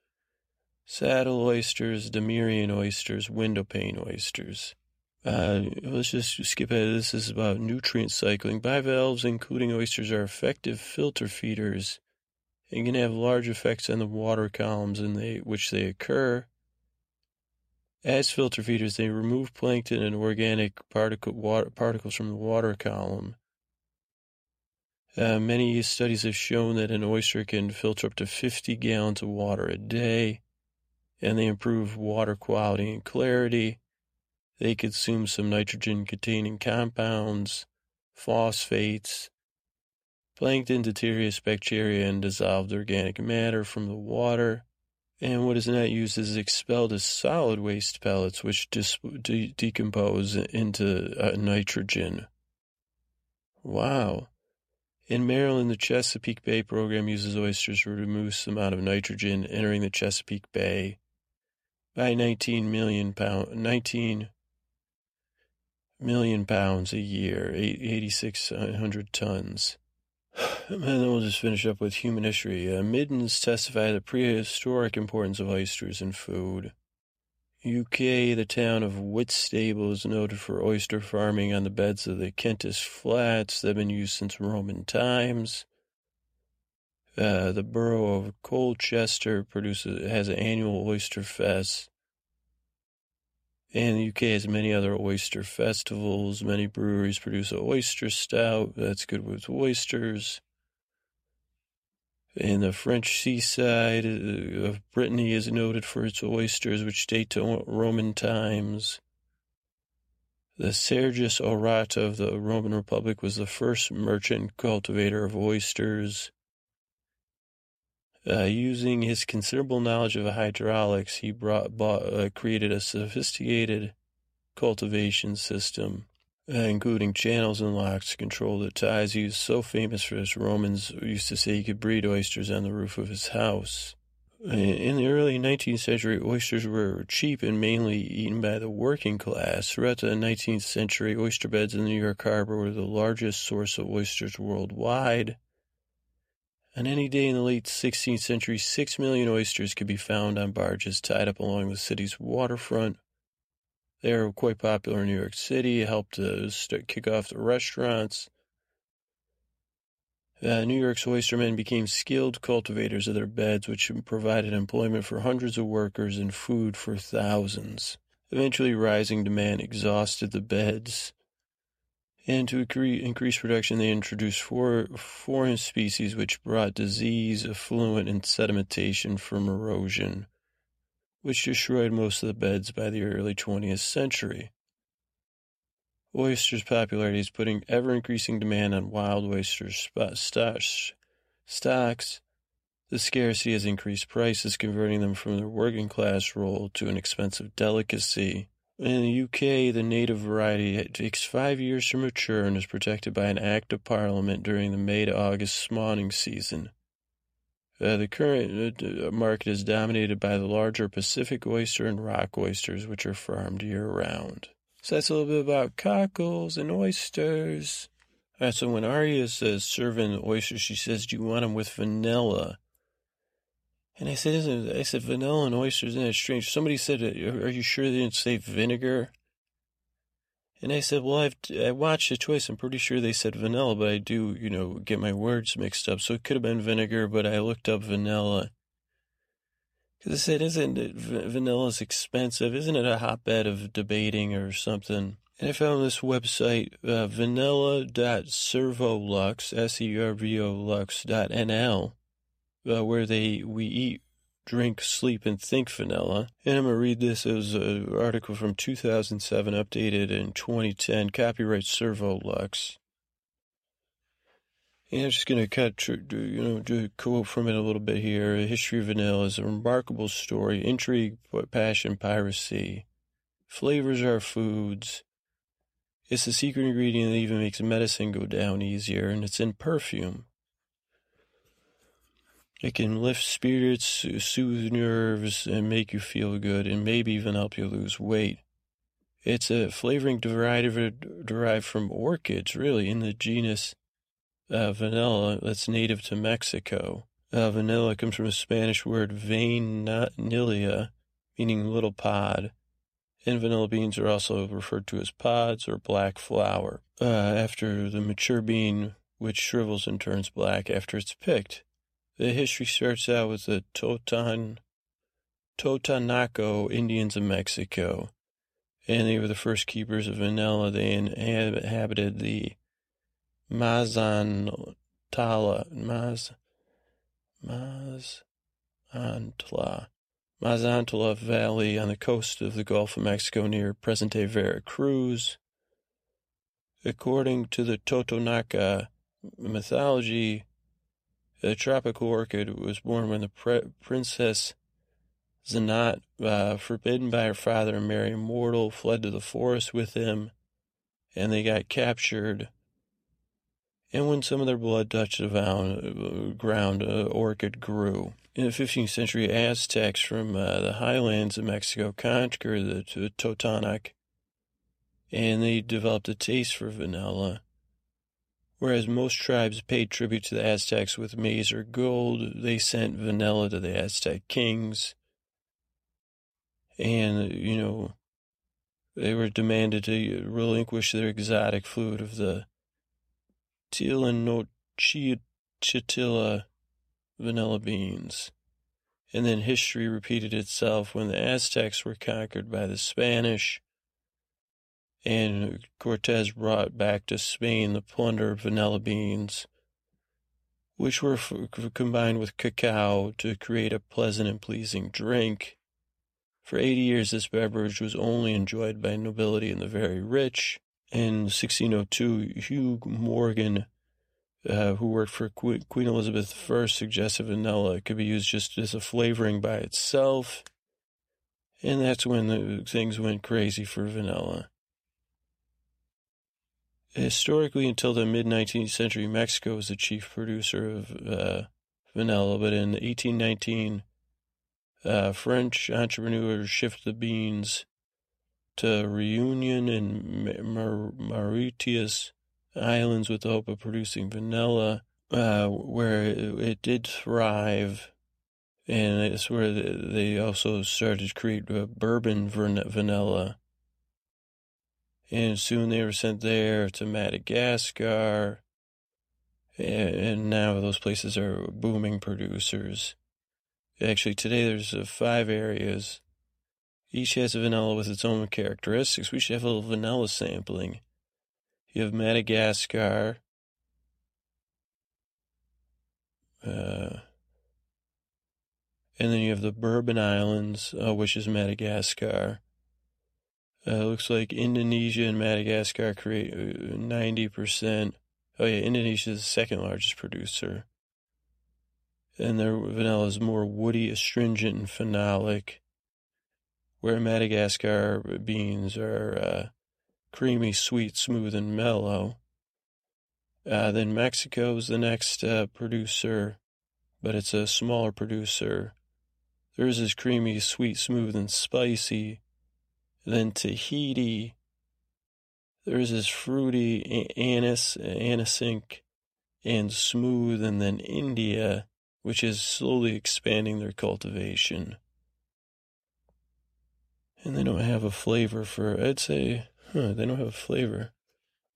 saddle oysters, Demirian oysters, windowpane oysters. Uh, let's just skip ahead. This is about nutrient cycling. Bivalves, including oysters, are effective filter feeders and can have large effects on the water columns in they, which they occur. As filter feeders, they remove plankton and organic particle, water, particles from the water column. Uh, many studies have shown that an oyster can filter up to 50 gallons of water a day, and they improve water quality and clarity. They consume some nitrogen containing compounds, phosphates, plankton, detritus bacteria, and dissolved organic matter from the water. And what is not used is expelled as solid waste pellets, which dis- de- decompose into uh, nitrogen. Wow. In Maryland, the Chesapeake Bay program uses oysters to remove the amount of nitrogen entering the Chesapeake Bay by 19 million pound, 19 million pounds a year, 8,600 tons. And then we'll just finish up with human history. Uh, Middens testify the prehistoric importance of oysters in food. UK, the town of Whitstable is noted for oyster farming on the beds of the Kentish Flats that have been used since Roman times. Uh, the borough of Colchester produces has an annual oyster fest. And the UK has many other oyster festivals. Many breweries produce an oyster stout that's good with oysters. In the French seaside uh, of Brittany is noted for its oysters, which date to Roman times. The Sergius Orata of the Roman Republic was the first merchant cultivator of oysters. Uh, using his considerable knowledge of hydraulics, he brought, bought, uh, created a sophisticated cultivation system, uh, including channels and locks to control the tides. He was so famous for this, Romans used to say he could breed oysters on the roof of his house. In the early 19th century, oysters were cheap and mainly eaten by the working class. Throughout the 19th century, oyster beds in the New York harbor were the largest source of oysters worldwide. On any day in the late 16th century, six million oysters could be found on barges tied up along the city's waterfront. They are quite popular in New York City, helped to start, kick off the restaurants. Uh, New York's oystermen became skilled cultivators of their beds, which provided employment for hundreds of workers and food for thousands. Eventually, rising demand exhausted the beds and to increase production, they introduced four foreign species which brought disease, affluent, and sedimentation from erosion, which destroyed most of the beds by the early 20th century. Oysters' popularity is putting ever increasing demand on wild oyster stocks. The scarcity has increased prices, converting them from their working class role to an expensive delicacy. In the UK, the native variety takes five years to mature and is protected by an Act of Parliament during the May to August spawning season. Uh, the current uh, market is dominated by the larger Pacific oyster and rock oysters, which are farmed year round. So that's a little bit about cockles and oysters. All right, so when Arya says serving the oysters, she says, Do you want them with vanilla? And I said, isn't I said vanilla and oysters, isn't it strange? Somebody said, are you sure they didn't say vinegar? And I said, well, I've I watched it twice. I'm pretty sure they said vanilla, but I do, you know, get my words mixed up. So it could have been vinegar, but I looked up vanilla. Because I said, isn't it, vanilla's expensive? Isn't it a hotbed of debating or something? And I found this website, uh, vanilla.servolux, S-E-R-V-O lux.nl uh, where they we eat, drink, sleep, and think vanilla. And I'm gonna read this as an article from 2007, updated in 2010, copyright Servolux. And I'm just gonna cut, you know, quote from it a little bit here. History of vanilla is a remarkable story, intrigue, passion, piracy. Flavors are foods. It's the secret ingredient that even makes medicine go down easier, and it's in perfume. It can lift spirits, soothe nerves, and make you feel good, and maybe even help you lose weight. It's a flavoring derived, derived from orchids, really, in the genus uh, vanilla that's native to Mexico. Uh, vanilla comes from a Spanish word vanilla, meaning little pod. And vanilla beans are also referred to as pods or black flour. Uh, after the mature bean, which shrivels and turns black after it's picked. The history starts out with the Totan, Totonaco Indians of Mexico. And they were the first keepers of vanilla. They inhabited the Mazantla, Maz, Mazantla, Mazantla Valley on the coast of the Gulf of Mexico near present-day Veracruz. According to the Totonaca mythology, the tropical orchid was born when the pre- princess Zanat, uh, forbidden by her father to marry mortal, fled to the forest with him, and they got captured and when some of their blood touched the uh, ground, uh, orchid grew. In the 15th century, Aztecs from uh, the highlands of Mexico conquered the Totonac, and they developed a taste for vanilla. Whereas most tribes paid tribute to the Aztecs with maize or gold, they sent vanilla to the Aztec kings. And, you know, they were demanded to relinquish their exotic food of the Tenochtitlan vanilla beans. And then history repeated itself when the Aztecs were conquered by the Spanish and Cortez brought back to Spain the plunder of vanilla beans, which were f- combined with cacao to create a pleasant and pleasing drink. For 80 years, this beverage was only enjoyed by nobility and the very rich. In 1602, Hugh Morgan, uh, who worked for Queen Elizabeth I, suggested vanilla could be used just as a flavoring by itself. And that's when the, things went crazy for vanilla. Historically, until the mid 19th century, Mexico was the chief producer of uh, vanilla, but in 1819, uh, French entrepreneurs shifted the beans to Reunion and Mar- Mauritius Islands with the hope of producing vanilla, uh, where it, it, did thrive. And it's where they also started to create bourbon vanilla. And soon they were sent there to Madagascar. And now those places are booming producers. Actually, today there's uh, five areas. Each has a vanilla with its own characteristics. We should have a little vanilla sampling. You have Madagascar. Uh, and then you have the Bourbon Islands, uh, which is Madagascar. Uh, looks like Indonesia and Madagascar create 90%. Uh, oh, yeah, Indonesia is the second largest producer. And their vanilla is more woody, astringent, and phenolic, where Madagascar beans are uh, creamy, sweet, smooth, and mellow. Uh, then Mexico is the next uh, producer, but it's a smaller producer. Theirs is creamy, sweet, smooth, and spicy. Then Tahiti. There's this fruity, anise, anisink, and smooth. And then India, which is slowly expanding their cultivation. And they don't have a flavor for, I'd say, Huh, they don't have a flavor.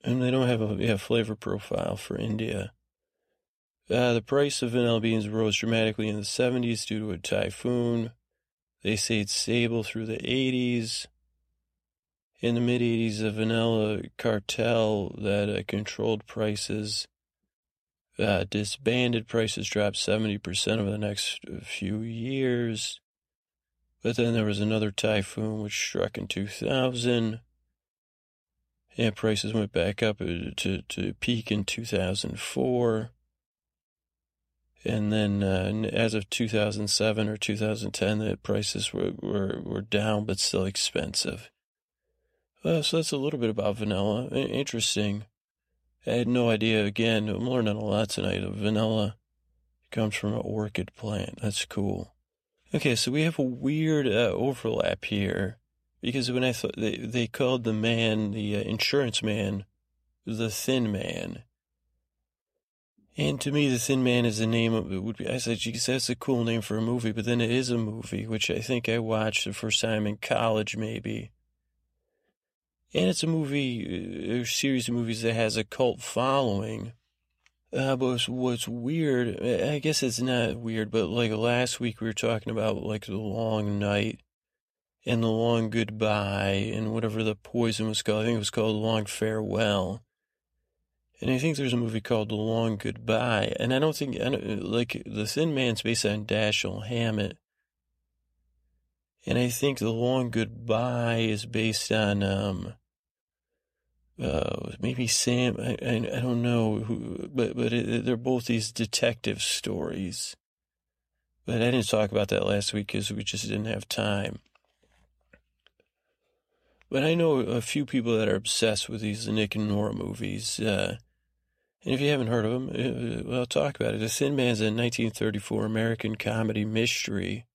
And they don't have a yeah, flavor profile for India. Uh, the price of vanilla beans rose dramatically in the 70s due to a typhoon. They stayed stable through the 80s. In the mid 80s, a vanilla cartel that uh, controlled prices uh, disbanded. Prices dropped 70% over the next few years. But then there was another typhoon which struck in 2000 and prices went back up uh, to, to peak in 2004. And then uh, as of 2007 or 2010, the prices were, were, were down but still expensive. Uh, so that's a little bit about vanilla. Interesting. I had no idea. Again, I'm learning a lot tonight. Vanilla comes from an orchid plant. That's cool. Okay, so we have a weird uh, overlap here because when I thought they, they called the man, the uh, insurance man, the thin man. And to me, The Thin Man is the name of it. Would be, I said, geez, that's a cool name for a movie, but then it is a movie, which I think I watched the first time in college, maybe. And it's a movie, a series of movies that has a cult following. Uh, but what's, what's weird, I guess it's not weird, but like last week we were talking about like the long night and the long goodbye and whatever the poison was called. I think it was called long farewell. And I think there's a movie called The Long Goodbye. And I don't think, I don't, like, The Thin Man's based on Dashiell Hammett. And I think The Long Goodbye is based on, um, uh, maybe Sam, I, I, I don't know who, but, but it, they're both these detective stories. But I didn't talk about that last week because we just didn't have time. But I know a few people that are obsessed with these Nick and Nora movies. Uh, and if you haven't heard of them, uh, well, I'll talk about it. The Thin Man's a 1934 American comedy mystery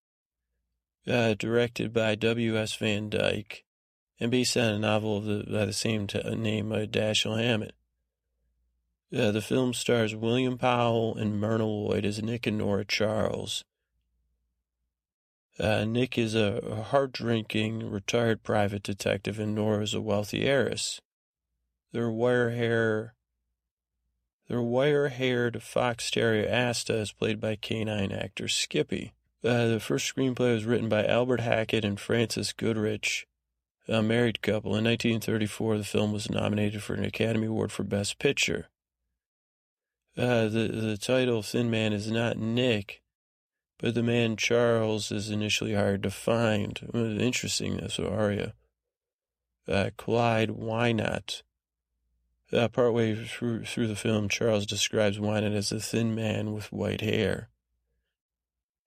uh, directed by W.S. Van Dyke and based on a novel of the, by the same t- name by Dashiell Hammett. Uh, the film stars William Powell and Myrna Loy as Nick and Nora Charles. Uh, Nick is a hard drinking, retired private detective, and Nora is a wealthy heiress. Their wire hair, their wire haired fox terrier Asta is played by canine actor Skippy. Uh, the first screenplay was written by Albert Hackett and Frances Goodrich, a married couple. In 1934, the film was nominated for an Academy Award for Best Picture. Uh, the, the title, Thin Man, is not Nick, but the man Charles is initially hard to find. Interesting, this aria. Uh, Clyde Wynant. Uh, partway through, through the film, Charles describes Wynant as a thin man with white hair.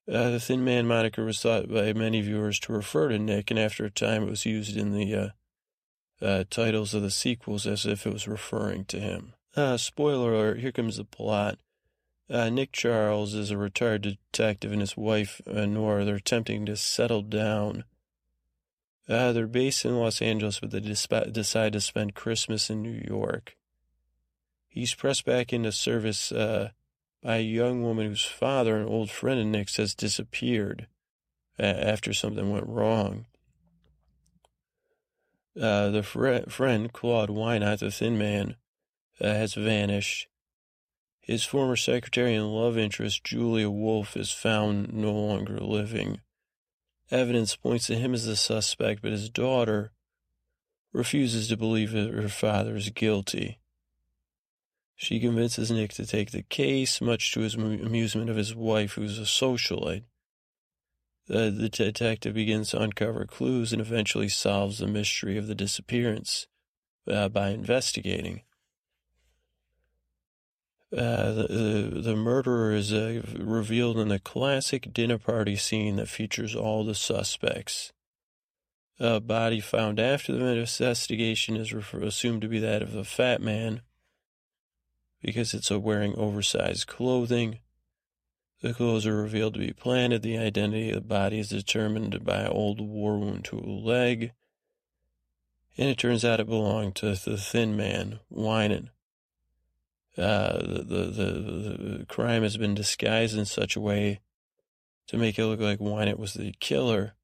Uh, the Thin Man moniker was thought by many viewers to refer to Nick, and after a time it was used in the uh, uh, titles of the sequels as if it was referring to him. Uh, spoiler alert, here comes the plot. Uh, Nick Charles is a retired detective and his wife, uh, Nora, they're attempting to settle down. They're based in Los Angeles, but they decide to spend Christmas in New York. He's pressed back into service by a young woman whose father, an old friend of Nick's, has disappeared after something went wrong. Uh, the fr- friend, Claude Wynant, the thin man, uh, has vanished his former secretary and love interest, Julia Wolf, is found no longer living. Evidence points to him as the suspect, but his daughter refuses to believe that her father is guilty. She convinces Nick to take the case, much to his amusement of his wife, who's a socialite. The, detective begins to uncover clues and eventually solves the mystery of the disappearance uh, by investigating. Uh, the, the, the murderer is uh, revealed in a classic dinner party scene that features all the suspects. A body found after the investigation is assumed to be that of a fat man because it's a wearing oversized clothing. The clothes are revealed to be planted. The identity of the body is determined by old war wound to a leg. And it turns out it belonged to the thin man, Wynant. Uh, the, the, the, the crime has been disguised in such a way to make it look like Wynant was the killer.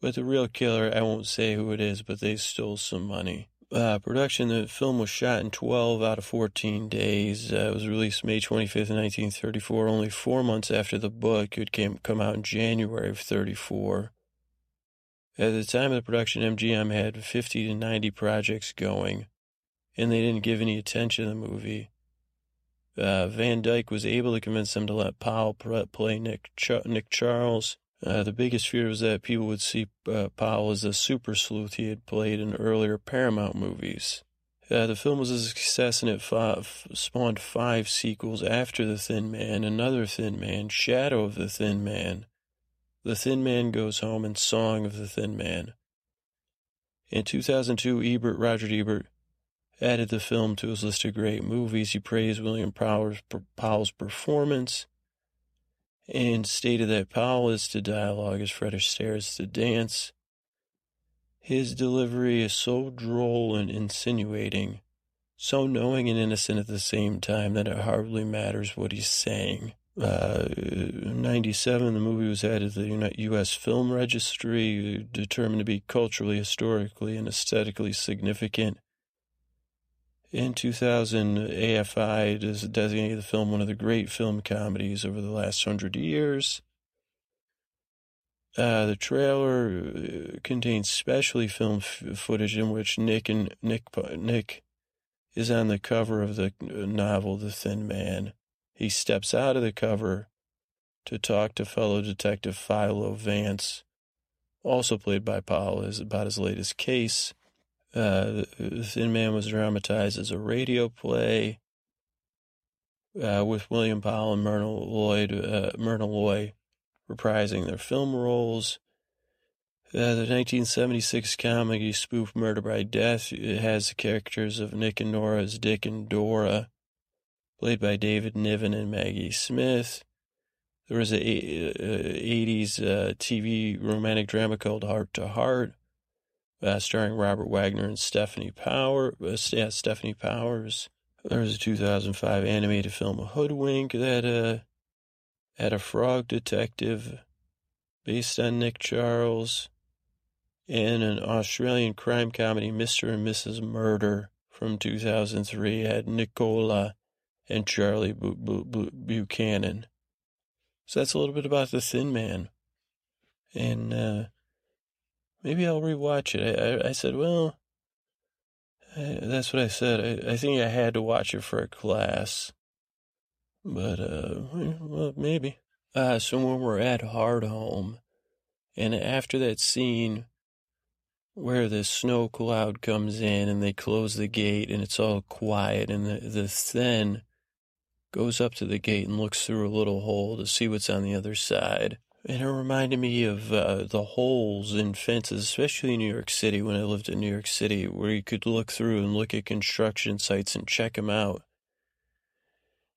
But the real killer, I won't say who it is, but they stole some money. Uh, production, the film was shot in 12 out of 14 days. Uh, it was released May 25th, 1934, only four months after the book. It came come out in January of 34. At the time of the production, MGM had 50 to 90 projects going and they didn't give any attention to the movie. Uh, Van Dyke was able to convince them to let Powell play Nick Ch- Nick Charles. Uh, the biggest fear was that people would see uh, Powell as a super sleuth he had played in earlier Paramount movies. Uh, the film was a success and it spawned five sequels after The Thin Man, Another Thin Man, Shadow of the Thin Man, The Thin Man Goes Home, and Song of the Thin Man. In 2002, Ebert, Roger Ebert, added the film to his list of great movies. He praised William Powell's, Powell's performance and stated that Powell is to dialogue as Fred Astaire is to dance. His delivery is so droll and insinuating, so knowing and innocent at the same time that it hardly matters what he's saying. Uh, 97, the movie was added to the U.S. Film Registry, determined to be culturally, historically, and aesthetically significant. In 2000, AFI designated the film one of the great film comedies over the last hundred years. Uh, the trailer uh, contains specially filmed f- footage in which Nick and Nick Nick is on the cover of the uh, novel The Thin Man. He steps out of the cover to talk to fellow detective Philo Vance, also played by Powell, is about his latest case. Uh, Thin Man was dramatized as a radio play uh, with William Powell and Myrna Lloyd, uh, Myrna Loy reprising their film roles. Uh, the 1976 comedy spoof Murder by Death has the characters of Nick and Nora as Dick and Dora, played by David Niven and Maggie Smith. There was a 80s uh, TV romantic drama called Hart to Hart uh, starring Robert Wagner and Stephanie Power. Uh, yeah, Stefanie Powers. There was a 2005 animated film, A Hoodwink, that uh, had a frog detective based on Nick Charles, and an Australian crime comedy, Mr. and Mrs. Murder, from 2003, had Nicola and Charlie Bu- Bu- Bu- Buchanan. So that's a little bit about the Thin Man. And uh, maybe I'll rewatch it. I, I, I said, well, I, that's what I said. I, I think I had to watch it for a class. But, uh, well, maybe. Uh, so when we're at Hardhome, and after that scene where the snow cloud comes in and they close the gate and it's all quiet and the, the Thenn goes up to the gate and looks through a little hole to see what's on the other side. And it reminded me of uh, the holes in fences, especially in New York City when I lived in New York City, where you could look through and look at construction sites and check them out.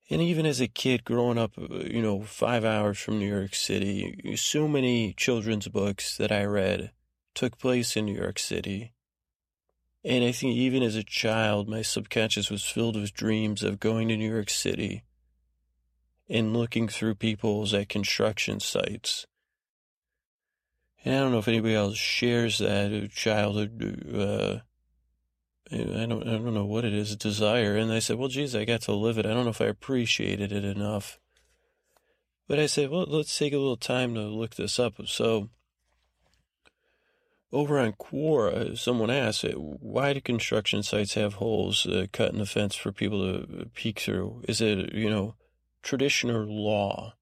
And even as a kid growing up, you know, five hours from New York City, so many children's books that I read took place in New York City. And I think even as a child, my subconscious was filled with dreams of going to New York City and looking through people's at construction sites. And I don't know if anybody else shares that uh, childhood, uh, I don't, I don't know what it is, desire. And I said, well, geez, I got to live it. I don't know if I appreciated it enough. But I said, well, let's take a little time to look this up. So over on Quora, someone asked, why do construction sites have holes uh, cut in the fence for people to peek through? Is it, you know, tradition or law?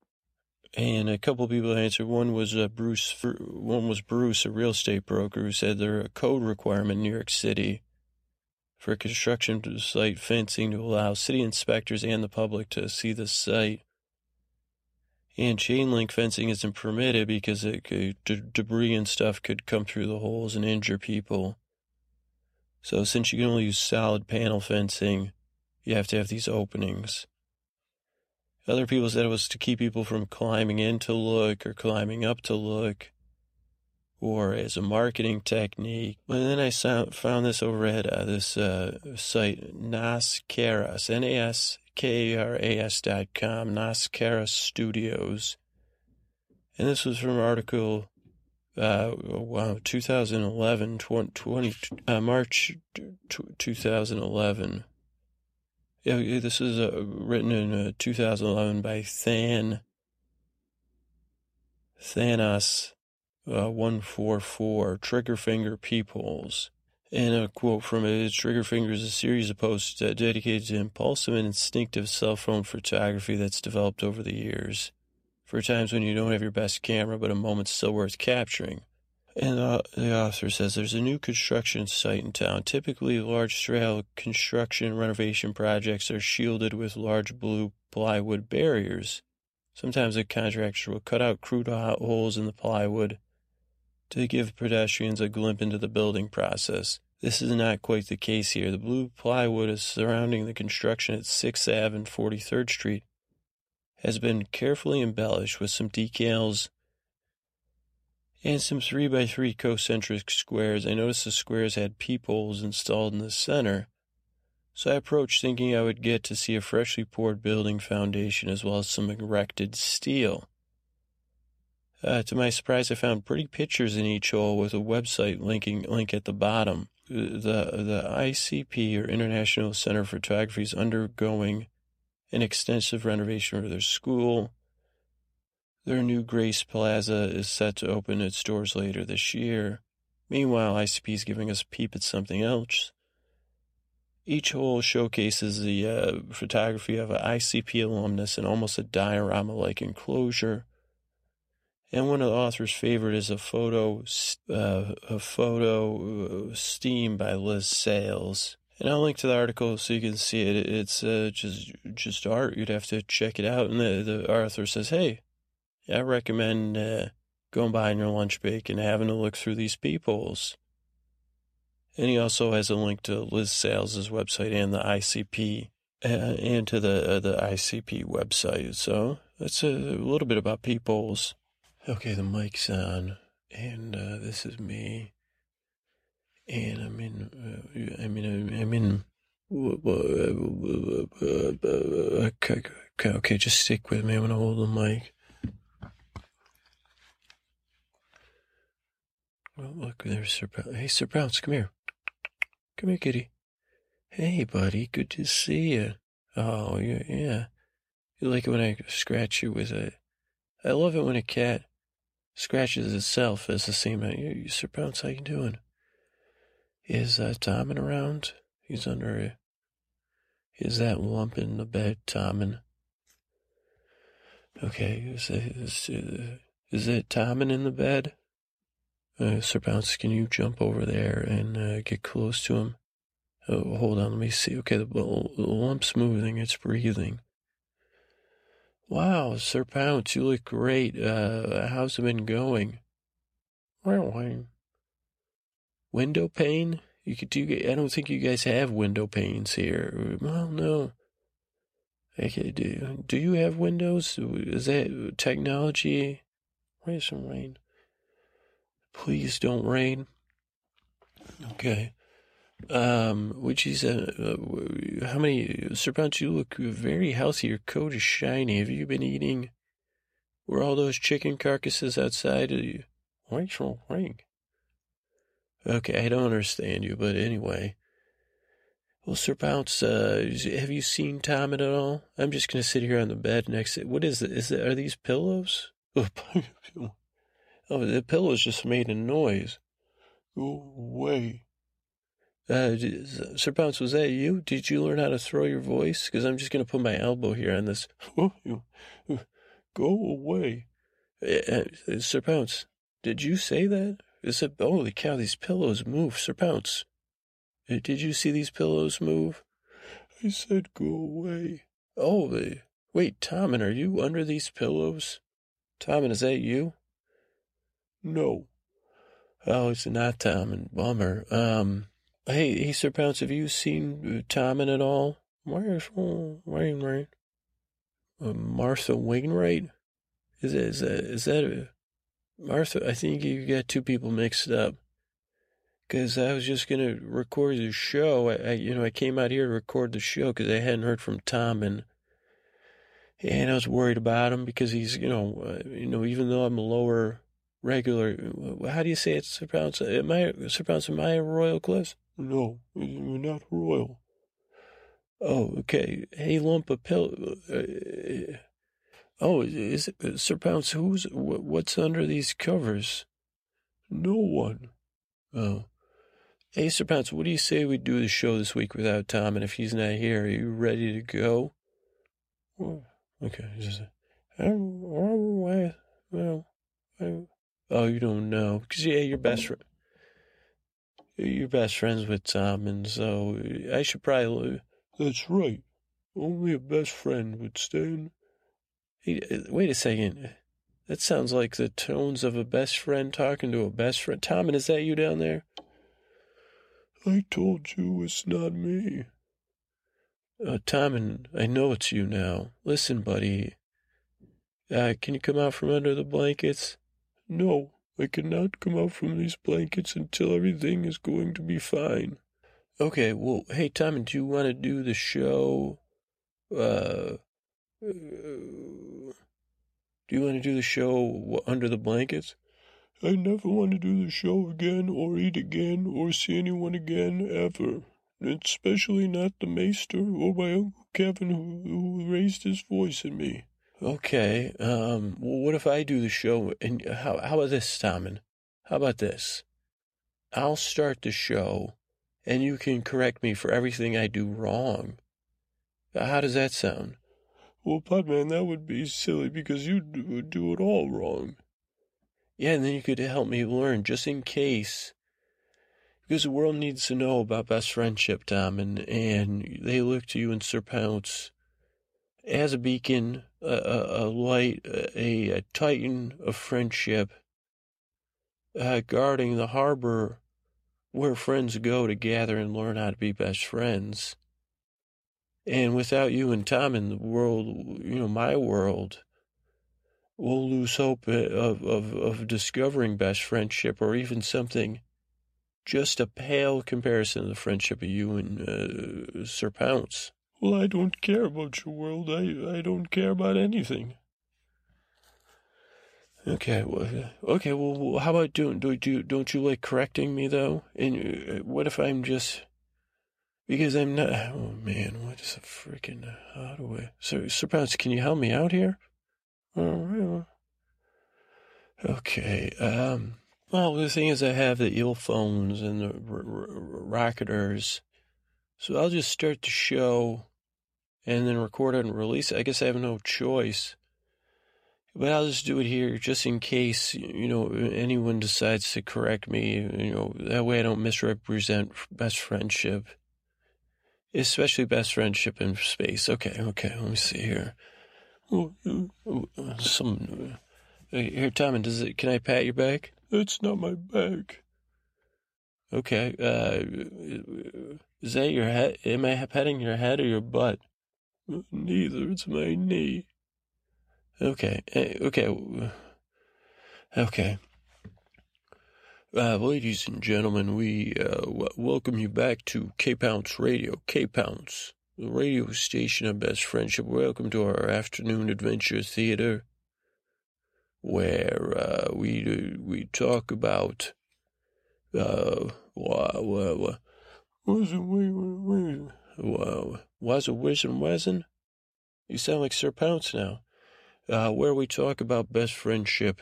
And a couple of people answered. One was uh, Bruce. One was Bruce, a real estate broker, who said there are a code requirement in New York City for construction site fencing to allow city inspectors and the public to see the site. And chain link fencing isn't permitted because it could, d- debris and stuff could come through the holes and injure people. So since you can only use solid panel fencing, you have to have these openings. Other people said it was to keep people from climbing in to look or climbing up to look or as a marketing technique. And then I found this over at uh, this uh, site, Naskaras, N-A-S-K-A-R-A-S dot com, Naskaras Studios. And this was from an article, uh, wow, 2011, 20, 20 uh, March 2011. Yeah, this is uh, written in uh, 2011 by Than Thanos uh, 144 Trigger Finger Peepholes. And a quote from it Trigger Finger is a series of posts dedicated to impulsive and instinctive cell phone photography that's developed over the years. For times when you don't have your best camera, but a moment's still worth capturing. And uh, the author says there's a new construction site in town. Typically, large scale construction renovation projects are shielded with large blue plywood barriers. Sometimes the contractor will cut out crude holes in the plywood to give pedestrians a glimpse into the building process. This is not quite the case here. The blue plywood is surrounding the construction at 6th Ave and 43rd Street has been carefully embellished with some decals and some 3 by 3 concentric squares. I noticed the squares had peepholes installed in the center. So I approached thinking I would get to see a freshly poured building foundation as well as some erected steel. Uh, to my surprise, I found pretty pictures in each hole with a website linking link at the bottom. The the ICP or International Center for Photography is undergoing an extensive renovation of their school. Their new Grace Plaza is set to open its doors later this year. Meanwhile, ICP is giving us a peep at something else. Each hole showcases the uh, photography of an ICP alumnus in almost a diorama-like enclosure and one of the author's favorite is a photo, uh, a photo uh, steam by Liz Sales. And I'll link to the article so you can see it. It's uh, just just art. You'd have to check it out. And the, the author says, "Hey, I recommend uh, going by your lunch break and having a look through these peepholes." And he also has a link to Liz Sales' website and the ICP uh, and to the uh, the ICP website. So that's a, little bit about peepholes. Okay, the mic's on, and uh, this is me, and I'm in. Uh, I mean, I'm in. Okay, just stick with me. I'm gonna hold the mic. Well, look, there's Sir Pounce. Hey, Sir Pounce, come here. Come here, kitty. Hey, buddy, good to see you. Oh, yeah. You like it when I scratch you with a. I love it when a cat scratches itself as the same. You, Sir Pounce, how you doing? Is uh, Tommen around? He's under a. Is that lump in the bed, Tommen? Okay, is is, uh, is it Tommen in the bed? Uh, Sir Pounce, can you jump over there and uh, get close to him? Oh, hold on, let me see. Okay, the, the lump's moving, it's breathing. Wow, Sir Pounce, you look great. Uh, how's it been going? Window pane? You could do. I don't think you guys have window panes here. Well, no. Okay, do do you have windows? Is that technology? Where's some rain? Please don't rain. Okay. Um, which is, uh, uh, how many, Sir Punch, you look very healthy. Your coat is shiny. Have you been eating, were all those chicken carcasses outside of you? What's wrong? Okay, I don't understand you, but anyway. Well, Sir Pounce, uh, have you seen Tom at all? I'm just going to sit here on the bed next to, what is it? Is it, are these pillows? oh, the pillows just made a noise. Go away. Uh, Sir Pounce, was that you? Did you learn how to throw your voice? Because I'm just going to put my elbow here on this. Go away. Uh, uh, Sir Pounce, did you say that? Is it, holy cow, these pillows move. Sir Pounce, uh, did you see these pillows move? I said go away. Oh, wait, Tommen, are you under these pillows? Tommen, is that you? No. Oh, it's not Tommen. Bummer. Um, Hey, hey, Sir Pounce, have you seen uh, Tommen at all? Where's Wainwright? Uh, Martha Wainwright? Is that, is that, is that a, Martha? I think you got two people mixed up. Because I was just going to record the show. I, I, you know, I came out here to record the show because I hadn't heard from Tommen. And I was worried about him because he's, you know, uh, you know, even though I'm a lower regular, how do you say it, Sir Pounce? Am I, Sir Pounce, am I a Royal Cliff? No, you're not royal. Oh, okay. Hey, lump of pill. Uh, oh, is it uh, Sir Pounce? Who's what's under these covers? No one. Oh. Hey, Sir Pounce, what do you say we do the show this week without Tom? And if he's not here, are you ready to go? Well, okay. Just, well, well, oh, you don't know because yeah, your best friend you're best friends with Tommen so I should probably. That's right. Only a best friend would stand. Hey, wait a second. That sounds like the tones of a best friend talking to a best friend. Tommen is that you down there? I told you it's not me. Uh, Tom, and I know it's you now. Listen, buddy. Uh, can you come out from under the blankets? No. I cannot come out from these blankets until everything is going to be fine. Okay, well, hey, Tommy, do you want to do the show? Uh, uh, do you want to do the show under the blankets? I never want to do the show again, or eat again, or see anyone again, ever. Especially not the maester or my Uncle Kevan, who, who raised his voice at me. Okay, um, well, what if I do the show? And how, how about this, Tommen? How about this? I'll start the show and you can correct me for everything I do wrong. How does that sound? Well, Podman, that would be silly because you would do it all wrong. Yeah, and then you could help me learn just in case. Because the world needs to know about best friendship, Tom, and, and they look to you and Sir Pounce as a beacon, a, a, light, a, a, titan of friendship, uh, guarding the harbor where friends go to gather and learn how to be best friends. And without you and Tom in the world, you know, my world, we'll lose hope of, of, of discovering best friendship or even something just a pale comparison of the friendship of you and uh, Sir Pounce. Well, I don't care about your world. I, I don't care about anything. Okay, well, okay. Well, how about doing? Do do don't you like correcting me though? And uh, what if I'm just because I'm not? Oh man, what is a freaking how do I? So, Sir Pounce, can you help me out here? Oh, okay. Um. Well, the thing is, I have the ill phones and the r- r- rocketers, so I'll just start the show, and then record and release it. I guess I have no choice. But I'll just do it here just in case, you know, anyone decides to correct me, you know, that way I don't misrepresent best friendship. Especially best friendship in space. Okay, okay, let me see here. Some, here, Tommy, does it, can I pat your back? That's not my back. Okay, uh, is that your head? Am I patting your head or your butt? Neither, it's my knee. Okay, eh, okay, okay. Uh, ladies and gentlemen, we uh, w- welcome you back to K Pounce Radio. K Pounce, the radio station of best friendship. Welcome to our afternoon adventure theater, where uh, we we talk about uh, wha, was it wow, was it whiz and wezzin? You sound like Sir Pounce now uh, where we talk about best friendship,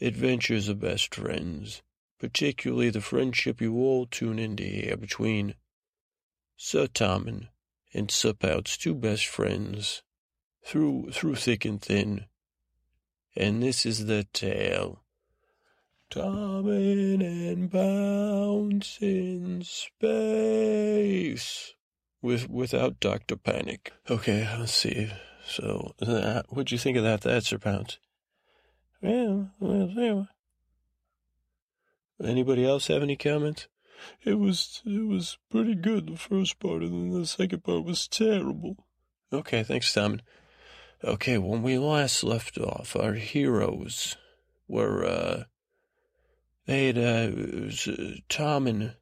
adventures of best friends, particularly the friendship you all tune into here between Sir Tommen and Sir Pounce, two best friends, through through thick and thin. And this is the tale. Tommen and Pounce in space. With without Doctor Panic. Okay, let's see. So, what'd you think of that, that, Sir Pounce? Well, well, well. Anybody else have any comments? It was, it was pretty good, the first part, and then the second part was terrible. Okay, thanks, Tom. Okay, when we last left off, our heroes were, uh, they had, uh, uh Tommen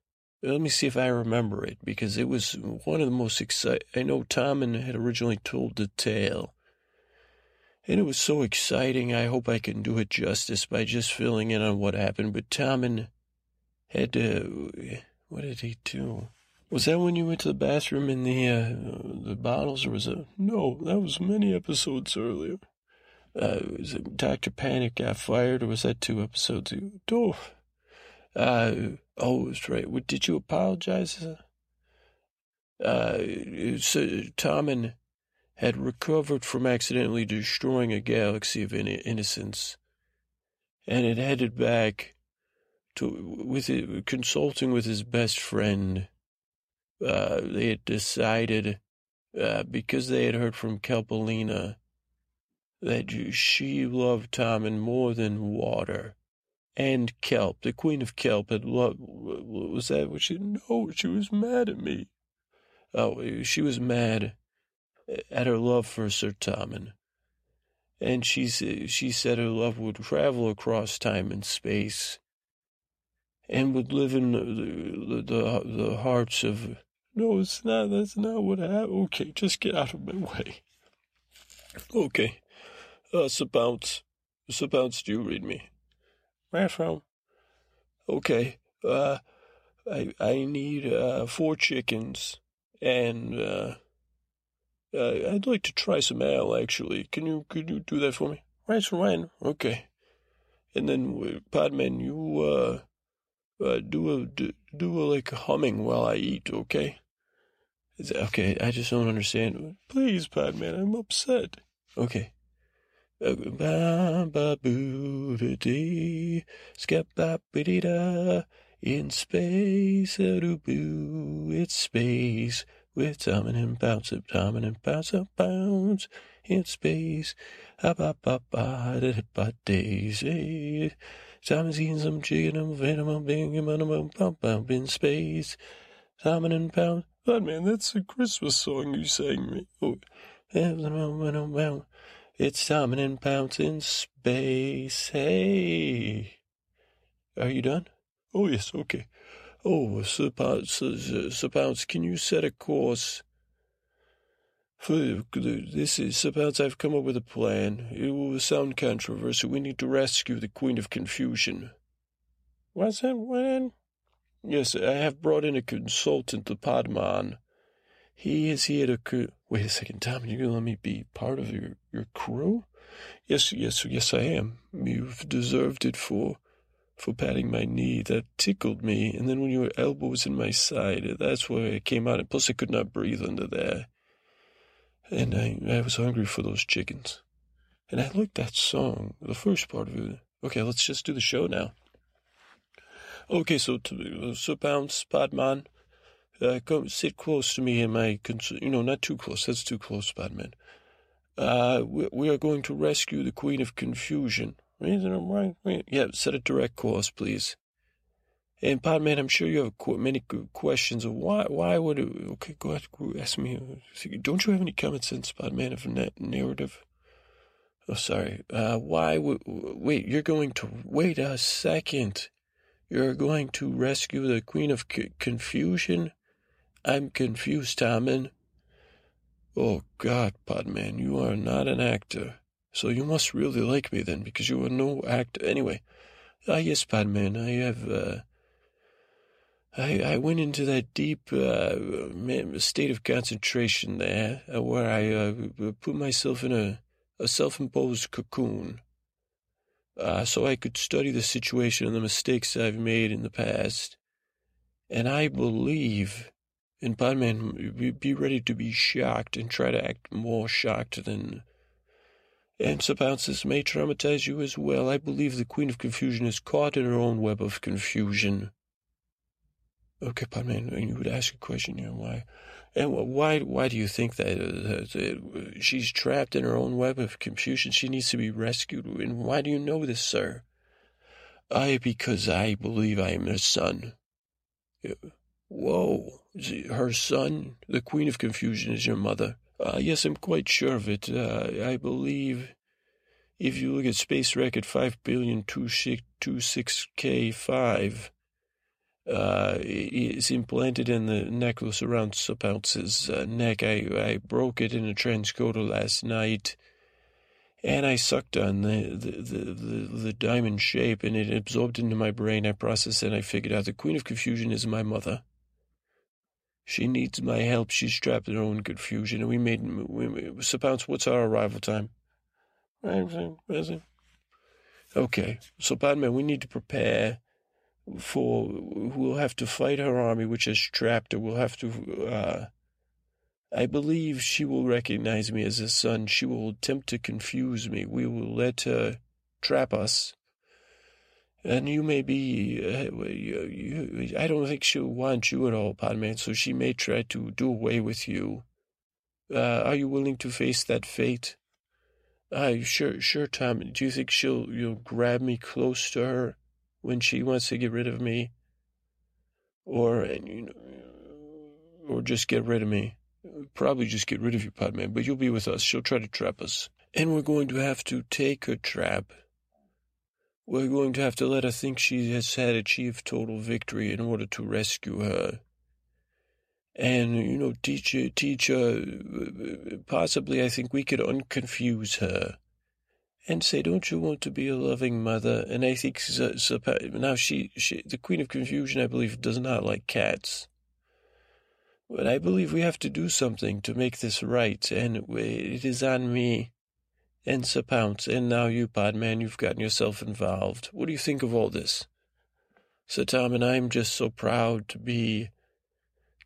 let me see if I remember it because it was one of the most exciting. I know Tommen had originally told the tale, and it was so exciting. I hope I can do it justice by just filling in on what happened. But Tommen had to. What did he do? Was that when you went to the bathroom in the uh, the bottles, or was it? No, that was many episodes earlier. Uh, was it Doctor Panic got fired, or was that two episodes ago? Oh, uh, oh, that's right. Did you apologize? Uh, so Tommen had recovered from accidentally destroying a galaxy of innocence, and had headed back to with it, consulting with his best friend. Uh, they had decided uh, because they had heard from Kelpolina that she loved Tommen more than water and kelp. The queen of kelp had loved. Was that what she? No, she was mad at me. Oh, she was mad at her love for Sir Tommen, and she she said her love would travel across time and space, and would live in the, the, the, the hearts of. No, it's not. That's not what happened. Okay, just get out of my way. Okay. Uh, Sir Pounce. Sir Pounce, do you read me? From? Okay. Uh, I I need uh four chickens and uh, uh I'd like to try some ale actually. Can you could you do that for me? Right when? Okay. And then, Podman, you uh, uh do a do, do a like humming while I eat, okay? Okay, I just don't understand. Please, Podman, I'm upset. Okay. In space, it's space. With time and bounce up, time and bounce up, bounce in space. Ba da da ba daisy. Time is eating some chicken and venom and being a bump bump in space. Time and bounce. Oh man, that's a Christmas song you sang me. Oh, it's time and bounce in space. Hey, are you done? Oh, yes, okay. Oh, Sir, Sir, Sir Pounce, can you set a course for this is Sir Pounce, I've come up with a plan. It will sound controversial. We need to rescue the Queen of Confusion. What's that, when? Yes, I have brought in a consultant, the Podman. He is here to... Co- Wait a second, Tom, you're gonna let me be part of your, your crew? Yes, yes, yes, I am. You've deserved it for for patting my knee. That tickled me. And then when your elbow was in my side, that's where it came out. And plus, I could not breathe under there. And I, I was hungry for those chickens. And I liked that song, the first part of it. Okay, let's just do the show now. Okay, so to, so bounce, Podman, uh, come sit close to me in my, you know, not too close. That's too close, Podman. Uh, we, we are going to rescue the Queen of Confusion. Yeah, set a direct course, please. And Podman, I'm sure you have many questions of why. Why would it? Okay, go ahead. Ask me. Don't you have any common sense, Podman, of a narrative? Oh, sorry. Uh, why would? Wait, you're going to wait a second. You're going to rescue the Queen of C- Confusion. I'm confused, Tommen. Oh God, Podman, you are not an actor. So you must really like me then, because you are no actor. Anyway, ah, yes, Podman, I have, uh, I, I went into that deep uh, state of concentration there, uh, where I uh, put myself in a, a self-imposed cocoon, uh, so I could study the situation and the mistakes I've made in the past. And I believe, and Podman, be ready to be shocked and try to act more shocked than and Sabounces may traumatize you as well. I believe the Queen of Confusion is caught in her own web of confusion. Okay, me, you would ask a question here. Why? And why? Why do you think that, uh, that she's trapped in her own web of confusion? She needs to be rescued. And why do you know this, sir? I, because I believe I am her son. Whoa, her son, the Queen of Confusion, is your mother. Uh, yes, I'm quite sure of it. Uh, I believe if you look at space record 5,226K5, uh, it's implanted in the necklace around Supounce's uh, neck. I, I broke it in a transcoder last night, and I sucked on the, the, the, the, the diamond shape, and it absorbed into my brain. I processed and I figured out the Queen of Confusion is my mother. She needs my help. She's trapped in her own confusion. And we made, we, Pounce, what's our arrival time? Okay, so Padman, we need to prepare for, we'll have to fight her army, which has trapped her. We'll have to, uh, I believe she will recognize me as a son. She will attempt to confuse me. We will let her trap us and you may be, uh, I don't think she'll want you at all, Podman, so she may try to do away with you. Uh, are you willing to face that fate? Uh, sure, sure, Tom. Do you think she'll, you'll grab me close to her when she wants to get rid of me? or and you know, or just get rid of me? Probably just get rid of you, Podman, but you'll be with us. She'll try to trap us. And we're going to have to take her trap We're going to have to let her think she has had achieved total victory in order to rescue her. And, you know, teacher, teacher, possibly I think we could unconfuse her and say, don't you want to be a loving mother? And I think, now she, she, the Queen of Confusion, I believe, does not like cats. But I believe we have to do something to make this right, and it is on me and Sir Pounce, and now you, Podman, you've gotten yourself involved. What do you think of all this? Sir Tommen I'm just so proud to be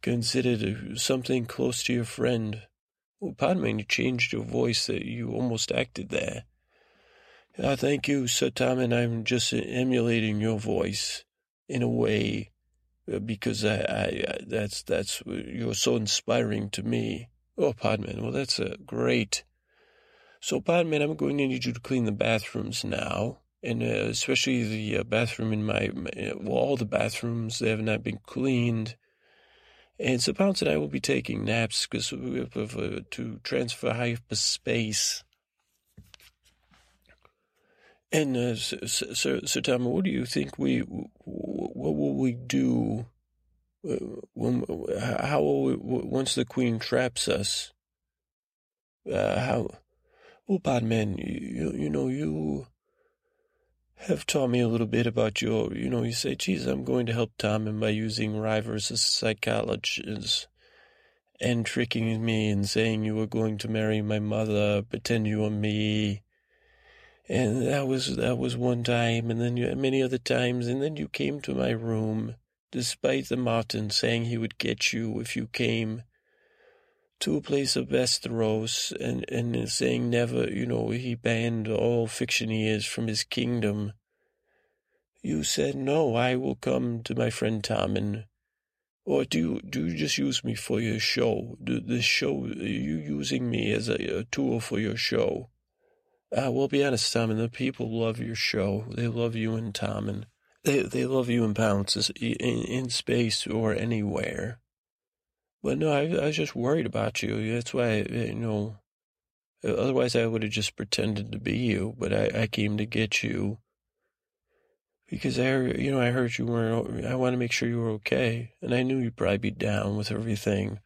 considered something close to your friend. Oh, Podman, you changed your voice. That you almost acted there. Uh, thank you, Sir Tommen I'm just emulating your voice in a way uh, because I, I, I that's that's you're so inspiring to me. Oh, Podman, well that's a great. So, Podman, I'm going to need you to clean the bathrooms now, and uh, especially the uh, bathroom in my, my well, all the bathrooms they have not been cleaned. And so, Pounce and I will be taking naps because we uh, to transfer hyperspace and uh, Sir, Sir, Tom, what do you think we, what will we do uh, when, how will we, once the Queen traps us? Uh, how, well, Podman, you, you know, you have taught me a little bit about your, you know, you say, geez, I'm going to help Tom and by using Rivers as psychologist and tricking me and saying you were going to marry my mother, pretend you were me. And that was that was one time, and then you, many other times, and then you came to my room, despite the Martin saying he would get you if you came to a place of Westeros, and and saying never, you know, he banned all fictioneers from his kingdom. You said no, I will come to my friend Tommen. Or do you, do you just use me for your show? Do this show, are you using me as a, a tool for your show? Uh, we'll be honest, Tom, and the people love your show. They love you and Tom, and they they love you and Pounces in, in space or anywhere. But no, I, I was just worried about you. That's why, you know, otherwise I would have just pretended to be you. But I, I came to get you because I, you know, I heard you were. I want to make sure you were okay, and I knew you'd probably be down with everything,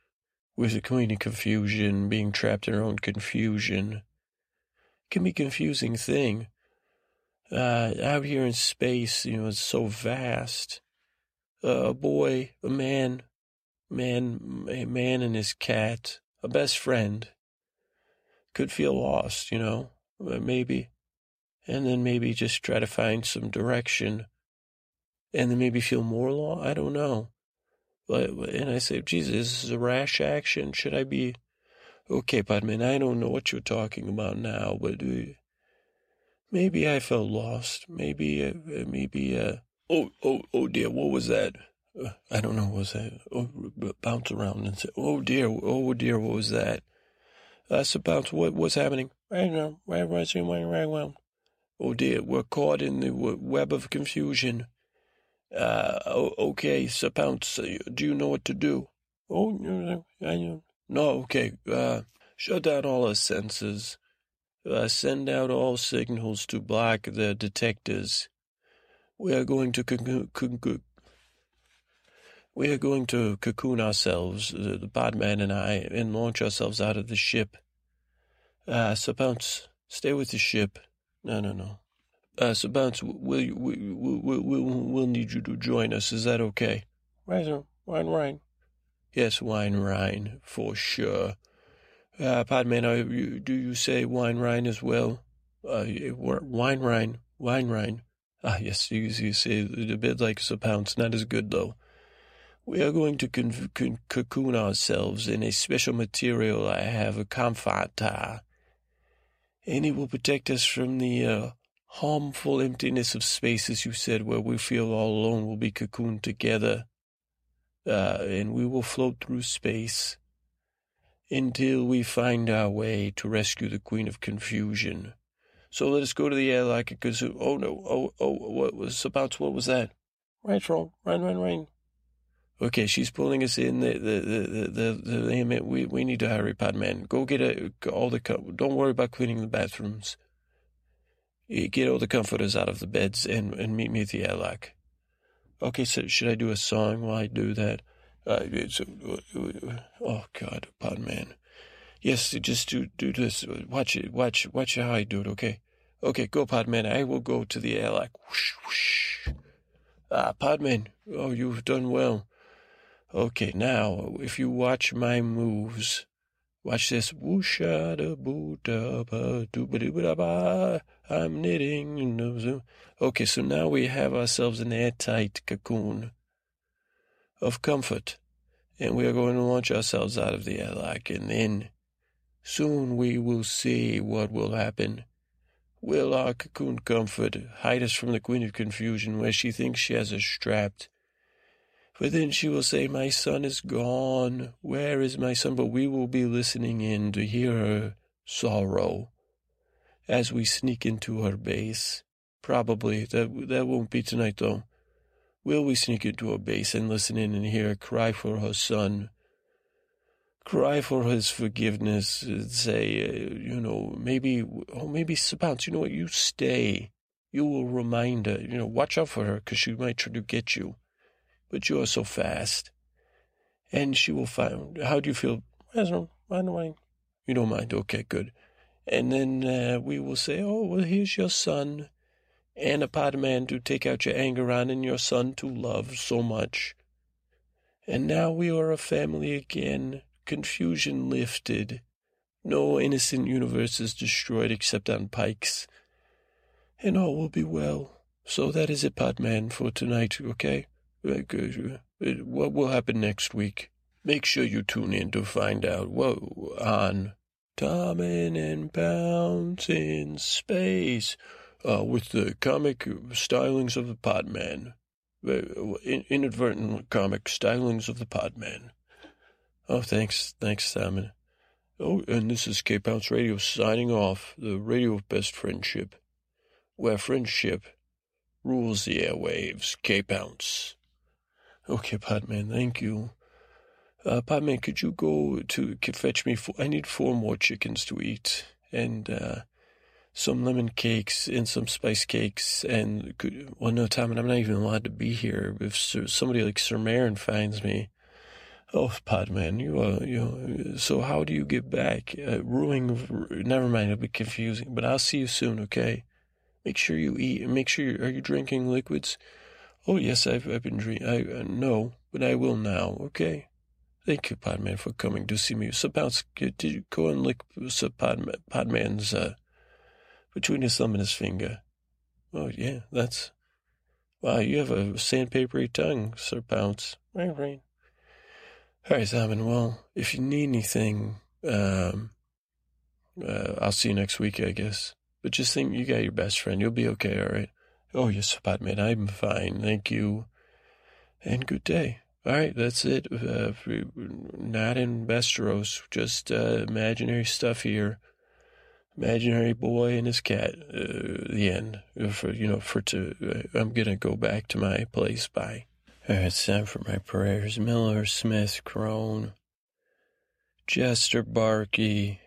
with the queen of confusion, being trapped in her own confusion It can be a confusing thing. Uh, out here in space, you know, it's so vast. Uh, a boy, a man, man, a man and his cat, a best friend, could feel lost, you know, uh, maybe, and then maybe just try to find some direction, and then maybe feel more lost. I don't know. But and I say, Jesus, this is a rash action. Should I be Okay, Podman, I don't know what you're talking about now, but uh, maybe I felt lost. Maybe, uh, maybe, uh, oh, oh, oh dear, what was that? I don't know, what was that? Oh, bounce around and say, oh dear, oh dear, what was that? That's bounce, what, what's happening? Oh dear, we're caught in the web of confusion. Uh, okay, so Pounce, uh, do you know what to do? Oh. No, okay. Uh, shut down all our senses. Uh, send out all signals to block the detectors. We are going to con- we are going to cocoon ourselves, uh, the Podman and I, and launch ourselves out of the ship. Uh, Sir Pounce, stay with the ship. No, no, no. Uh, Sir Pounce, we'll, we, we, we, we'll, we'll need you to join us. Is that okay? Right, sir. Right, right. Yes, wine Rhine, for sure. Uh, Podman, uh, you, do you say wine Rhine as well? Uh, wine Rhine, wine Rhine. Ah, yes, you, you say it a bit like a pounce, not as good though. We are going to con- con- cocoon ourselves in a special material I have, a comforter, and it will protect us from the uh, harmful emptiness of space, as you said, where we feel all alone. We'll be cocooned together uh, and we will float through space until we find our way to rescue the Queen of Confusion. So let us go to the air like a kazoo. Oh no! Oh oh! What was about? What was that? Right. Run, run, run. Okay, she's pulling us in. The the the the, the, the we we need to hurry, Podman. Go get a, all the. Don't worry about cleaning the bathrooms. eh, get all the comforters out of the beds and, and meet me at the airlock. Okay, so should I do a song while I do that? Uh, it's, uh, oh, God, pardon, man. Yes, just do do this. Watch it. Watch watch how I do it. Okay. Okay. Go, Podman. I will go to the airlock. whoosh whoosh. Ah, Podman. Oh, you've done well. Okay. Now, if you watch my moves, watch this. Whoosha da boo da ba doo ba doo ba. I'm knitting. Okay. So now we have ourselves an airtight cocoon of comfort, and we are going to launch ourselves out of the airlock, and then. Soon we will see what will happen. Will our cocoon comfort hide us from the Queen of Confusion where she thinks she has us trapped? For then she will say, My son is gone. Where is my son? But we will be listening in to hear her sorrow as we sneak into her base. Probably. That, that won't be tonight, though. Will we sneak into her base and listen in and hear her cry for her son? cry for his forgiveness say, uh, you know, maybe, oh, maybe Sabouts, you know what, you stay. You will remind her, you know, watch out for her because she might try to get you. But you are so fast. And she will find, how do you feel? Ezra, mind mind? You don't mind? Okay, good. And then uh, we will say, oh, well, here's your son. And a pot man to take out your anger on and your son to love so much. And now we are a family again confusion lifted. No innocent universe is destroyed except on Pikes. And all will be well. So that is it, Podman, for tonight, okay? What will happen next week? Make sure you tune in to find out what on Tommen and Pounce in Space uh, with the comic stylings of the Podman. Inadvertent comic stylings of the Podman. Oh, thanks. Thanks, Simon. Oh, and this is K Pounce Radio signing off, the radio of best friendship, where friendship rules the airwaves. Cape Bounce. Okay, Podman, thank you. Uh, Podman, could you go to fetch me? Four, I need four more chickens to eat, and uh, some lemon cakes and some spice cakes. And could, well, no, Tom, I'm not even allowed to be here. If somebody like Sir Meryn finds me, Oh, Podman, you are, you. So how do you get back? Uh, ruining. Never mind. It'll be confusing. But I'll see you soon. Okay. Make sure you eat. And make sure. You, are you drinking liquids? Oh yes, I've I've been drinking. I uh, no, but I will now. Okay. Thank you, Podman, for coming to see me. Suppose did you go and lick Sir Podman, Podman's uh, between his thumb and his finger? Oh yeah, that's. Wow, you have a sandpapery tongue, Sir Pounce. Right, right. All right, Simon. Well, if you need anything, um, uh, I'll see you next week, I guess. But just think you got your best friend. You'll be okay, all right? Oh, yes, Batman. I'm fine. Thank you. And good day. All right, that's it. Uh, not in Westeros, just uh, imaginary stuff here. Imaginary boy and his cat. Uh, the end. For you know, for to, uh, I'm gonna go back to my place. Bye. It's time for my prayers. Miller, Smith, Crone, Jester, Barkey,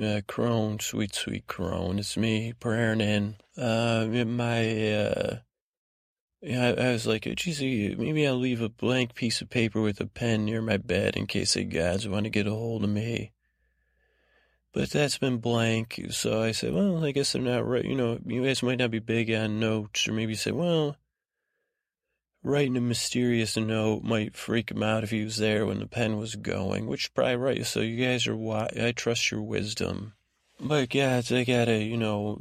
uh, Crone, sweet, sweet Crone. It's me praying in. Uh, my, uh, I, I was like, geez, maybe I'll leave a blank piece of paper with a pen near my bed in case the gods want to get a hold of me. But that's been blank, so I said, well, I guess they're not right. You know, you guys might not be big on notes, or maybe say, well, Writing a mysterious note might freak him out if he was there when the pen was going, which is probably right. So you guys are wise. I trust your wisdom. But guys, I gotta, you know,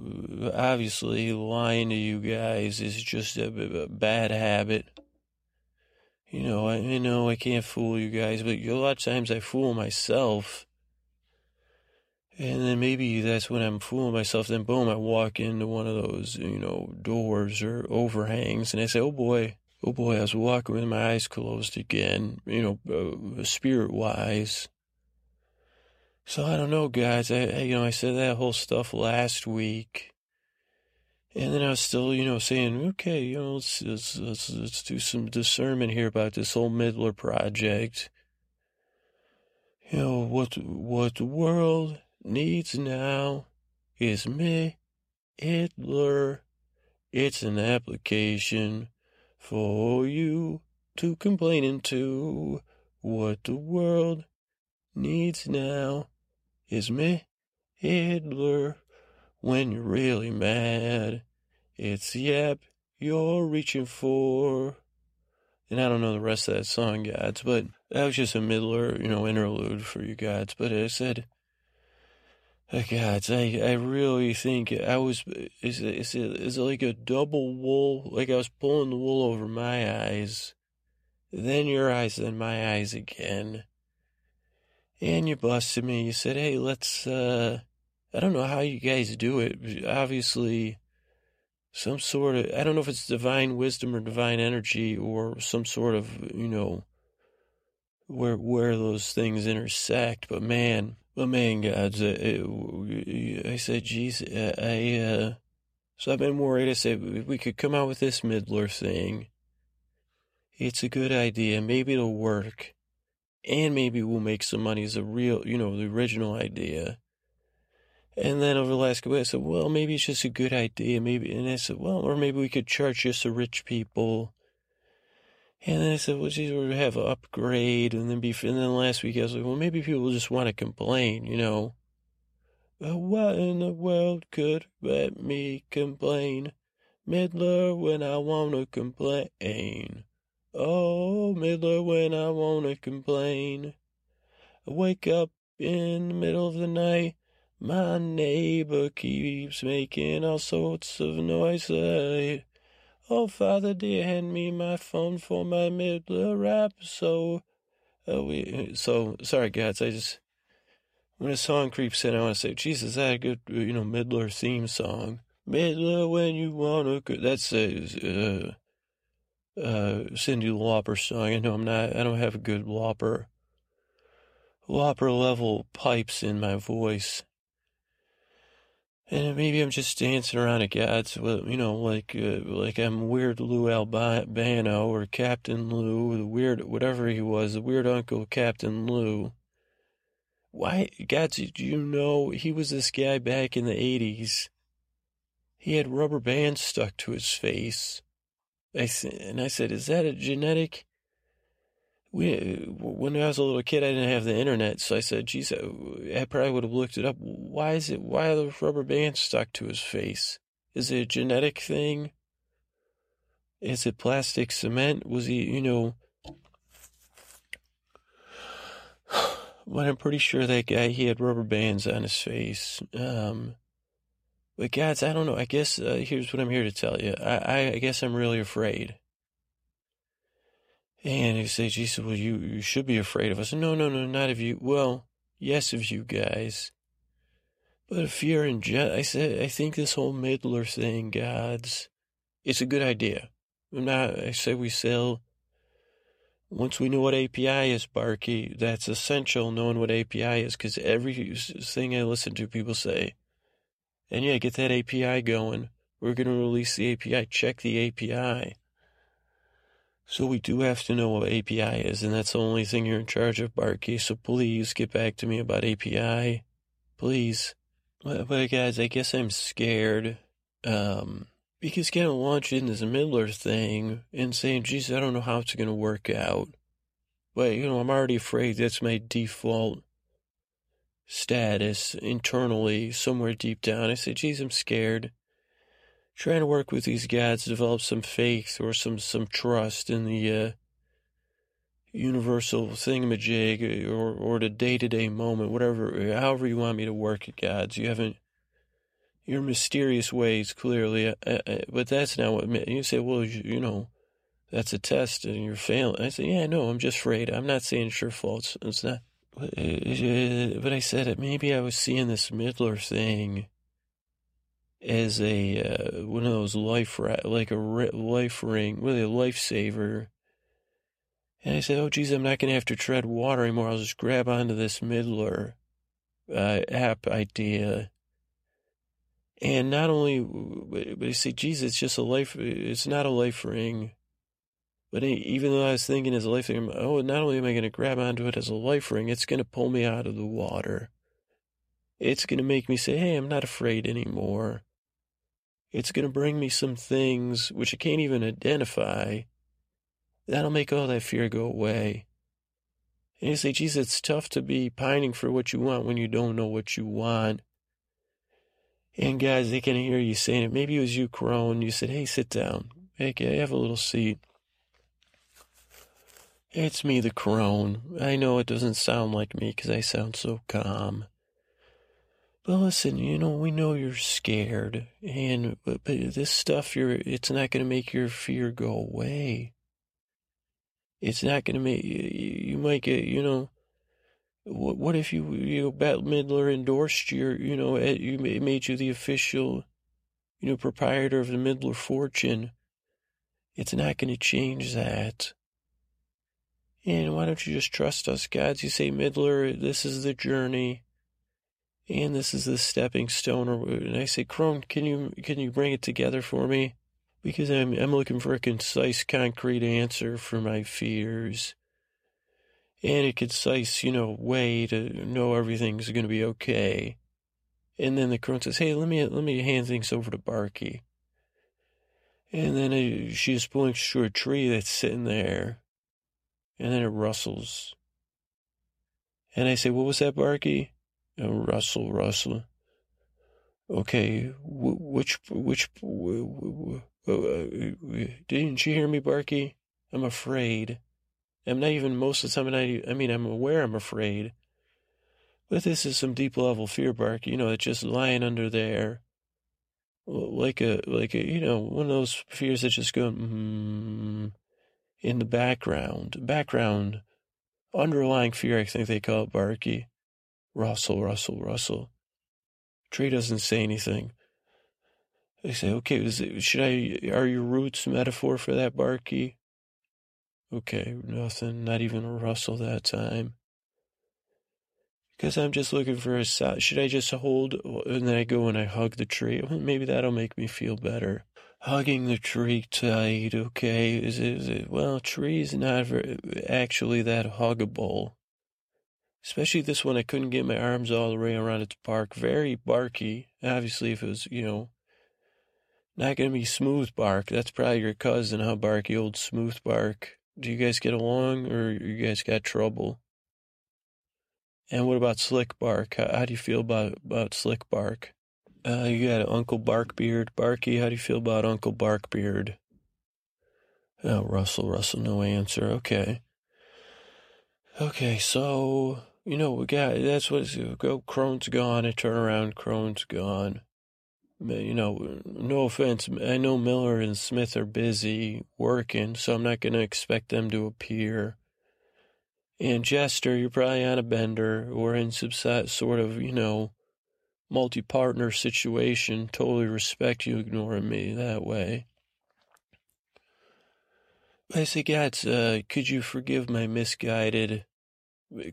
obviously lying to you guys is just a, a bad habit. You know, I, I know I can't fool you guys, but a lot of times I fool myself. And then maybe that's when I'm fooling myself. Then boom, I walk into one of those, you know, doors or overhangs, and I say, "Oh boy, Oh boy, I was walking with my eyes closed again, you know, uh, spirit wise. So I don't know, guys. I, I, you know, I said that whole stuff last week, and then I was still, you know, saying, okay, you know, let's let's let's, let's do some discernment here about this whole Midler project. You know what what the world needs now is me Hitler. It's an application for you to complain into. What the world needs now is me, Hitler. When you're really mad, it's yep you're reaching for. And I don't know the rest of that song, gods, but that was just a middler, you know, interlude for you gods. But I said, gods, I, I really think I was, is it, is it, is it like a double wool? Like I was pulling the wool over my eyes, then your eyes, then my eyes again. And you busted me. You said, hey, let's, uh, I don't know how you guys do it. Obviously, some sort of, I don't know if it's divine wisdom or divine energy or some sort of, you know, where, where those things intersect. But man, but man, gods, uh, I said, geez, uh, I, uh, so I've been worried. I said, we could come out with this Midler thing. It's a good idea. Maybe it'll work. And maybe we'll make some money as a real, you know, the original idea. And then over the last couple, I said, well, maybe it's just a good idea. Maybe, and I said, well, or maybe we could charge just the rich people. And then I said, well, geez, we'll have an upgrade. And then be, and then last week I was like, well, maybe people just want to complain, you know. What in the world could let me complain? Midler when I want to complain. Oh, Midler when I want to complain. I wake up in the middle of the night. My neighbor keeps making all sorts of noise. Oh, Father dear, hand me my phone for my Midler rap. So, uh, we, so sorry, guys. I just when a song creeps in, I want to say, Jesus, that a good, you know, Midler theme song. Midler, when you wanna, that's a uh, uh, Cyndi Lauper song. I know I'm not, I don't have a good Lauper, Lauper level pipes in my voice. And maybe I'm just dancing around at God's, you know, like uh, like I'm Weird Lou Albano or Captain Lou, the weird, whatever he was, the weird uncle Captain Lou. Why, Gods, do you know he was this guy back in the 80s? He had rubber bands stuck to his face. I and I said, is that a genetic? We, when I was a little kid, I didn't have the internet, so I said, geez, I probably would have looked it up. Why is it, why are the rubber bands stuck to his face? Is it a genetic thing? Is it plastic cement? Was he, you know, but I'm pretty sure that guy, he had rubber bands on his face. Um, but gods, I don't know. I guess, uh, here's what I'm here to tell you. I, I, I guess I'm really afraid. And you say, Jesus, well, you, you should be afraid of us. No, no, no, not of you. Well, yes, of you guys. But if you're in I said, I think this whole Midler thing, gods, it's a good idea. I'm not, I say we sell, once we know what API is, Barky, that's essential knowing what API is, because every thing I listen to, people say, and yeah, get that API going. We're going to release the API. Check the API. So we do have to know what API is, and that's the only thing you're in charge of, Barky. So please get back to me about API. Please. But, but guys, I guess I'm scared. Um, because kind of launching this Midler thing and saying, geez, I don't know how it's going to work out. But, you know, I'm already afraid that's my default status internally, somewhere deep down. I say, geez, I'm scared trying to work with these gods, develop some faith or some some trust in the uh, universal thingamajig or or the day to day moment, whatever, however you want me to work it, gods. You haven't your mysterious ways clearly, uh, uh, uh but that's not what you say. Well, you, you, know, that's a test and you're failing. I say, yeah, no, I'm just afraid. I'm not saying sure faults. It's not. But I said it. maybe I was seeing this Midler thing as a uh, one of those life like a life ring, really a lifesaver. And I said, "Oh, geez, I'm not going to have to tread water anymore. I'll just grab onto this Midler uh, app idea." And not only, but I say, "Geez, it's just a life. It's not a life ring." But even though I was thinking as a life ring, oh, not only am I going to grab onto it as a life ring, it's going to pull me out of the water. It's going to make me say, "Hey, I'm not afraid anymore." It's going to bring me some things which I can't even identify. That'll make all that fear go away. And you say, geez, it's tough to be pining for what you want when you don't know what you want. And guys, they can hear you saying it. Maybe it was you, Crone. You said, hey, sit down. Hey, uh, have a little seat. It's me, the crone. I know it doesn't sound like me because I sound so calm. But listen, you know, we know you're scared, and but, but this stuff, you're, it's not going to make your fear go away. It's not going to make you, you might get, you know, what, what if you, you know, Bette Midler endorsed your, you know, eh, you made you the official, you know, proprietor of the Midler fortune. It's not going to change that. And why don't you just trust us, guys? You say, Midler, this is the journey, and this is the stepping stone. Or and I say, Crone, can you can you bring it together for me? Because I'm I'm looking for a concise, concrete answer for my fears, and a concise, you know, way to know everything's going to be okay. And then the crone says, "Hey, let me let me hand things over to Barky." And then uh, she's pulling to a tree that's sitting there and then it rustles. And I say, What was that, Barky? Rustle, rustle. Okay, which, which, uh, didn't you hear me, Barky? I'm afraid. I'm not even most of the time, I, I mean, I'm aware I'm afraid. But this is some deep level fear, Barky. You know, it's just lying under there. Like a, like a, you know, one of those fears that just go, mm, in the background, background, underlying fear, I think they call it Barky. Rustle, rustle, rustle. Tree doesn't say anything. They say, okay, it, should I, are your roots metaphor for that, Barky? Okay, nothing, not even a rustle that time. Because I'm just looking for a, should I just hold, and then I go and I hug the tree? Maybe that'll make me feel better hugging the tree tight, okay? Is it, is it well, tree's not actually that huggable. Especially this one, I couldn't get my arms all the way around its bark. Very barky. Obviously, if it was, you know, not going to be smooth bark. That's probably your cousin, huh, Barky? Old smooth bark. Do you guys get along, or you guys got trouble? And what about slick bark? How, how do you feel about, about slick bark? Uh, you got Uncle Barkbeard. Barky, how do you feel about Uncle Barkbeard? Oh, rustle, rustle, no answer. Okay. Okay, so, you know, we got, that's what it's, go, Crone's gone. I turn around, Crone's gone. You know, no offense. I know Miller and Smith are busy working, so I'm not going to expect them to appear. And Jester, you're probably on a bender or in some sort of, you know, multi-partner situation. Totally respect you ignoring me that way. I say, God, uh, could you forgive my misguided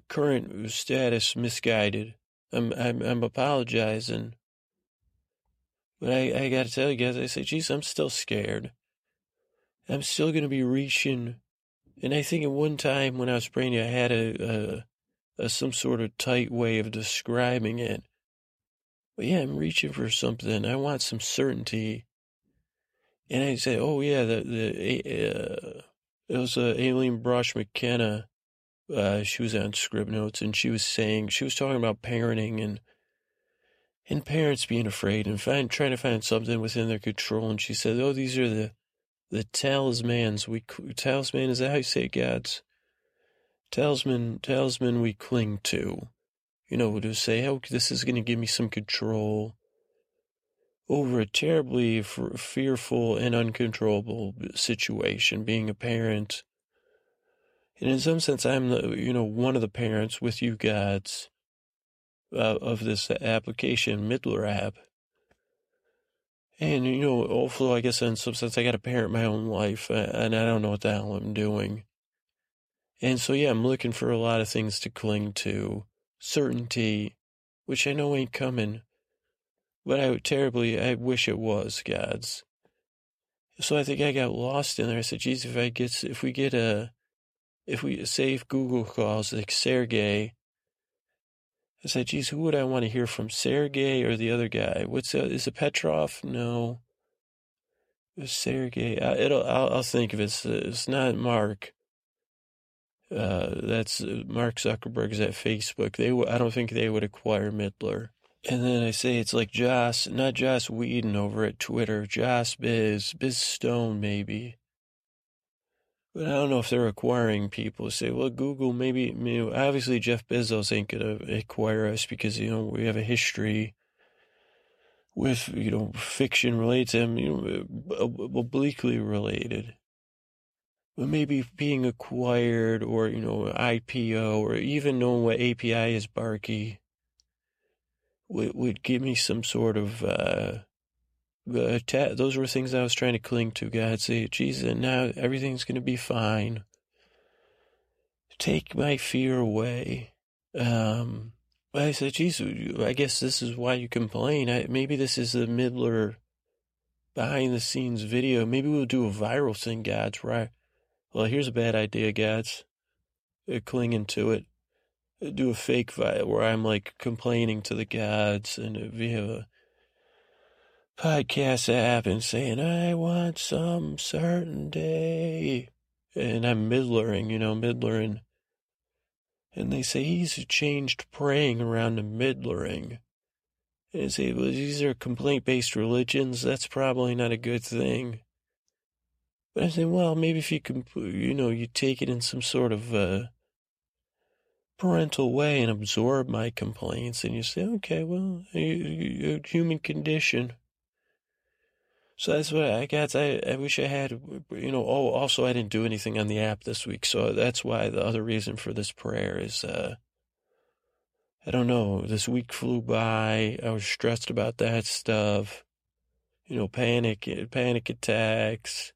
current status? Misguided. I'm I'm I'm apologizing, but I I got to tell you guys. I say, geez, I'm still scared. I'm still to be reaching, and I think at one time when I was praying, I had a, a, a some sort of tight way of describing it. But yeah, I'm reaching for something. I want some certainty. And I say, oh yeah, the the uh, it was uh, Aileen Brosh McKenna. Uh, she was on Scriptnotes, and she was saying she was talking about parenting and and parents being afraid and find trying to find something within their control. And she said, oh, these are the the talismans we talisman is that how you say it, Gads? Talisman talisman we cling to you know, to say, oh, this is going to give me some control over a terribly f- fearful and uncontrollable situation, being a parent. And in some sense, I'm the, you know, one of the parents with you guys uh, of this application, Midler app. And, you know, also, I guess in some sense, I got to parent my own life, and I don't know what the hell I'm doing. And so, yeah, I'm looking for a lot of things to cling to certainty, which I know ain't coming, but I terribly, I wish it was God's. So I think I got lost in there. I said, geez, if I get, if we get a, if we say if Google calls like Sergey, I said, geez, who would I want to hear from, Sergey or the other guy? What's that? Is it Petrov? No. Sergey. I, it'll. I'll, I'll think of it. It's, it's not Mark. Uh, that's uh, Mark Zuckerberg's at Facebook. They. I don't think they would acquire Midler. And then I say it's like Joss, not Joss Whedon over at Twitter, Joss Biz, Biz Stone maybe. But I don't know if they're acquiring people. Say, well, Google maybe. Obviously, Jeff Bezos ain't gonna acquire us because you know we have a history with you know fiction related to him, you know, obliquely related. But maybe being acquired or you know IPO or even knowing what API is, Barky would, would give me some sort of uh, uh those were things I was trying to cling to. God say, Jesus, now everything's going to be fine. Take my fear away. Um, I said, Jesus, I guess this is why you complain. I, maybe this is the Midler behind the scenes video. Maybe we'll do a viral thing, God's right? Well, here's a bad idea, God's Uh, clinging to it do a fake vibe where I'm like complaining to the gods and we have a podcast app and saying, I want some certain day. And I'm midlering, you know, midlering. And they say he's changed praying around to midlering. And they say, well, these are complaint based religions. That's probably not a good thing. But I say, well, maybe if you can, you know, you take it in some sort of, uh, parental way and absorb my complaints, and you say, okay, well, you, human condition. So that's what I got. I, I wish I had, you know, oh, also I didn't do anything on the app this week. So that's why the other reason for this prayer is, uh, I don't know, this week flew by. I was stressed about that stuff, you know, panic, panic attacks,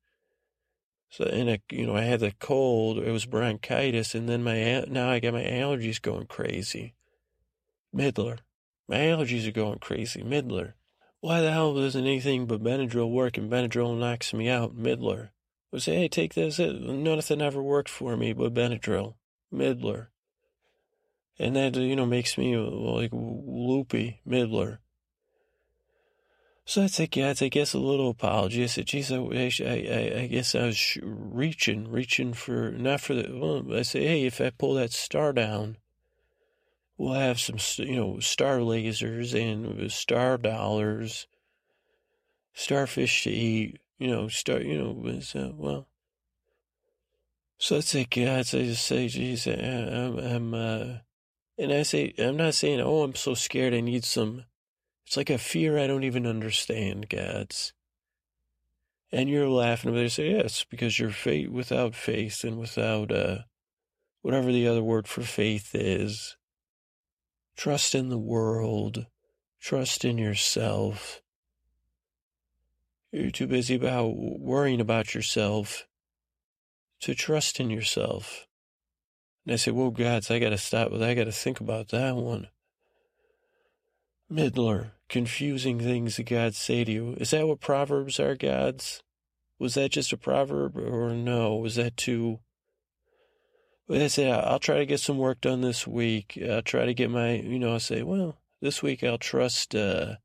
so, and I, you know, I had the cold. It was bronchitis, and then my now I got my allergies going crazy. Midler, my allergies are going crazy. Midler, why the hell doesn't anything but Benadryl work? And Benadryl knocks me out. Midler, I say, hey, take this. Nothing ever worked for me but Benadryl. Midler, and that uh, you know makes me uh, like loopy. Midler. So I said, yeah, I guess a little apology. I said, geez, I, I, I guess I was reaching, reaching for, not for the, well, I say, hey, if I pull that star down, we'll have some, you know, star lasers and star dollars, starfish to eat, you know, star, you know, so, well. So I say, God, I just say, geez, I'm, I'm, uh, and I say, I'm not saying, oh, I'm so scared I need some it's like a fear I don't even understand, Gads. And you're laughing, but they say, yes, because you're faith without faith and without uh, whatever the other word for faith is. Trust in the world. Trust in yourself. You're too busy about worrying about yourself to trust in yourself. And I say, well, gods, I got to stop with, I got to think about that one. Midler, confusing things that God say to you. Is that what Proverbs are, gods? Was that just a proverb or no? Was that too. I say, I'll try to get some work done this week. I'll try to get my, you know, I say, well, this week I'll trust, uh,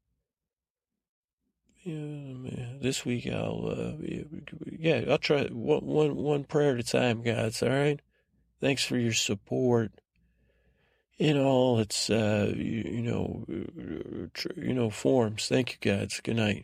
yeah, this week I'll, uh, yeah, I'll try one, one, one prayer at a time, gods, all right? Thanks for your support in all its uh, you, you know you know forms. Thank you, guys. Good night.